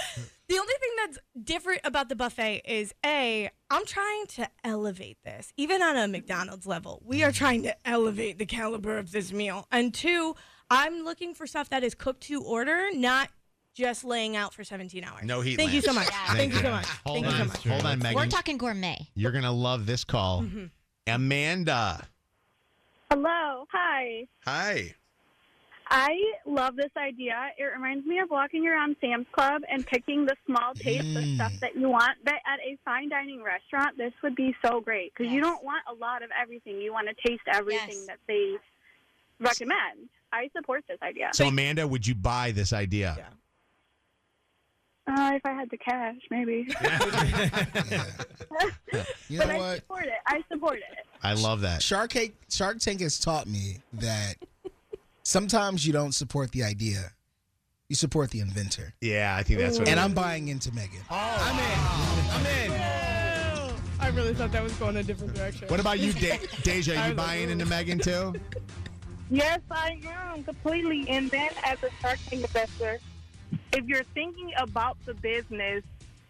the only thing that's different about the buffet is a I'm trying to elevate this, even on a McDonald's level. We are trying to elevate the caliber of this meal, and two, I'm looking for stuff that is cooked to order, not just laying out for 17 hours. No heat. Thank you so much. Thank, you so much. Hold Thank on. you so much. Hold on, Megan. We're talking gourmet. You're gonna love this call. Mhm. Amanda. Hello. Hi. Hi. I love this idea. It reminds me of walking around Sam's Club and picking the small taste of Mm. stuff that you want. But at a fine dining restaurant, this would be so great because you don't want a lot of everything. You want to taste everything that they recommend. I support this idea. So Amanda, would you buy this idea? Uh, if I had the cash, maybe. You but know I what? support it. I support it. I love that. Shark Tank, Shark Tank has taught me that sometimes you don't support the idea, you support the inventor. Yeah, I think that's what. And it I'm is. buying into Megan. I'm in. I'm in. I really thought that was going a different direction. What about you, De- Deja? I You buying into Megan too? Yes, I am completely. And then, as a Shark Tank investor, if you're thinking about the business,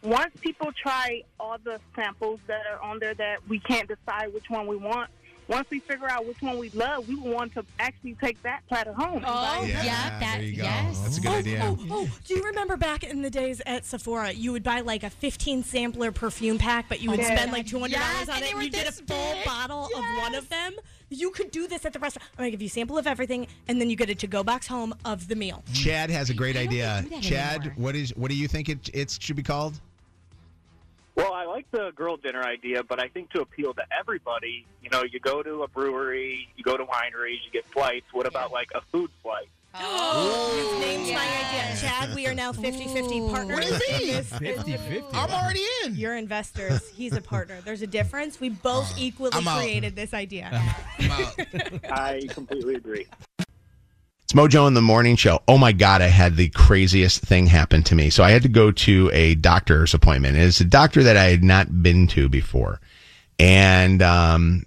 once people try all the samples that are on there that we can't decide which one we want, once we figure out which one we love, we want to actually take that platter home. Oh, it. yeah, that, there you go. yes. That's a good oh, idea. Oh, oh, oh, do you remember back in the days at Sephora, you would buy like a 15 sampler perfume pack, but you would Oh, spend my like $200 Yes, on and it. they were You get a this full big. bottle of one of them. You could do this at the restaurant. I'm going to give you a sample of everything, and then you get a to-go box home of the meal. Chad has a great idea. Chad, anymore. what is what do you think it it should be called? Well, I like the girl dinner idea, but I think to appeal to everybody, you know, you go to a brewery, you go to wineries, you get flights. What about like a food flight? Oh, You've named my idea. Chad, we are now 50-50 partners. What does he mean? this- 50-50. I'm already in. You're investors. He's a partner. There's a difference. We both equally I'm out. created this idea. I'm out. I completely agree. It's Mojo in the morning show. Oh my God, I had the craziest thing happen to me. So I had to go to a doctor's appointment. It's a doctor that I had not been to before. And, um,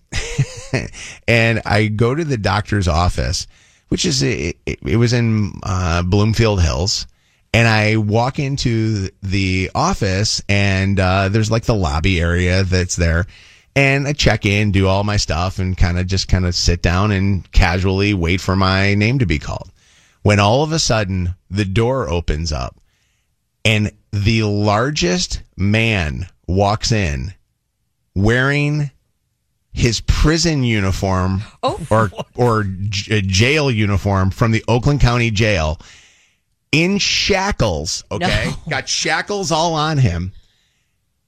and I go to the doctor's office, which is, it, it, it was in, uh, Bloomfield Hills. And I walk into the office and, uh, there's like the lobby area that's there. And I check in, do all my stuff, and kind of just kind of sit down and casually wait for my name to be called. When all of a sudden the door opens up and the largest man walks in wearing his prison uniform or or j- jail uniform from the Oakland County Jail in shackles, okay? Got shackles all on him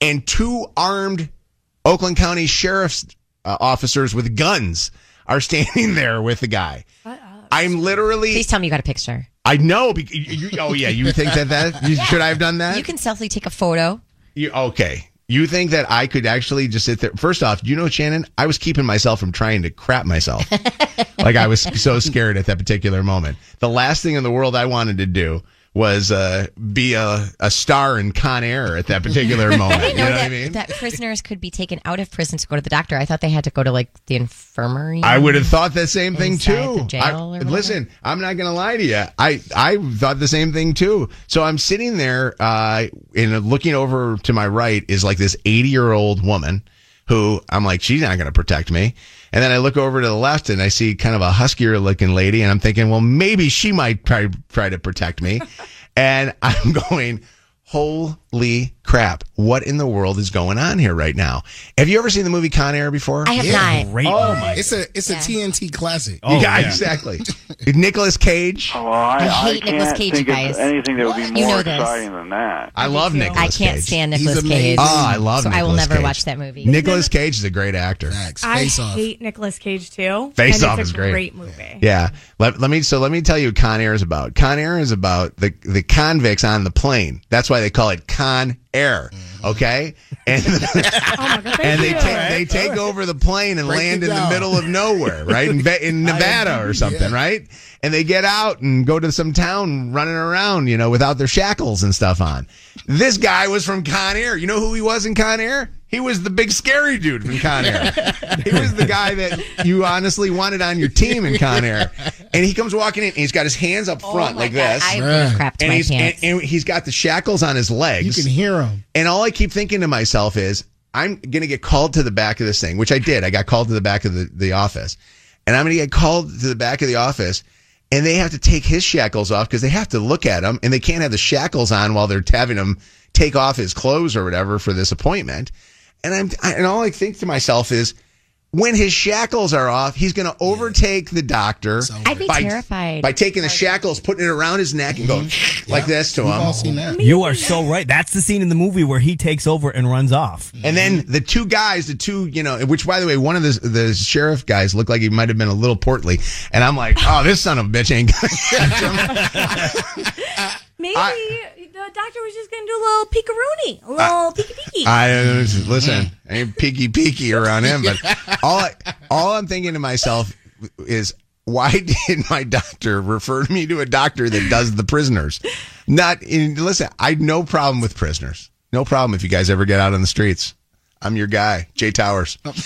and two armed Oakland County sheriff's uh, officers with guns are standing there with the guy. I'm literally. Please tell me you got a picture. I know. bec- You, you- oh yeah, you think that that you, should I have done that? You can selfie take a photo. You, okay. You think that I could actually just sit there? First off, you know, Shannon, I was keeping myself from trying to crap myself. like I was so scared at that particular moment. The last thing in the world I wanted to do was uh, be a, a star in Con Air at that particular I moment. didn't You know know what that, I mean? that prisoners could be taken out of prison to go to the doctor. I thought they had to go to like the infirmary. I would have thought the same thing too. I- listen, I'm not going to lie to you. I I thought the same thing too. So I'm sitting there, uh, and looking over to my right is like this 80 year old woman, who I'm like, she's not going to protect me. And then I look over to the left and I see kind of a huskier looking lady, and I'm thinking, well, maybe she might try try to protect me. and I'm going. Holy crap. What in the world is going on here right now? Have you ever seen the movie Con Air before? I have Yeah. not. Great. Oh my! It's a it's Yeah. a TNT classic. Oh, yeah, yeah. exactly. Nicolas Cage. Oh, I, I hate can't Nicolas Cage, think guys. of anything that would be You more know this. exciting than that. I love too. Nicolas I can't Cage. stand He's Nicolas amazing. Cage. Oh, I love So I will never Cage. watch that movie. Nicolas Cage is a great actor. Facts. I Face off. hate Nicolas Cage too. Face and Off it's is a great. great movie. Yeah. Let, let me so let me tell you what Con Air is about. Con Air is about the the convicts on the plane. That's why they call it Con Air. Mm-hmm. Okay? And Oh my god, and they you. take they take over the plane and Break land in the middle of nowhere, right? In, in Nevada or something, right? And they get out and go to some town running around, you know, without their shackles and stuff on. This guy was from Con Air. You know who he was in Con Air? He was the big scary dude from Con Air. he was the guy that you honestly wanted on your team in Con Air. And he comes walking in and he's got his hands up oh front oh my like God, this. I would Bruh. have crapped and my he's and, pants. and he's got the shackles on his legs. You can hear him. And all I keep thinking to myself is, I'm going to get called to the back of this thing, which I did. I got called to the back of the, the office. And I'm going to get called to the back of the office. And they have to take his shackles off because they have to look at him and they can't have the shackles on while they're having him take off his clothes or whatever for this appointment. And I'm I, and all I think to myself is, when his shackles are off, he's going to overtake the doctor So I'd be by, terrified. by taking the shackles, putting it around his neck, and going mm-hmm. like this to we've him. all seen that. You are so right. That's the scene in the movie where he takes over and runs off. Mm-hmm. And then the two guys, the two, you know, which by the way, one of the the sheriff guys looked like he might have been a little portly, and I'm like, oh, this son of a bitch ain't gonna catch him. Maybe I- the doctor was just gonna do a little peekaroonie, a little peeky peeky. I uh, listen, I ain't peeky peeky around him, but all I, all I'm thinking to myself is, why did my doctor refer me to a doctor that does the prisoners? Not in, listen, I no problem with prisoners, no problem if you guys ever get out on the streets. I'm your guy, Jay Towers. but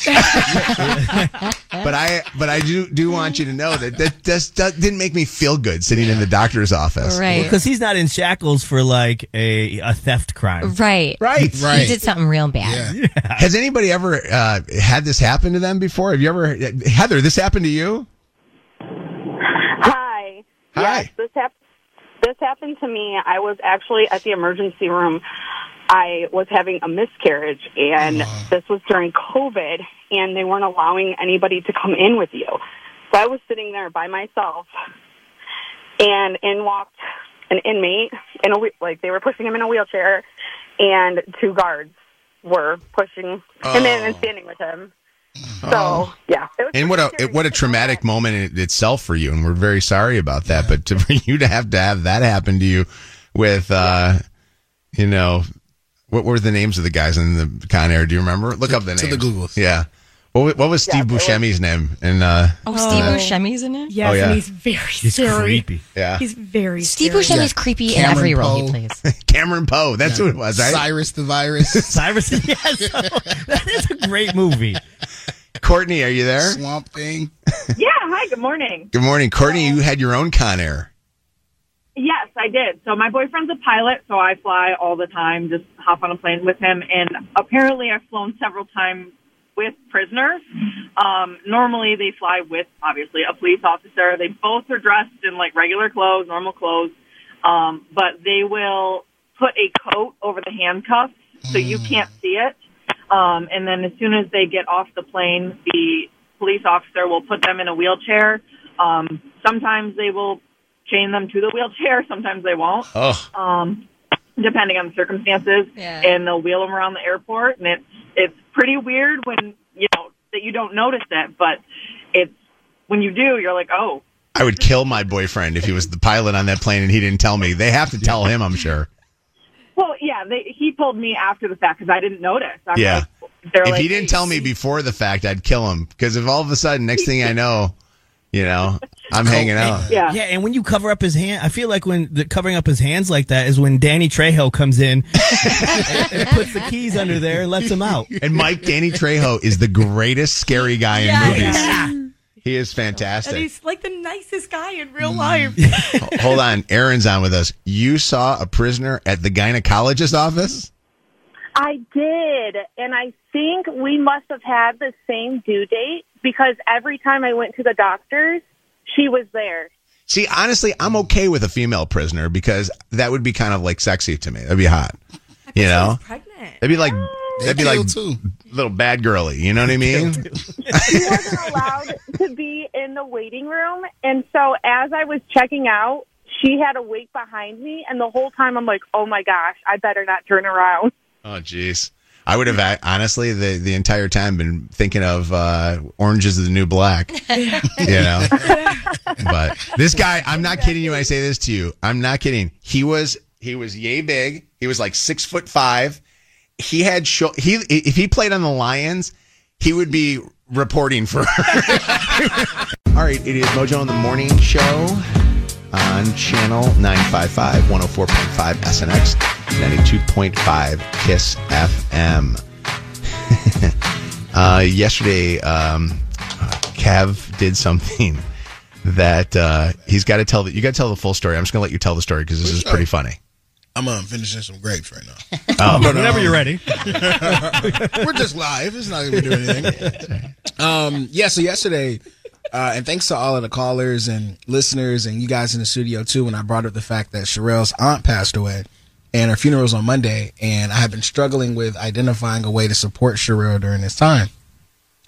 I, but I do do want you to know that that just that didn't make me feel good sitting in the doctor's office. right. Because he's not in shackles for like a, a theft crime. right. Right. Right. He did something real bad. Yeah. Has anybody ever uh, had this happen to them before? Have you ever, Heather? This happened to you? Hi. Hi. Yes, this hap- This happened to me. I was actually at the emergency room. I was having a miscarriage, and this was during COVID, and they weren't allowing anybody to come in with you. So I was sitting there by myself, and in walked an inmate in a like they were pushing him in a wheelchair, and two guards were pushing him in and Oh. standing with him. So yeah, And what a what a traumatic moment in itself for you, and we're very sorry about that. But to, for you to have to have that happen to you, with uh, you know, what were the names of the guys in the Con Air? Do you remember? Look up the to the Googles. Yeah. What, what was Steve Buscemi's name? And uh, Oh, Steve Oh. Buscemi's in it? yes, Oh, yeah. and he's very He's scary. creepy. yeah, He's very Steve scary. Buscemi's Yeah. creepy in Cameron every role he plays. Cameron Poe. That's who it was, right? Cyrus the Virus. Cyrus, yes. that is a great movie. Courtney, are you there? Swamp Thing. Yeah. Hi. Good morning. Good morning, Courtney. You had your own Con Air. Yes, I did. So my boyfriend's a pilot, so I fly all the time, just hop on a plane with him. And apparently, I've flown several times with prisoners. Um, normally, they fly with obviously a police officer. They both are dressed in like regular clothes, normal clothes, um, but they will put a coat over the handcuffs so you can't see it. Um, and then as soon as they get off the plane, the police officer will put them in a wheelchair. Um, sometimes they will chain them to the wheelchair. Sometimes they won't, Oh, um, depending on the circumstances. Yeah. And they'll wheel them around the airport, and it's it's pretty weird when you know that you don't notice it, but it's when you do, you're like, oh, I would kill my boyfriend if he was the pilot on that plane and he didn't tell me. They have to tell him, I'm sure. Well, yeah, Yeah, they, he told me after the fact because I didn't notice. I'm yeah. like, if like, he didn't tell me before the fact, I'd kill him. Because if all of a sudden, next thing I know, you know, I'm hanging out. Yeah. Yeah, and when you cover up his hand, I feel like when the covering up his hands like that is when Danny Trejo comes in and, and puts the keys under there and lets him out. And Mike Danny Trejo is the greatest scary guy in movies. He is fantastic. And he's like the nicest guy in Mm. real life. Hold on, Aaron's on with us. You saw a prisoner at the gynecologist office? I did. And I think we must have had the same due date because every time I went to the doctor's, she was there. See, honestly, I'm okay with a female prisoner because that would be kind of like sexy to me. That'd be hot. You know? pregnant. That'd be like that'd be like little bad girly. You know what I mean? She wasn't allowed to be in the waiting room. And so as I was checking out, she had a wait behind me. And the whole time I'm like, oh my gosh, I better not turn around. Oh, jeez. I would have honestly the the entire time been thinking of uh, Orange is the New Black. You know, but this guy, I'm not kidding you when I say this to you. I'm not kidding. He was he was yay big. He was like six foot five. He had sho- he if he played on the Lions, he would be reporting for. All right, it is Mojo in the Morning Show on channel 955 104.5 SNX 92.5 Kiss FM. uh, yesterday, um, Kev did something that uh, he's got to tell. The, you got to tell the full story. I'm just going to let you tell the story because this is pretty funny. I'm um, finishing some grapes right now. Oh. Whenever you're ready. We're just live. It's not going to do anything. Um, yeah, so yesterday, uh, and thanks to all of the callers and listeners and you guys in the studio too, when I brought up the fact that Sherelle's aunt passed away and her funeral was on Monday, and I have been struggling with identifying a way to support Sherelle during this time.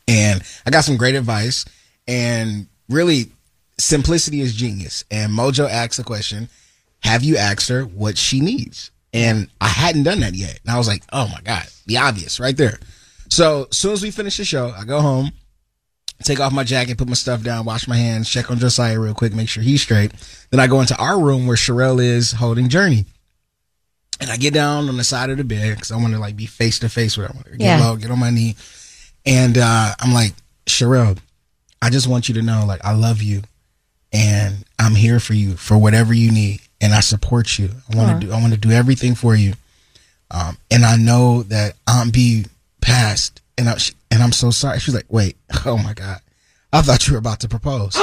And I got some great advice, and really, simplicity is genius. And Mojo asked the question Have you asked her what she needs? And I hadn't done that yet. And I was like, oh my God, the obvious right there. So as soon as we finish the show, I go home, take off my jacket, put my stuff down, wash my hands, check on Josiah real quick, make sure he's straight. Then I go into our room where Sherelle is holding Journey. And I get down on the side of the bed because I want to like be face to face with her. I Get Yeah. low, get on my knee. And uh, I'm like, Sherelle, I just want you to know, like, I love you and I'm here for you for whatever you need. And I support you. I want to do I want to do everything for you. Um, and I know that Aunt B passed and I, she, and I'm so sorry. She's like, wait, oh my God. I thought you were about to propose.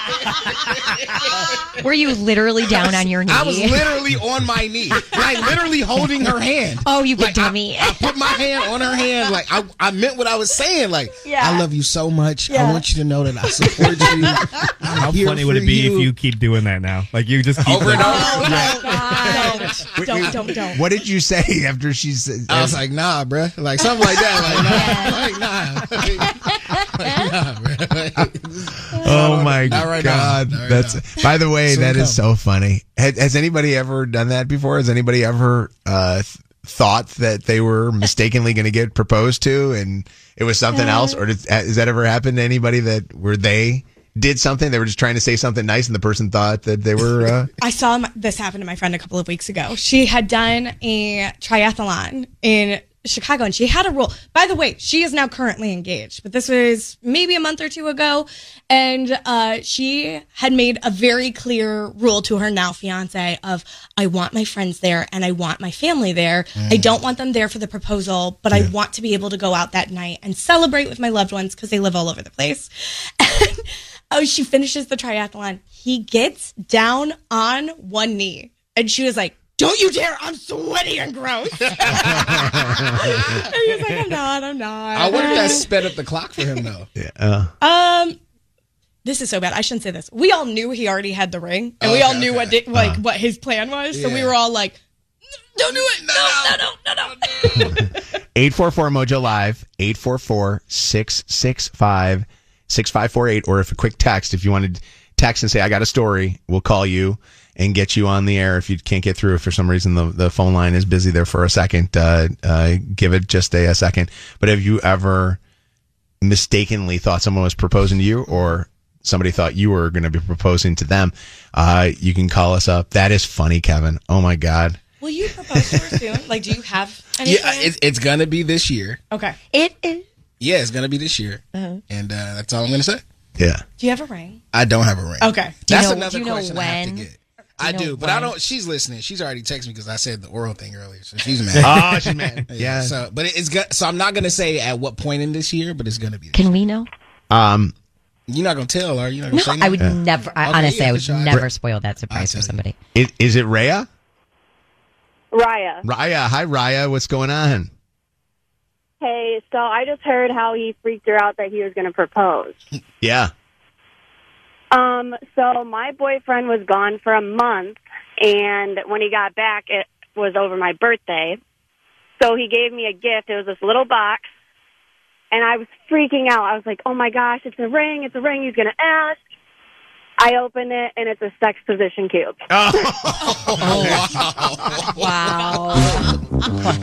Were you literally down on your knee? I was literally on my knee, like literally holding her hand. Oh, you like, dummy. I, I put my hand on her hand, like I, I meant what I was saying. Like, I love you so much. I want you to know that I support you. I'm How funny would it be you. if you keep doing that now? Like you just keep Over and oh, like, over. God. don't, don't, don't. What did you say after she said? I was like, nah, bruh. Like something like that. Like, nah. Like, nah. Like, nah, bruh. Oh my Not right god, right that's. now. By the way, Soon that is come. so funny. Has, has anybody ever done that before? Has anybody ever uh, th- thought that they were mistakenly going to get proposed to, and it was something else? Or did, has that ever happened to anybody that where they did something? They were just trying to say something nice, and the person thought that they were. Uh, I saw this happen to my friend a couple of weeks ago. She had done a triathlon in Chicago and she had a rule. By the way, she is now currently engaged, but this was maybe a month or two ago. And uh, she had made a very clear rule to her now fiance of I want my friends there and I want my family there. I Mm. don't want them there for the proposal, but I want to be able to go out that night and celebrate with my loved ones because they live all over the place. Oh, she finishes the triathlon. He gets down on one knee. And she was like, Don't you dare. I'm sweaty and gross. and he was like, I'm not, I'm not. I wonder if that sped up the clock for him though. yeah. Uh, Um, this is so bad. I shouldn't say this. We all knew he already had the ring, and we all Okay, knew what okay. di- like Uh-huh. what his plan was. So we were all like, "Don't do it! No, no, no, no, no!" 844 Mojo Live, 844 665 6548. Or if a quick text, if you want to text and say, I got a story, we'll call you and get you on the air. If you can't get through, if for some reason the, the phone line is busy there for a second, uh, uh, give it just a, a second. But have you ever mistakenly thought someone was proposing to you or somebody thought you were going to be proposing to them? Uh, you can call us up. That is funny, Kevin. Oh my God. Will you propose to her soon? Like, do you have any Yeah, plans? it, it's gonna be this year. okay. It is. Yeah, it's gonna be this year, Uh-huh. and uh, that's all I'm gonna say. Yeah. Do you have a ring? I don't have a ring. Okay. Do you That's know- another do you know question I have to get. Do I do, but I don't. She's listening. She's already texted me because I said the oral thing earlier, so she's mad. Oh, she's mad. Yeah. So, but it's good. So I'm not gonna say at what point in this year, but it's gonna be. Can we know? Um, You're not gonna tell, are you? Not No, say I would nothing? never. I, Okay, honestly, yeah, I would sure. never spoil that surprise for somebody. is, is it Raya? Raya. Raya. Hi, Raya. What's going on? Hey, so I just heard how he freaked her out that he was going to propose. Yeah. Um, so my boyfriend was gone for a month, and when he got back, it was over my birthday. So he gave me a gift. It was this little box, and I was freaking out. I was like, "Oh my gosh, it's a ring! It's a ring! He's gonna ask." I open it, and it's a sex position cube. Oh Wow.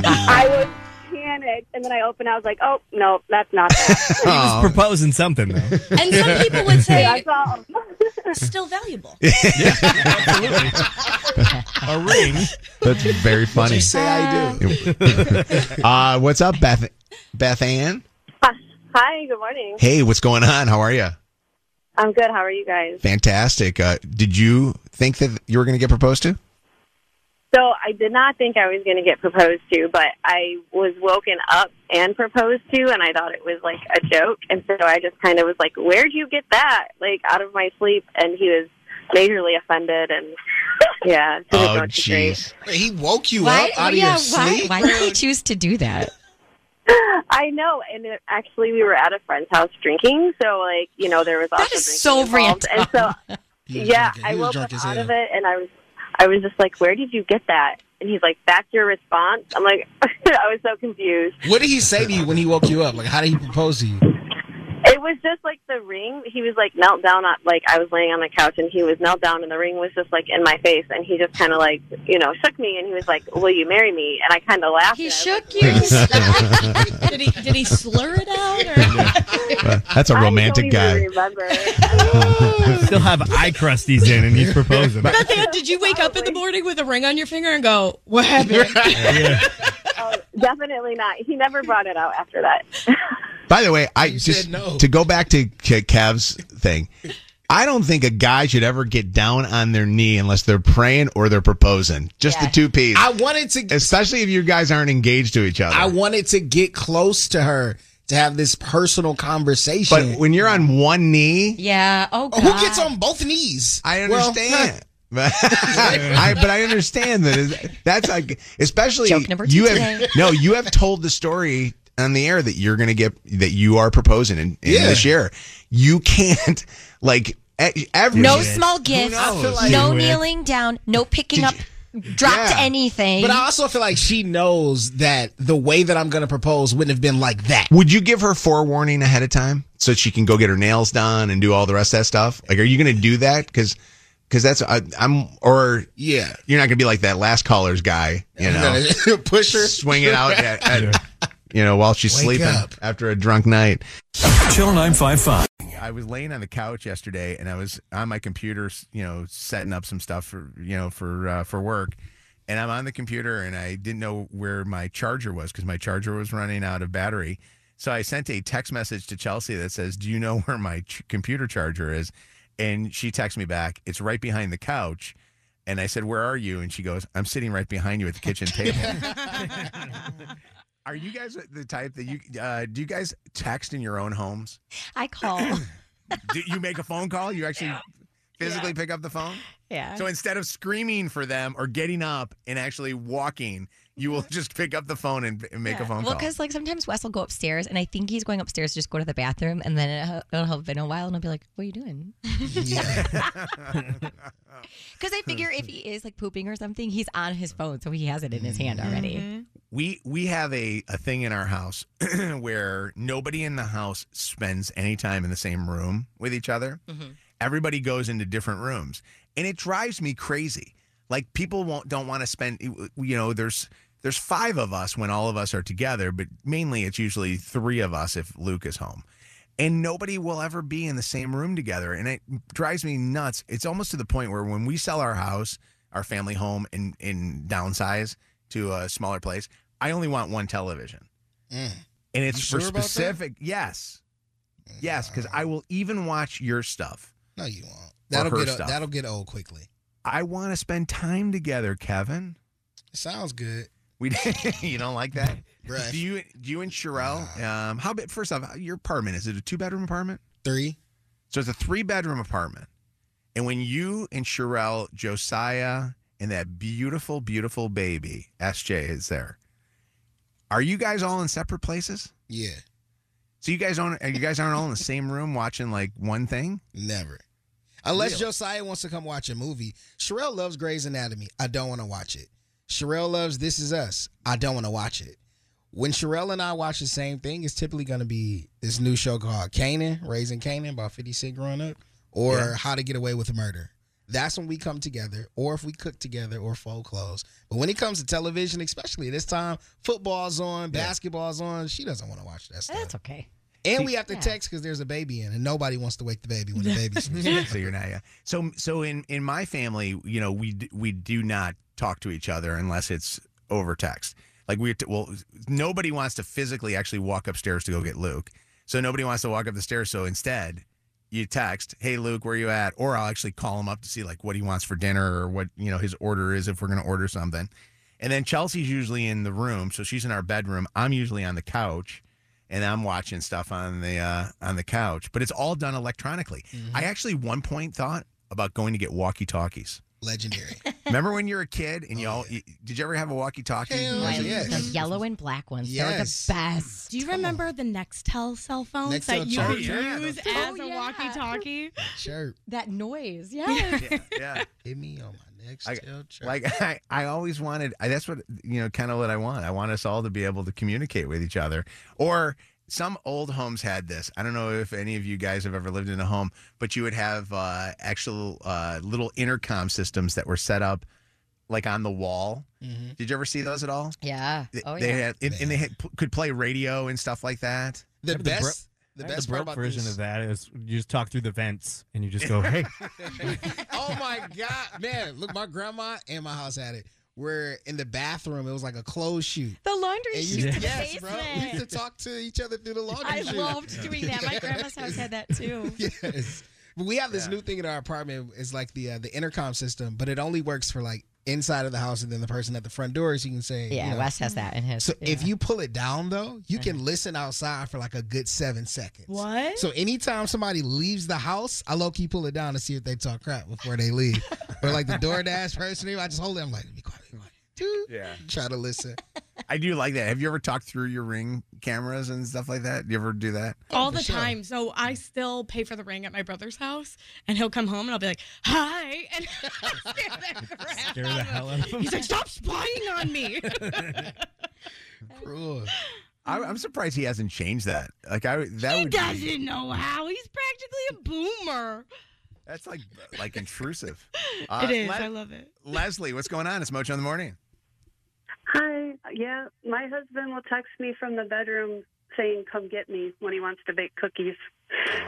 I was panicked, and then I opened. I was like, "Oh no, that's not that." He was proposing something though. And some people would say That's all. still valuable. A ring. That's very funny. you say I do. uh, what's up, Beth? Beth Ann? Hi, good morning. Hey, what's going on? How are you? I'm good. How are you guys? Fantastic. Uh, did you think that you were going to get proposed to? So I did not think I was going to get proposed to, but I was woken up and proposed to, and I thought it was like a joke. And so I just kind of was like, "Where'd you get that?" Like out of my sleep, and he was majorly offended, and yeah, it was Oh, going to great. jeez. He woke you Why? up out yeah, of your why? sleep. Why did he choose to do that? I know, and it, actually, we were at a friend's house drinking, so like you know there was also is drinking so involved. and so He yeah, I was woke up out hell. of it, and I was I was just like, "Where did you get that?" And he's like, "That's your response." I'm like, I was so confused. What did he say to you when he woke you up? Like, how did he propose to you? It was just like the ring. He was like knelt down on like I was laying on the couch and he was knelt down and the ring was just like in my face and he just kind of like you know shook me and he was like, "Will you marry me?" And I kind of laughed. He and shook like, you. did he did he slur it out? Or? That's a romantic don't guy. remember. Still have eye crusties in, and he's proposing. Beth Ann, did you wake up in the morning with a ring on your finger and go, "What happened?" oh, definitely not. He never brought it out after that. By the way, I You just said no. to go back to Ke- Kev's thing. I don't think a guy should ever get down on their knee unless they're praying or they're proposing. Just the two P's. I wanted to. Especially if you guys aren't engaged to each other. I wanted to get close to her to have this personal conversation. but when you're on one knee, Yeah. Oh God. Who gets on both knees? I Well, understand. But I, but I understand that that's like especially Joke number two you today. no you have told the story on the air that you're gonna get that you are proposing in, in Yeah. this year. You can't like e- every No Yeah. small gifts. knows? I feel like- no Do it. kneeling down. No picking up. Dropped Yeah. anything. But I also feel like she knows that the way that I'm going to propose wouldn't have been like that. Would you give her forewarning ahead of time so she can go get her nails done and do all the rest of that stuff? Like, are you going to do that? Because because that's I, I'm or Yeah. you're not going to be like that last caller's guy, you know, Push her. swing it out at, at, you know while she's Wake sleeping up. after a drunk night. Channel 955. I was laying on the couch yesterday, and I was on my computer, you know, setting up some stuff for you know for uh, for work. And I'm on the computer, and I didn't know where my charger was because my charger was running out of battery. So I sent a text message to Chelsea that says, "Do you know where my ch- computer charger is?" And she texts me back, "It's right behind the couch." And I said, "Where are you?" And she goes, "I'm sitting right behind you at the kitchen table." Are you guys the type that you uh, do? You guys text in your own homes? I call. do you make a phone call? You actually physically pick up the phone? yeah. So instead of screaming for them or getting up and actually walking, you will just pick up the phone and, and make a phone Well, call. because like sometimes Wes will go upstairs, and I think he's going upstairs to just go to the bathroom, and then it'll, it'll have been a while, and I'll be like, "What are you doing?" Because I figure if he is like pooping or something, he's on his phone, so he has it in his hand mm-hmm. already. Mm-hmm. we we have a, a thing in our house where nobody in the house spends any time in the same room with each other. Mm-hmm. Everybody goes into different rooms, and it drives me crazy. Like people won't don't want to spend. You know, there's there's five of us when all of us are together, but mainly it's usually three of us if Luke is home. And nobody will ever be in the same room together. And it drives me nuts. It's almost to the point where when we sell our house our family home and and downsize to a smaller place, I only want one television, Mm. and it's for sure about that? specific. Yes, yes, because I will even watch your stuff. No, you won't. That'll get stuff. that'll get old quickly. I want to spend time together, Kevin. Sounds good. We you don't like that? Bruh. Do you do you and Sherelle? Um, how big? First off, your apartment is it a two bedroom apartment? Three. So it's a three bedroom apartment. And when you and Sherelle, Josiah, and that beautiful, beautiful baby SJ is there, are you guys all in separate places? Yeah. So you guys aren't you guys aren't all in the same room watching like one thing? Never. Unless Really? Josiah wants to come watch a movie. Sherelle loves Grey's Anatomy. I don't want to watch it. Sherelle loves This Is Us. I don't want to watch it. When Sherelle and I watch the same thing, it's typically going to be this new show called Kanan, Raising Kanan, about 50 Cent growing up, or Yeah. How to Get Away with Murder. That's when we come together, or if we cook together, or fold clothes. But when it comes to television, especially this time, football's on, basketball's on. She doesn't want to watch that stuff. That's okay. And we have to Yeah. text because there's a baby in, and nobody wants to wake the baby when the baby's sleeping. so you're not yeah. So so in in my family, you know, we d- we do not talk to each other unless it's over text. Like we well, nobody wants to physically actually walk upstairs to go get Luke. So nobody wants to walk up the stairs. So instead, you text, "Hey Luke, where you at?" Or I'll actually call him up to see like what he wants for dinner or what you know his order is if we're going to order something. And then Chelsea's usually in the room, so she's in our bedroom. I'm usually on the couch, and I'm watching stuff on the uh, on the couch. But it's all done electronically. I actually one point thought about going to get walkie talkies. Legendary. Remember when you were a kid and you all oh, you- did you ever have a walkie talkie? Hell I- yes. The yellow and black ones. Yes. They're the best. Do you remember the Nextel cell phones Nextel that you chirp. could Oh, yeah, use those- as Oh, a yeah. walkie-talkie? Sure. That noise. Yeah. yeah, yeah. Hit me on my next I- tail chirp. Like I, I always wanted. I, that's what you know, kind of what I want. I want us all to be able to communicate with each other. Or some old homes had this. I don't know if any of you guys have ever lived in a home, but you would have uh, actual uh, little intercom systems that were set up like on the wall. Mhm. Did you ever see those at all? Yeah. They- Oh, they yeah. had, and, and they had, could play radio and stuff like that. The I have the bro- best, the best the part broke about version this. of that is you just talk through the vents and you just go, "Hey, oh my god, man! Look, my grandma and my house had it. Where in the bathroom, it was like a closed chute. The laundry And chute you, in the yes, bro. We used to talk to each other through the laundry I chute. loved doing that. My grandma's house had that too. yes. But we have this Yeah. new thing in our apartment. It's like the uh, the intercom system, but it only works for like inside of the house, and then the person at the front door, so you can say, Yeah, you know. Wes has that in his. So if you pull it down though, you can uh-huh. listen outside for like a good seven seconds. What? So anytime somebody leaves the house, I low key pull it down to see if they talk crap before they leave. or like the DoorDash person, I just hold it. I'm like, be quiet, be quiet. Dude, Yeah. try to listen. I do like that. Have you ever talked through your ring cameras and stuff like that? Do you ever do that? All Oh, the sure. time. So I still pay for the ring at my brother's house, and he'll come home and I'll be like, "Hi," and I'll stand there and grab scare the hell out of him." He's like, "Stop spying on me." Cruel. I, I'm surprised he hasn't changed that. Like I that he would be- doesn't know how. He's practically a boomer. That's like like intrusive. it uh, is. Le- I love it. Leslie, what's going on? It's Mojo in the morning. Hi. Yeah, my husband will text me from the bedroom saying, "Come get me" when he wants to bake cookies,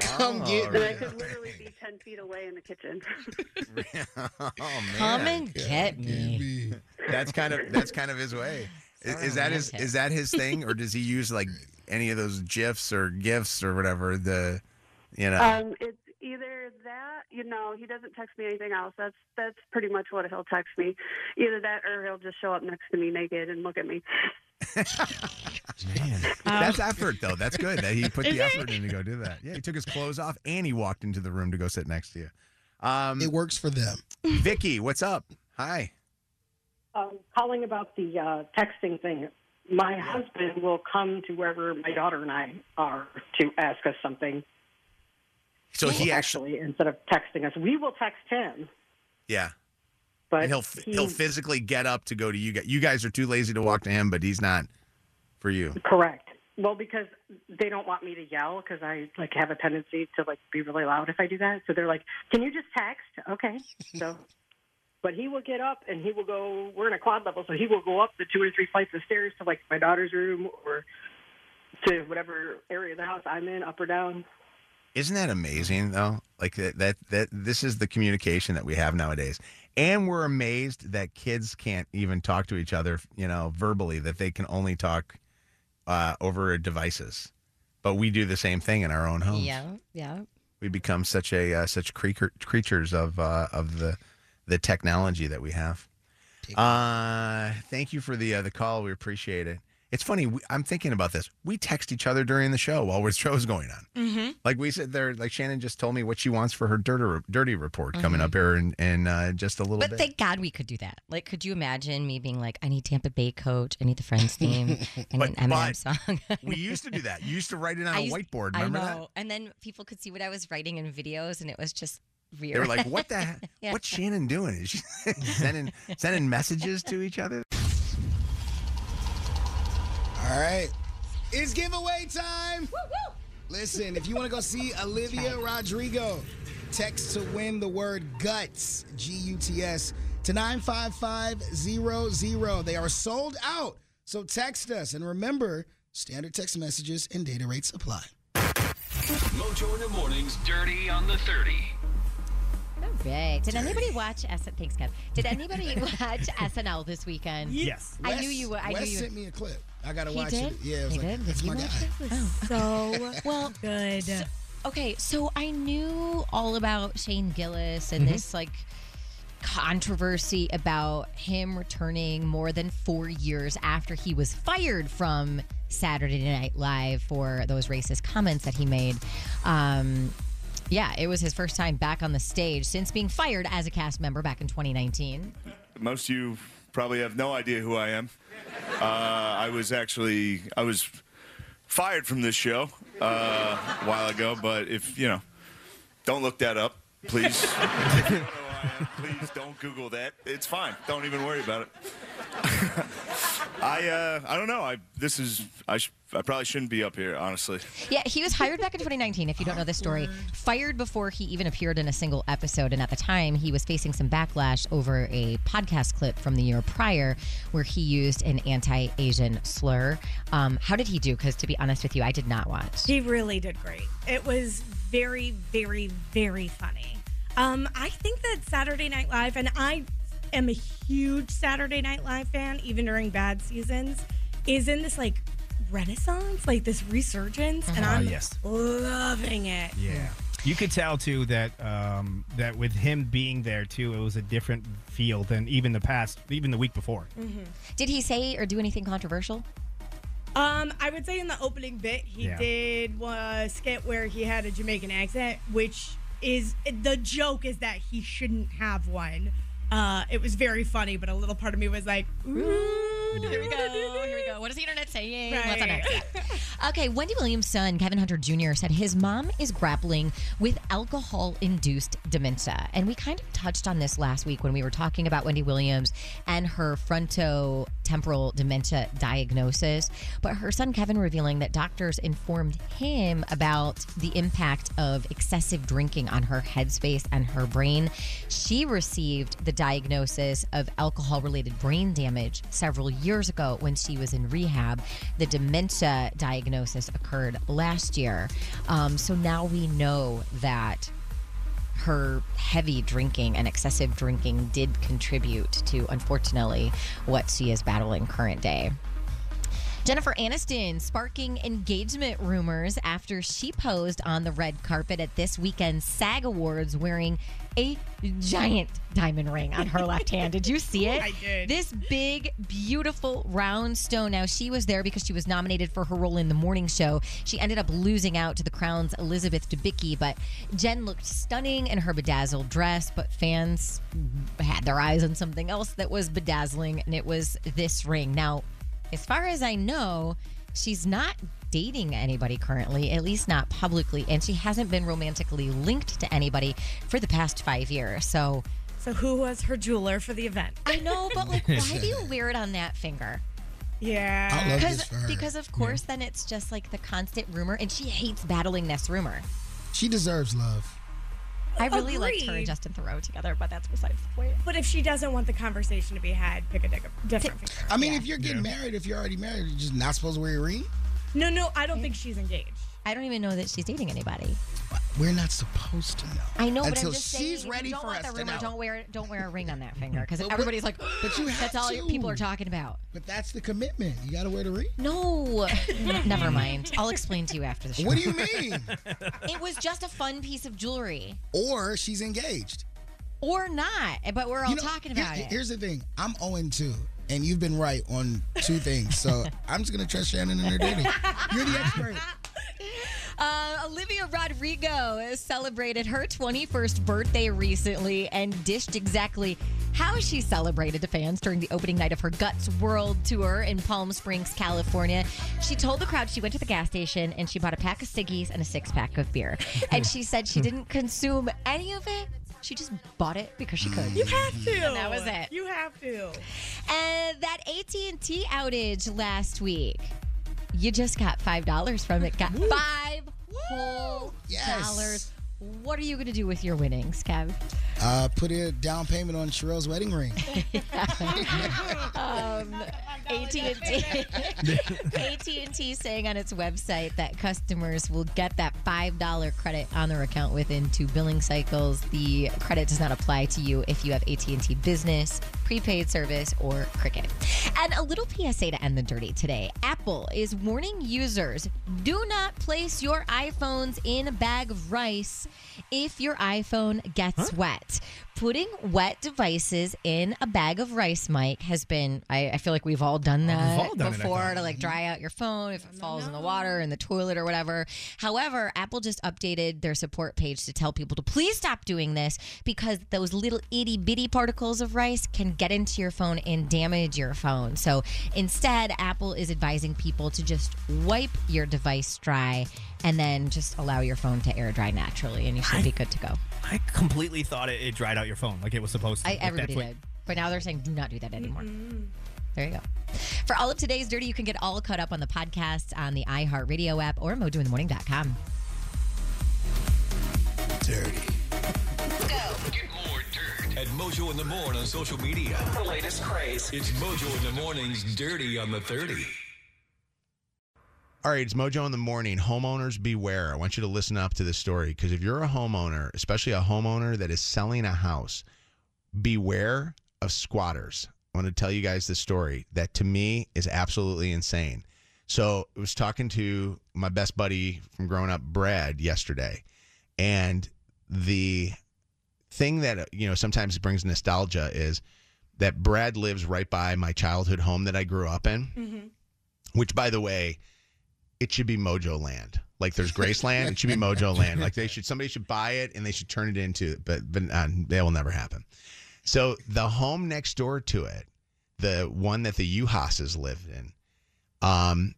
Come get and I could literally be ten feet away in the kitchen. oh man, Come and get me. me. that's kind of that's kind of his way. Is, is that his is that his thing, or does he use like any of those gifs or gifts or whatever? The you know. Um, it's either that, you know, he doesn't text me anything else. That's that's pretty much what he'll text me. Either that, or he'll just show up next to me naked and look at me. man, That's effort, though. That's good that he put the effort in to go do that. Yeah, he took his clothes off and he walked into the room to go sit next to you. Um, It works for them. Vicky, what's up? Hi. um, calling about the uh, texting thing. My husband will come to wherever my daughter and I are to ask us something. So he actually, actually, instead of texting us, we will text him. yeah, But and he'll he, he'll physically get up to go to you guys. You guys are too lazy to walk to him, but he's not for you. correct. Well, because they don't want me to yell because I like have a tendency to like be really loud if I do that. So they're like, "Can you just text?" Okay. So, but he will get up and he will go. We're in a quad level, so he will go up the two or three flights of stairs to like my daughter's room or to whatever area of the house I'm in, up or down. Isn't that amazing though? Like that, that that this is the communication that we have nowadays. And we're amazed that kids can't even talk to each other, you know, verbally, that they can only talk uh, over devices. But we do the same thing in our own homes. Yeah, yeah. We become such a uh, such creature, creatures of uh, of the the technology that we have. Uh, thank you for the uh, the call. We appreciate it. It's funny. We, I'm thinking about this. We text each other during the show while the show's going on. Mm-hmm. Like we said there, like Shannon just told me what she wants for her dirty, dirty report coming Mhm. up here in, in uh, just a little But bit. thank God we could do that. Like, could you imagine me being like, I need Tampa Bay coach, I need the Friends theme, I need But- an Eminem song. we used to do that. You used to write it on I a used- whiteboard. I Remember know. And then people could see what I was writing in videos, and it was just that? weird. They were like, "What the? heck? Yeah. What's Shannon doing? Is she sending sending messages to each other?" All right. It's giveaway time. Listen, if you want to go see Olivia Rodrigo, text to win the word guts, G U T S, to 95500. They are sold out. So text us. And remember, standard text messages and data rates apply. Mojo in the mornings, dirty on the 30. All right. Did anybody watch S? Thanks, Kev. Did anybody watch SNL this weekend? Yes. I Wes- knew you would. I Wes knew you. sent me a clip. I got to He watch did? it. Yeah, it was He like, did? that's Did my you guy. watch it? So well good. So- okay, so I knew all about Shane Gillis and Mhm. this like controversy about him returning more than four years after he was fired from Saturday Night Live for those racist comments that he made. Um, yeah, it was his first time back on the stage since being fired as a cast member back in 2019. Most of you probably have no idea who I am. Uh, I was actually I was fired from this show uh, a while ago, but if you know, don't look that up, please. Please don't Google that. It's fine. Don't even worry about it. I uh, I don't know. I this is I sh- I probably shouldn't be up here, honestly. Yeah, he was hired back in 2019, if you don't know the story. Fired before he even appeared in a single episode. And at the time, he was facing some backlash over a podcast clip from the year prior where he used an anti Asian slur. Um, how did he do? Because to be honest with you, I did not watch. He really did great. It was very, very, very funny. Um, I think that Saturday Night Live, and I am a huge Saturday Night Live fan, even during bad seasons, is in this like renaissance, like this resurgence, and Ah, I'm yes. loving it. Yeah. You could tell too that um, that with him being there too, it was a different feel than even the past, even the week before. Mm-hmm. Did he say or do anything controversial? Um, I would say in the opening bit, he Yeah. did a skit where he had a Jamaican accent, which is the joke is that he shouldn't have one. Uh, it was very funny, but a little part of me was like, ooh, Here we go. Here we go. What is the internet saying? Right. What's on next? Okay, Wendy Williams' son, Kevin Hunter Jr., said his mom is grappling with alcohol induced dementia. And we kind of touched on this last week when we were talking about Wendy Williams and her frontotemporal dementia diagnosis. But her son, Kevin, revealing that doctors informed him about the impact of excessive drinking on her headspace and her brain. She received the diagnosis of alcohol related brain damage several years ago when she was in rehab. The dementia diagnosis occurred last year. Um, so now we know that her heavy drinking and excessive drinking did contribute to, unfortunately, what she is battling current day. Jennifer Aniston sparking engagement rumors after she posed on the red carpet at this weekend's SAG Awards wearing a giant diamond ring on her left hand. Did you see it? I did. This big, beautiful round stone. Now, she was there because she was nominated for her role in the morning show. She ended up losing out to the Crown's Elizabeth Debicki, but Jen looked stunning in her bedazzled dress, but fans had their eyes on something else that was bedazzling, and it was this ring. Now, as far as I know, she's not dating anybody currently, at least not publicly, and she hasn't been romantically linked to anybody for the past five years. So, So who was her jeweler for the event? I know, but like, why do you wear it on that finger? Yeah. I love Because this for her. because of course, then it's just like the constant rumor, and she hates battling this rumor. She deserves love. I really liked her and Justin Theroux together, but that's besides the point. But if she doesn't want the conversation to be had, pick a different finger. I mean, if you're getting married, if you're already married, you're just not supposed to wear a ring. No, no, I don't think she's engaged. I don't even know that she's dating anybody. We're not supposed to know. I know, but until I'm just she's saying, ready you don't for want us to rumor, know. Don't wear don't wear a ring on that finger because But- everybody's like, but you have that's all to. people are talking about. But that's the commitment. You got to wear the ring. No, never mind. I'll explain to you after the show. What do you mean? It was just a fun piece of jewelry, or she's engaged. or not. But we're all You know, talking here- about it. Here's the thing. I'm 0 2, and you've been right on two things. So I'm just going to trust Shannon and her dating. You're the expert. Uh, Olivia Rodrigo celebrated her 21st birthday recently and dished exactly how she celebrated to fans during the opening night of her Guts World Tour in Palm Springs, California. She told the crowd she went to the gas station and she bought a pack of ciggies and a six pack of beer. And she said she didn't consume any of it. She just bought it because she could. You have to. And that was it. You have to. And that AT&T outage last week. You just got five dollars from it. Got five whole Yes. dollars. What are you going to do with your winnings, Kev? Uh, put a down payment on Sherelle's wedding ring. um, AT&T AT&T saying on its website that customers will get that $5 credit on their account within two billing cycles. The credit does not apply to you if you have AT&T Business, prepaid service, or Cricket. And a little PSA to end the dirty today. Apple is warning users do not place your iPhones in a bag of rice if your iPhone gets wet. Putting wet devices in a bag of rice, Mike, has been, I, I feel like we've all done oh, that all done before thought. to like dry out your phone if it falls in the water, in the toilet, or whatever. However, Apple just updated their support page to tell people to please stop doing this because those little itty bitty particles of rice can get into your phone and damage your phone. So instead, Apple is advising people to just wipe your device dry and then just allow your phone to air dry naturally, and you should be good to go. I completely thought it, it dried out your phone like it was supposed to. I, Like, everybody that's what- did. But now they're saying do not do that anymore. Mm-hmm. There you go. For all of today's dirty, you can get all caught up on the podcast on the iHeartRadio app or mojointhemorning.com. Dirty. Go. Get more dirt at Mojo in the Morning on social media. The latest craze. It's Mojo in the Morning's Dirty on the 30. All right, it's Mojo in the morning. Homeowners beware. I want you to listen up to this story because if you're a homeowner, especially a homeowner that is selling a house, beware of squatters. I want to tell you guys this story that to me is absolutely insane. So I was talking to my best buddy from growing up, Brad, yesterday, and the thing that you know sometimes brings nostalgia is that Brad lives right by my childhood home that I grew up in mm-hmm. which by the way it should be mojo land. Like there's graceland it should be mojo land. Like they should somebody should buy it and they should turn it into but but uh, that will never happen. So the home next door to it the one that the uhasses lived in um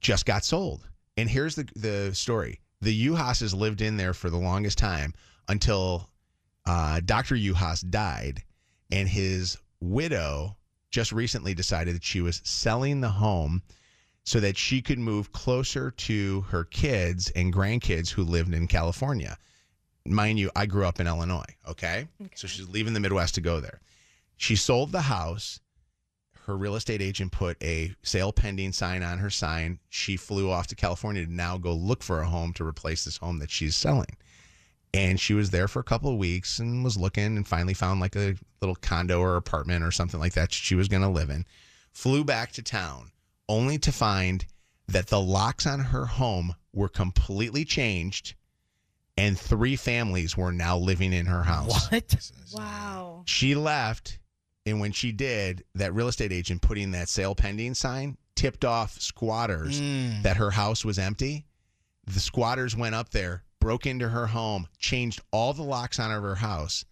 just got sold. And here's the the story. The uhasses lived in there for the longest time until uh, dr uhas died and his widow just recently decided that she was selling the home so that she could move closer to her kids and grandkids who lived in California. Mind you, I grew up in Illinois, okay? So she's leaving the Midwest to go there. She sold the house. Her real estate agent put a sale pending sign on her sign. She flew off to California to now go look for a home to replace this home that she's selling. And she was there for a couple of weeks and was looking and finally found like a little condo or apartment or something like that she was going to live in. Flew back to town only to find that the locks on her home were completely changed and three families were now living in her house. What? Wow. She left, and when she did, that real estate agent putting that sale pending sign tipped off squatters Mm. that her house was empty. The squatters went up there, broke into her home, changed all the locks on her house,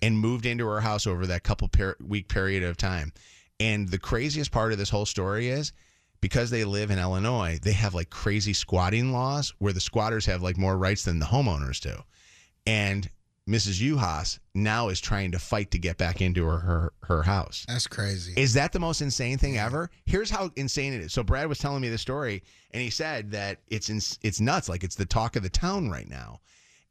and moved into her house over that couple per- week period of time. And the craziest part of this whole story is because they live in Illinois, they have like crazy squatting laws where the squatters have like more rights than the homeowners do. And Mrs. Uhas now is trying to fight to get back into her her, her house. That's crazy. Is that the most insane thing ever? Here's how insane it is. So Brad was telling me the story, and he said that it's in, it's nuts. Like it's the talk of the town right now.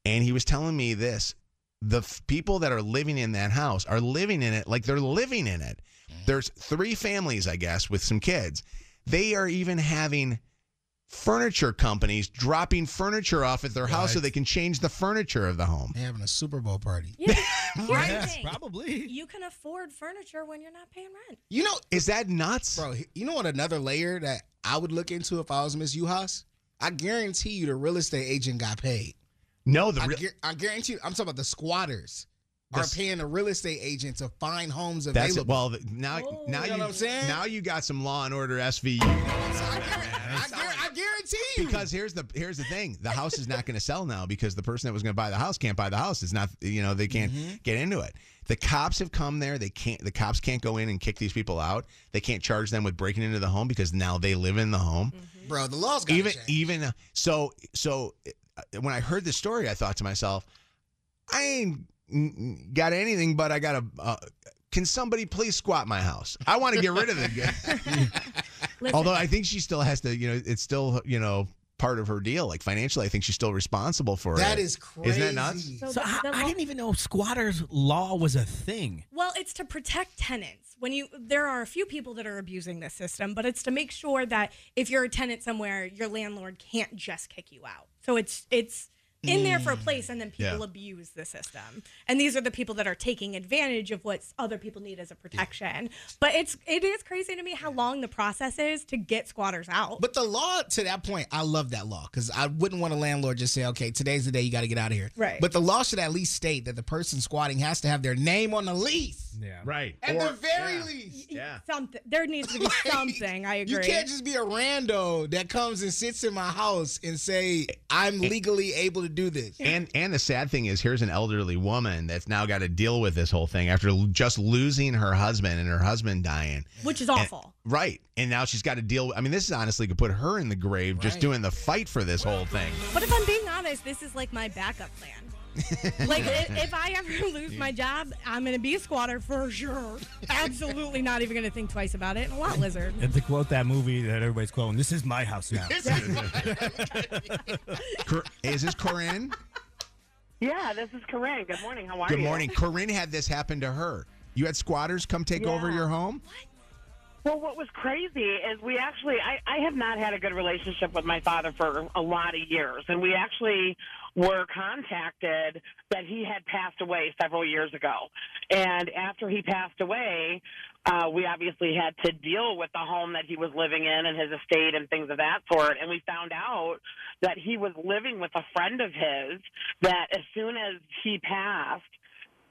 And he was telling me this: the f- people that are living in that house are living in it like they're living in it. Mm. There's three families, I guess, with some kids. They are even having furniture companies dropping furniture off at their house so they can change the furniture of the home. They're having a Super Bowl party. Yeah. Right. thing. Probably. You can afford furniture when you're not paying rent. You know, Is that nuts? bro, you know what another layer that I would look into if I was Miss Uhas? I guarantee you the real estate agent got paid. No, the I, real—I guarantee you, I'm talking about the squatters The are paying a real estate agent to find homes that's available. it. Well, th- now now You know you what I'm saying? now you got some Law and Order SVU. I, guarantee you. Because here's the here's the thing: the house is not going to sell now because the person that was going to buy the house can't buy the house. It's not you know they can't Mm-hmm. get into it. The cops have come there. They can't. The cops can't go in and kick these people out. They can't charge them with breaking into the home because now they live in the home. bro, the laws even change. even uh, so so uh, when I heard the story, I thought to myself, I ain't got anything, but I got a. Uh, can somebody please squat my house? I want to get rid of the guy. Although I think she still has to, you know, it's still, you know, part of her deal. Like financially, I think she's still responsible for it. That is crazy. Isn't that nuts? So So the- I, the I law- didn't even know squatters law was a thing. Well, it's to protect tenants. When you there are a few people that are abusing this system, but it's to make sure that if you're a tenant somewhere, your landlord can't just kick you out. So it's it's in there for a mm. place and then people Yeah. abuse the system. And these are the people that are taking advantage of what other people need as a protection. But it's it is crazy to me how long the process is to get squatters out. But the law, to that point, I love that law because I wouldn't want a landlord just say, okay, today's the day you got to get out of here. Right. But the law should at least state that the person squatting has to have their name on the lease. Yeah. Right. At Or- the very yeah. least. Yeah. something there needs to be something. I agree. You can't just be a rando that comes and sits in my house and say, I'm legally able to do this. And and the sad thing is, here's an elderly woman that's now got to deal with this whole thing after just losing her husband and her husband dying. which is And- awful. right. And now she's got to deal. I mean, this is honestly could put her in the grave just doing the fight for this whole thing. But if I'm being honest, this is like my backup plan. Like i- if I ever lose my job, I'm gonna be a squatter for sure. Absolutely not even gonna think twice about it. And a lot lizard. And to quote that movie that everybody's quoting, this is my house now. Cor- Is this Corinne? Yeah, this is Corinne. Good morning. How are you? Good you? morning. Corinne had this happen to her. You had squatters come take over your home? Well, what was crazy is we actually, I, I have not had a good relationship with my father for a lot of years. And we actually were contacted that he had passed away several years ago. And after he passed away, uh, we obviously had to deal with the home that he was living in and his estate and things of that sort. And we found out that he was living with a friend of his that as soon as he passed,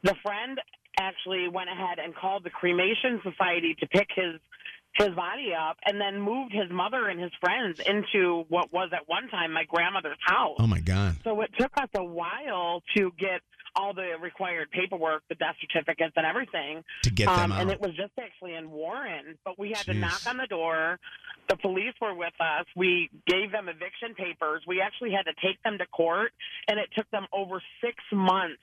the friend actually went ahead and called the cremation society to pick his his body up and then moved his mother and his friends into what was at one time my grandmother's house. Oh my God. So it took us a while to get all the required paperwork, the death certificates, and everything. To get them um, And it was just actually in Warren, but we had to knock on the door. The police were with us. We gave them eviction papers. We actually had to take them to court, and it took them over six months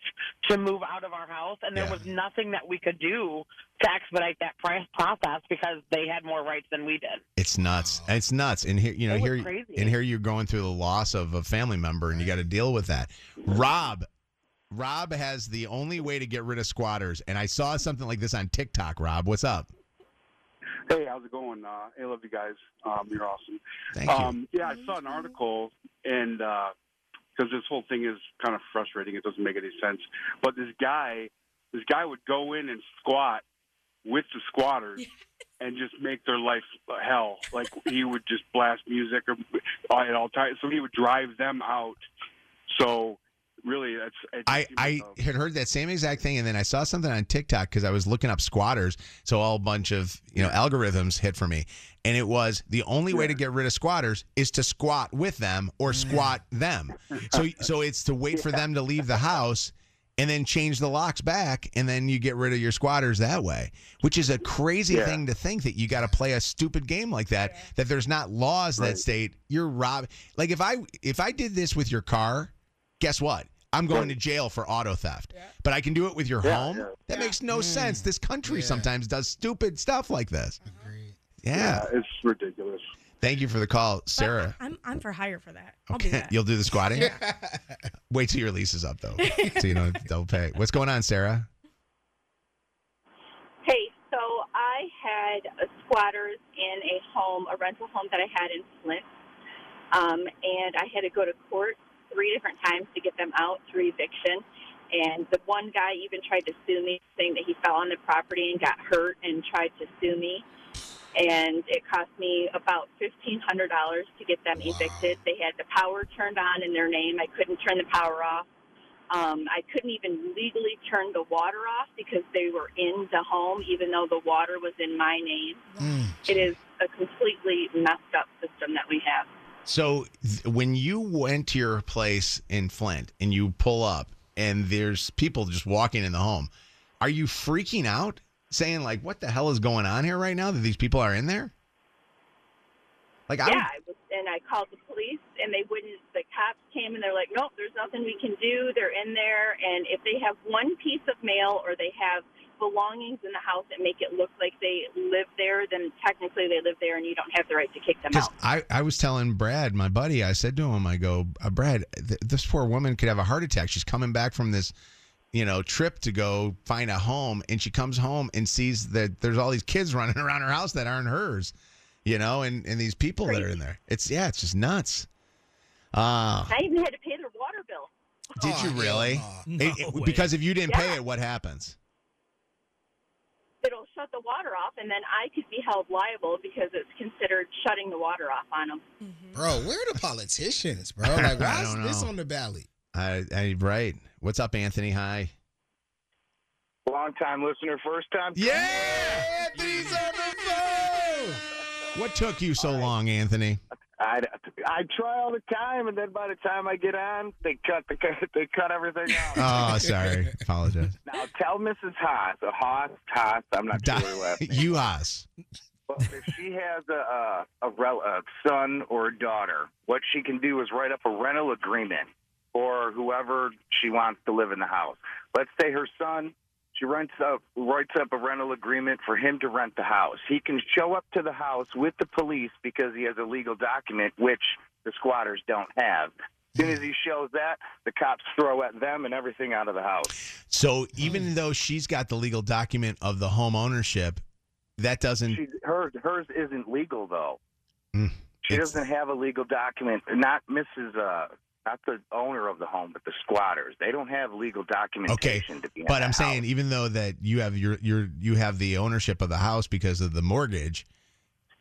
to move out of our house. And there Yeah. was nothing that we could do to expedite that process because they had more rights than we did. It's nuts. It's nuts. And here, you know, here, crazy. and here you're going through the loss of a family member, and you got to deal with that. Rob, Rob has the only way to get rid of squatters, and I saw something like this on TikTok. Rob, what's up? Hey, how's it going? Uh, I love you guys. Um, you're awesome. Thank you. Um, yeah, I saw an article, and because this whole thing is kind of frustrating, it doesn't make any sense. But this guy, this guy would go in and squat with the squatters and just make their life hell. Like he would just blast music or at all times. So he would drive them out. So really, that's it I, I like had heard that same exact thing, and then I saw something on TikTok because I was looking up squatters. So all a bunch of you know algorithms hit for me, and it was the only way to get rid of squatters is to squat with them or mm. squat them. So so it's to wait for them to leave the house. And then change the locks back, and then you get rid of your squatters that way, which is a crazy Yeah. thing to think that you got to play a stupid game like that. That there's not laws that state you're rob. Like if I if I did this with your car, guess what? I'm going to jail for auto theft. But I can do it with your Yeah, home? yeah. That makes no sense. This country Yeah. sometimes does stupid stuff like this. Yeah. yeah, it's ridiculous. Thank you for the call, Sarah. I'm I'm for hire for that. I'll do Okay. that. You'll do the squatting? Wait till your lease is up, though. so you don't, don't pay. What's going on, Sarah? Hey, so I had a squatters in a home, a rental home that I had in Flint. Um, and I had to go to court three different times to get them out through eviction. And the one guy even tried to sue me, saying that he fell on the property and got hurt and tried to sue me. And it cost me about fifteen hundred dollars to get them evicted. They had the power turned on in their name. I couldn't turn the power off. Um, I couldn't even legally turn the water off because they were in the home, even though the water was in my name. It is a completely messed up system that we have. So th- when you went to your place in Flint and you pull up and there's people just walking in the home, are you freaking out, saying like, "What the hell is going on here right now? That these people are in there?" Like, I yeah, I was, and I called the police, and they wouldn't. The cops came, and they're like, "Nope, there's nothing we can do. They're in there, and if they have one piece of mail or they have belongings in the house and make it look like they live there, then technically they live there, and you don't have the right to kick them out." I, I was telling Brad, my buddy, I said to him, I go, uh, Brad, th- this poor woman could have a heart attack. She's coming back from this, you know, trip to go find a home, and she comes home and sees that there's all these kids running around her house that aren't hers, you know, and, and these people that are in there. It's yeah, it's just nuts. Uh, I even had to pay their water bill. did you really? It- it- because if you didn't pay it, what happens? It'll shut the water off, and then I could be held liable because it's considered shutting the water off on them. Mm-hmm. Bro, where are the politicians, bro? Like, why I is don't this know. on the ballot? I, I right. What's up, Anthony? Hi. Long time listener, first time. Yeah, Anthony's on the phone. What took you so long, Anthony? I, I try all the time, and then by the time I get on, they cut the they cut everything out. Oh, sorry. Apologize. Now tell Mrs. Haas, a Haas, Haas. I'm not sure last name. you. But if she has a a, a, a son or a daughter, what she can do is write up a rental agreement for whoever she wants to live in the house. Let's say her son, she rents up writes up a rental agreement for him to rent the house. He can show up to the house with the police because he has a legal document, which the squatters don't have. As soon as he shows that, the cops throw at them and everything out of the house. So even though she's got the legal document of the home ownership, that doesn't. She, her, hers isn't legal though. Mm. She doesn't have a legal document. Not Mrs. Uh, not the owner of the home, but the squatters. They don't have legal Okay, documentation to be but I'm saying even though that you have your your you have the ownership of the house because of the mortgage,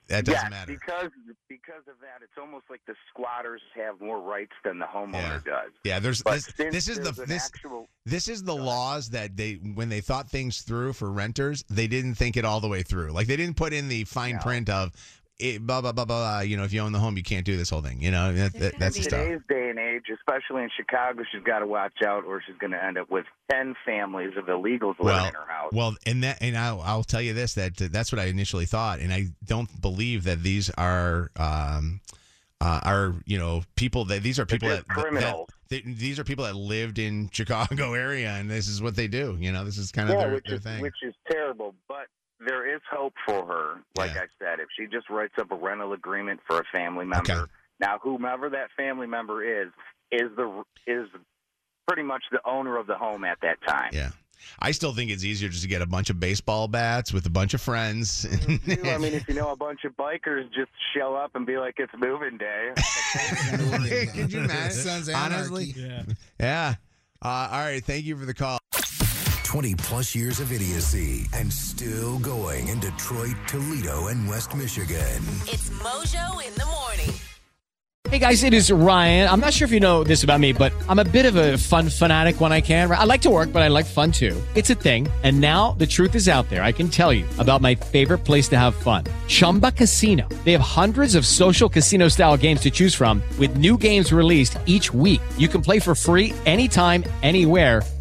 that doesn't yes, matter. because because of that. It's almost like the squatters have more rights than the homeowner does. Yeah, there's this, this is the there's an this actual this is the laws that they when they thought things through for renters, they didn't think it all the way through. Like they didn't put in the fine print of it, blah blah blah blah. blah, You know, if you own the home, you can't do this whole thing. You know, that, that, that's in stuff. today's day and age, especially in Chicago, she's got to watch out, or she's going to end up with ten families of illegals living Well, in her house. well, and that, and I'll, I'll tell you this that that's what I initially thought, and I don't believe that these are, um, uh, are you know people that these are people that, that- these are people that lived in Chicago area, and this is what they do. You know, this is kind of yeah, their, which their is thing. which is terrible, but there is hope for her. Like I said, if she just writes up a rental agreement for a family member, now whomever that family member is is the is pretty much the owner of the home at that time. Yeah. I still think it's easier just to get a bunch of baseball bats with a bunch of friends. I mean, if you know a bunch of bikers just show up and be like, "It's moving day," Could you imagine? Honestly, Anarchy. yeah. Uh, all right. Thank you for the call. 20 plus years of idiocy and still going in Detroit, Toledo, and West Michigan. It's Mojo in the morning. Hey guys, it is Ryan. I'm not sure if you know this about me, but I'm a bit of a fun fanatic when I can. I like to work, but I like fun too. It's a thing. And now the truth is out there. I can tell you about my favorite place to have fun Chumba Casino. They have hundreds of social casino style games to choose from, with new games released each week. You can play for free anytime, anywhere.